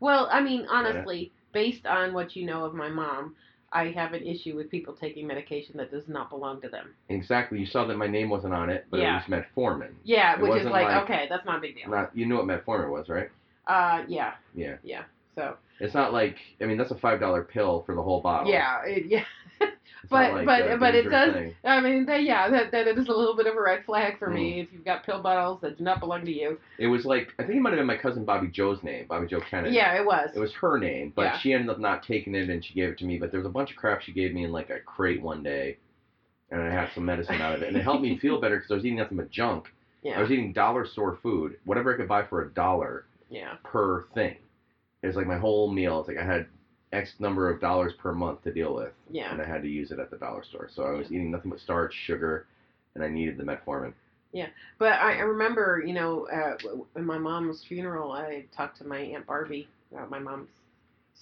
Speaker 1: Well, I mean, honestly, based on what you know of my mom, I have an issue with people taking medication that does not belong to them.
Speaker 2: Exactly. You saw that my name wasn't on it, but
Speaker 1: Yeah.
Speaker 2: it was metformin.
Speaker 1: Yeah,
Speaker 2: It
Speaker 1: which is like,
Speaker 2: like-
Speaker 1: okay, that's not a big deal.
Speaker 2: Not you knew what metformin was, right?
Speaker 1: Uh, yeah,
Speaker 2: Yeah.
Speaker 1: yeah. So
Speaker 2: It's not like I mean that's a five dollar pill for the whole bottle.
Speaker 1: yeah, it, yeah. But-
Speaker 2: like
Speaker 1: but- but it does-
Speaker 2: thing.
Speaker 1: I mean, that, yeah, that that is a little bit of a red flag for
Speaker 2: Mm.
Speaker 1: me if you've got pill bottles that do not belong to you.
Speaker 2: It was like I think it might have been my cousin Bobby Joe's name, Bobby Joe Kennedy.
Speaker 1: Yeah, it was.
Speaker 2: It was her name, but
Speaker 1: Yeah.
Speaker 2: she ended up not taking it and she gave it to me. But there was a bunch of crap she gave me in like a crate one day, and I had some medicine out of it, and it helped me feel better because I was eating nothing but junk. I was eating dollar store food, whatever I could buy for a dollar
Speaker 1: yeah,
Speaker 2: per thing. It was like my whole meal. It's like I had X number of dollars per month to deal with,
Speaker 1: yeah.
Speaker 2: and I had to use it at the dollar store. So I was eating nothing but starch, sugar, and I needed the metformin. Yeah.
Speaker 1: But I, I remember, you know, uh, my mom's funeral, I talked to my aunt Barbie, uh, my mom's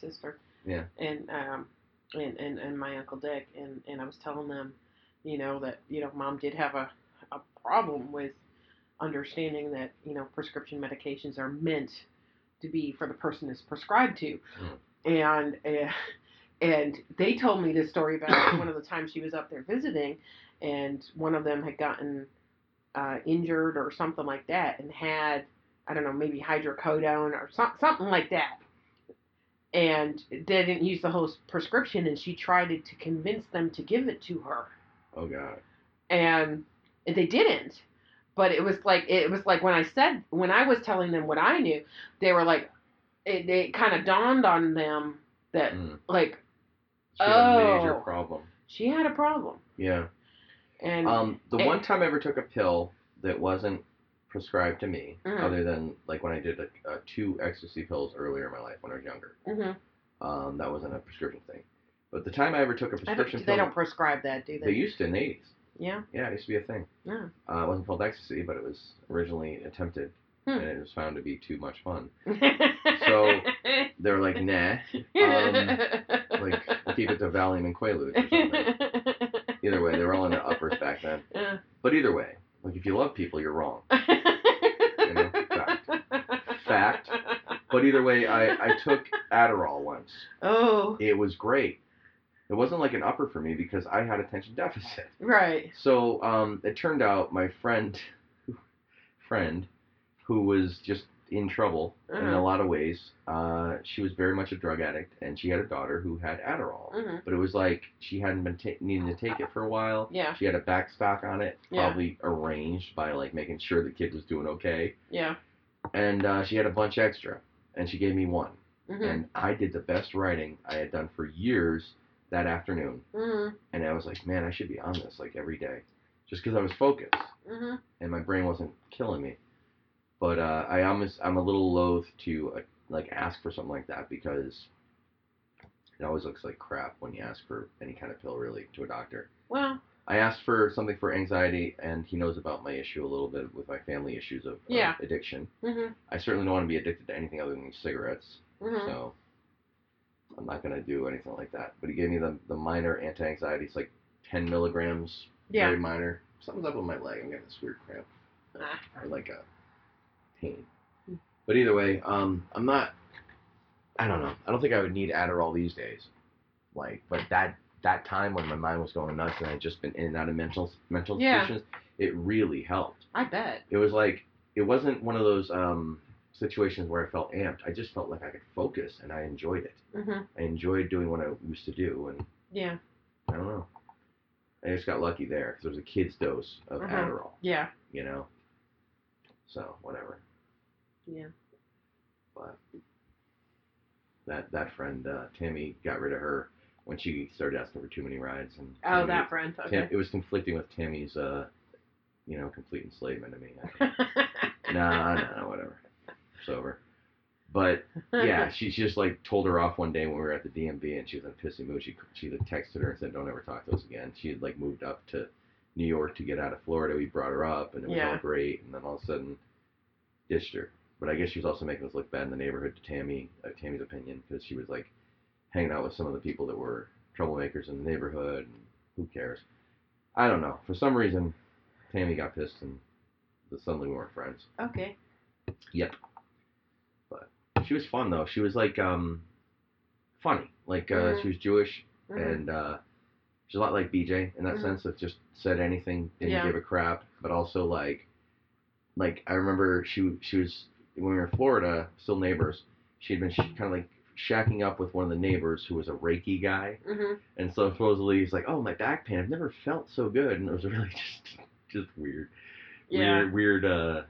Speaker 1: sister.
Speaker 2: Yeah.
Speaker 1: And um, and, and and my uncle Dick, and and I was telling them, you know, that you know, mom did have a a problem with understanding that you know prescription medications are meant to be for the person it's prescribed to, and. Uh, and they told me this story about one of the times she was up there visiting, and one of them had gotten uh, injured or something like that and had I don't know maybe hydrocodone or some, something like that, and they didn't use the whole prescription, and she tried to, to convince them to give it to her,
Speaker 2: Oh god.
Speaker 1: and they didn't. But it was like it was like when I said when I was telling them what I knew, they were like, it, it kind of dawned on them that
Speaker 2: Mm.
Speaker 1: like
Speaker 2: She had a major
Speaker 1: Oh.
Speaker 2: problem.
Speaker 1: she had a problem,
Speaker 2: Yeah.
Speaker 1: and
Speaker 2: Um, the
Speaker 1: and-
Speaker 2: one time I ever took a pill that wasn't prescribed to me,
Speaker 1: Mhm.
Speaker 2: other than like when I did uh, uh, two ecstasy pills earlier in my life when I was younger,
Speaker 1: Mhm.
Speaker 2: um, that wasn't a prescription thing. But the time I ever took a
Speaker 1: I don't,
Speaker 2: prescription
Speaker 1: they don't prescribe that, do
Speaker 2: they
Speaker 1: they?
Speaker 2: used to in the 80s.
Speaker 1: yeah.
Speaker 2: Yeah, it used to be a thing.
Speaker 1: Yeah.
Speaker 2: Uh, it wasn't called ecstasy, but it was originally attempted,
Speaker 1: Hmm.
Speaker 2: and it was found to be too much fun. So, they're like, nah, like keep it to Valium and Quaaludes or something. Either way, they were all in the uppers back then.
Speaker 1: Yeah.
Speaker 2: But either way, like if you love people, you're wrong. know, fact. Fact. But either way, I, I took Adderall once.
Speaker 1: Oh,
Speaker 2: It was great. It wasn't like an upper for me because I had attention deficit.
Speaker 1: right.
Speaker 2: So um, it turned out my friend, friend, who was just in trouble in
Speaker 1: Uh-huh.
Speaker 2: a lot of ways. Uh, she was very much a drug addict, and she had a daughter who had Adderall.
Speaker 1: hmm
Speaker 2: But it was like she hadn't been ta- needing to take it for a while.
Speaker 1: Yeah.
Speaker 2: She had a backstock on it,
Speaker 1: Yeah.
Speaker 2: probably arranged by like making sure the kid was doing okay.
Speaker 1: Yeah.
Speaker 2: And uh, she had a bunch extra, and she gave me one.
Speaker 1: hmm
Speaker 2: And I did the best writing I had done for years that afternoon.
Speaker 1: hmm
Speaker 2: And I was like, man, I should be on this like every day, just because I was focused
Speaker 1: hmm
Speaker 2: and my brain wasn't killing me. But uh, I almost I'm a little loath to uh, like ask for something like that because it always looks like crap when you ask for any kind of pill really to a doctor.
Speaker 1: Well,
Speaker 2: I asked for something for anxiety, and he knows about my issue a little bit with my family issues of,
Speaker 1: Yeah.
Speaker 2: addiction.
Speaker 1: hmm
Speaker 2: I certainly don't want to be addicted to anything other than cigarettes,
Speaker 1: hmm
Speaker 2: so I'm not gonna do anything like that. But he gave me the the minor anti-anxiety. It's like 10 milligrams,
Speaker 1: yeah.
Speaker 2: very minor. Something's up with my leg. I'm getting this weird cramp
Speaker 1: Ah.
Speaker 2: or like a. But either way, um, I'm not. I don't know. I don't think I would need Adderall these days. Like, but that that time when my mind was going nuts and I had just been in and out of mental mental
Speaker 1: Yeah.
Speaker 2: institutions, it really helped.
Speaker 1: I bet.
Speaker 2: It was like it wasn't one of those um, situations where I felt amped. I just felt like I could focus and I enjoyed it.
Speaker 1: hmm
Speaker 2: I enjoyed doing what I used to do, and
Speaker 1: Yeah.
Speaker 2: I don't know. I just got lucky there because there was a kid's dose of
Speaker 1: Mhm.
Speaker 2: Adderall.
Speaker 1: Yeah.
Speaker 2: You know. So whatever.
Speaker 1: Yeah.
Speaker 2: but that that friend uh, Tammy got rid of her when she started asking for too many rides, and
Speaker 1: Oh,
Speaker 2: Tammy-
Speaker 1: that friend.
Speaker 2: Tam- it was conflicting with Tammy's, uh, you know, complete enslavement of me. nah, nah, whatever, sober. But yeah, she just like told her off one day when we were at the DMV, and she was in a pissy mood. She she like, texted her and said, "Don't ever talk to us again." She had like moved up to New York to get out of Florida. We brought her up, and it was
Speaker 1: Yeah.
Speaker 2: all great, and then all of a sudden, ditched her. But I guess she was also making us look bad in the neighborhood to Tammy, uh, Tammy's opinion, because she was like hanging out with some of the people that were troublemakers in the neighborhood. And who cares? I don't know. For some reason, Tammy got pissed and suddenly we weren't friends.
Speaker 1: Okay. Yep.
Speaker 2: But she was fun though. She was like um, funny. Like uh,
Speaker 1: Mhm.
Speaker 2: she was Jewish
Speaker 1: Mhm.
Speaker 2: and uh, she's a lot like BJ in that
Speaker 1: Mhm.
Speaker 2: sense of just said anything, didn't
Speaker 1: Yeah.
Speaker 2: give a crap, but also like, like I remember she she was when we were in Florida, still neighbors. She'd been sh- kind of like shacking up with one of the neighbors who was a Reiki guy,
Speaker 1: Mhm.
Speaker 2: and so supposedly he's like, "Oh, my back pain, I've never felt so good," and it was really just just weird,
Speaker 1: Yeah.
Speaker 2: weird, weird, uh,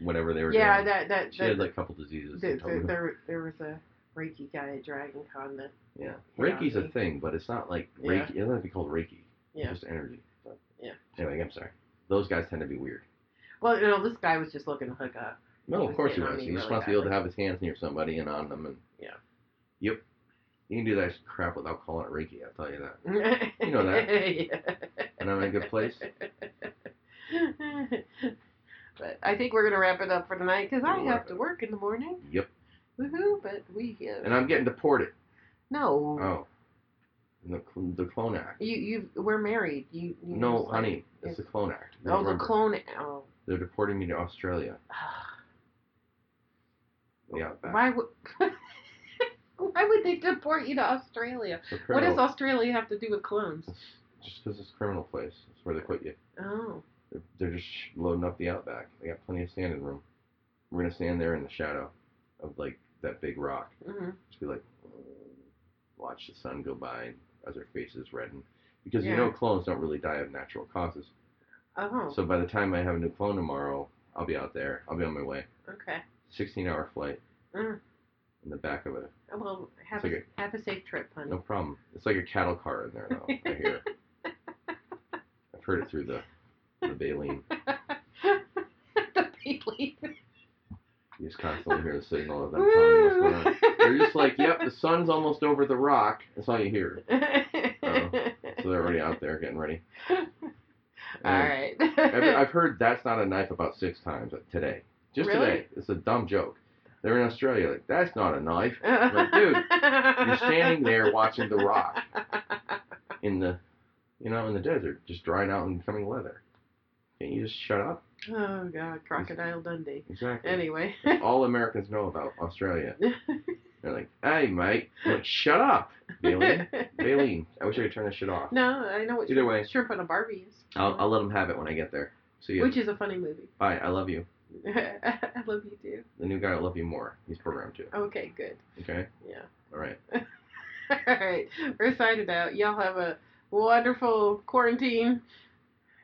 Speaker 2: whatever they were
Speaker 1: Yeah,
Speaker 2: doing.
Speaker 1: that that,
Speaker 2: she
Speaker 1: that
Speaker 2: had like a couple diseases. told me.
Speaker 1: there there was a Reiki guy at Dragon Con that
Speaker 2: Yeah,
Speaker 1: Yeah,
Speaker 2: Reiki's a thing, but it's not like
Speaker 1: Yeah.
Speaker 2: Reiki. It doesn't have to be called Reiki.
Speaker 1: Yeah.
Speaker 2: It's just energy. But
Speaker 1: Yeah.
Speaker 2: Anyway, I'm sorry. Those guys tend to be weird.
Speaker 1: well, you know, this guy was just looking to hook up.
Speaker 2: No, of course he was. He just wants to be able to have his hands near somebody and on them, and
Speaker 1: Yeah.
Speaker 2: Yep. You can do that crap without calling it Reiki. I'll tell you that.
Speaker 1: you
Speaker 2: know that.
Speaker 1: yeah.
Speaker 2: And I'm in a good place.
Speaker 1: but I think we're gonna wrap it up for tonight because I have to work in the morning.
Speaker 2: Yep.
Speaker 1: Woohoo! But we uh,
Speaker 2: And I'm getting deported.
Speaker 1: no.
Speaker 2: Oh. The, the Clone Act.
Speaker 1: You you we're married. You, you
Speaker 2: No, honey.
Speaker 1: like,
Speaker 2: It's the Clone Act.
Speaker 1: Oh, the clone. Oh.
Speaker 2: They're deporting me to Australia. Yeah, back.
Speaker 1: Why would Why would they deport you to Australia? What does Australia have to do with clones?
Speaker 2: Just because it's a criminal place. That's where they put you.
Speaker 1: Oh.
Speaker 2: They're, they're just loading up the outback. They got plenty of standing room. We're gonna stand there in the shadow of like that big rock.
Speaker 1: hmm
Speaker 2: Just be like, watch the sun go by as our faces redden. Because you know clones don't really die of natural causes.
Speaker 1: Oh.
Speaker 2: So by the time I have a new clone tomorrow, I'll be out there. I'll be on my way.
Speaker 1: okay.
Speaker 2: 16 hour flight
Speaker 1: Mm.
Speaker 2: in the back of it.
Speaker 1: Well, have
Speaker 2: It's
Speaker 1: a,
Speaker 2: like
Speaker 1: have a safe trip, honey.
Speaker 2: No problem. It's like a cattle car in there though. I hear. I've heard it through the the baleen.
Speaker 1: the Bailey.
Speaker 2: You just constantly hear the signal of them telling you what's going on. They're just like, yep, the sun's almost over the rock. That's all you hear. Oh. So they're already out there getting ready.
Speaker 1: All right.
Speaker 2: I've, I've heard that's not a knife about six times today. Just
Speaker 1: Really?
Speaker 2: today. It's a dumb joke. They're in Australia. Like, that's not a knife. like, dude, You're standing there watching the rock in the, you know, in the desert, just drying out and becoming leather. Can't you just shut up?
Speaker 1: Oh God, Crocodile Dundee.
Speaker 2: Exactly.
Speaker 1: Anyway.
Speaker 2: All Americans know about Australia. They're like, hey, mate. Like, shut up, Baleen. Baleen. I wish I could turn this shit off.
Speaker 1: No, I know what
Speaker 2: Either
Speaker 1: shrimp,
Speaker 2: way.
Speaker 1: shrimp on a Barbie is.
Speaker 2: I'll, I'll let them have it when I get there. See ya.
Speaker 1: Which is a funny movie.
Speaker 2: Bye. I love you.
Speaker 1: I love you too.
Speaker 2: The new guy will love you more. He's programmed to.
Speaker 1: Okay, good.
Speaker 2: Okay?
Speaker 1: Yeah.
Speaker 2: All right.
Speaker 1: All right, we're signing out. Y'all have a wonderful quarantine.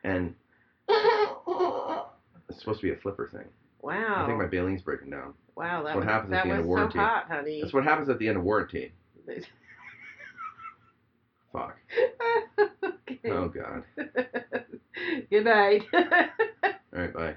Speaker 2: And it's supposed to be a flipper thing.
Speaker 1: Wow.
Speaker 2: I think my baleen's breaking down.
Speaker 1: wow, that
Speaker 2: what
Speaker 1: was,
Speaker 2: happens at
Speaker 1: that
Speaker 2: the end of warranty.
Speaker 1: so hot, honey.
Speaker 2: That's what happens at the end of warranty. Fuck.
Speaker 1: okay.
Speaker 2: Oh, God.
Speaker 1: Good night.
Speaker 2: All right, bye.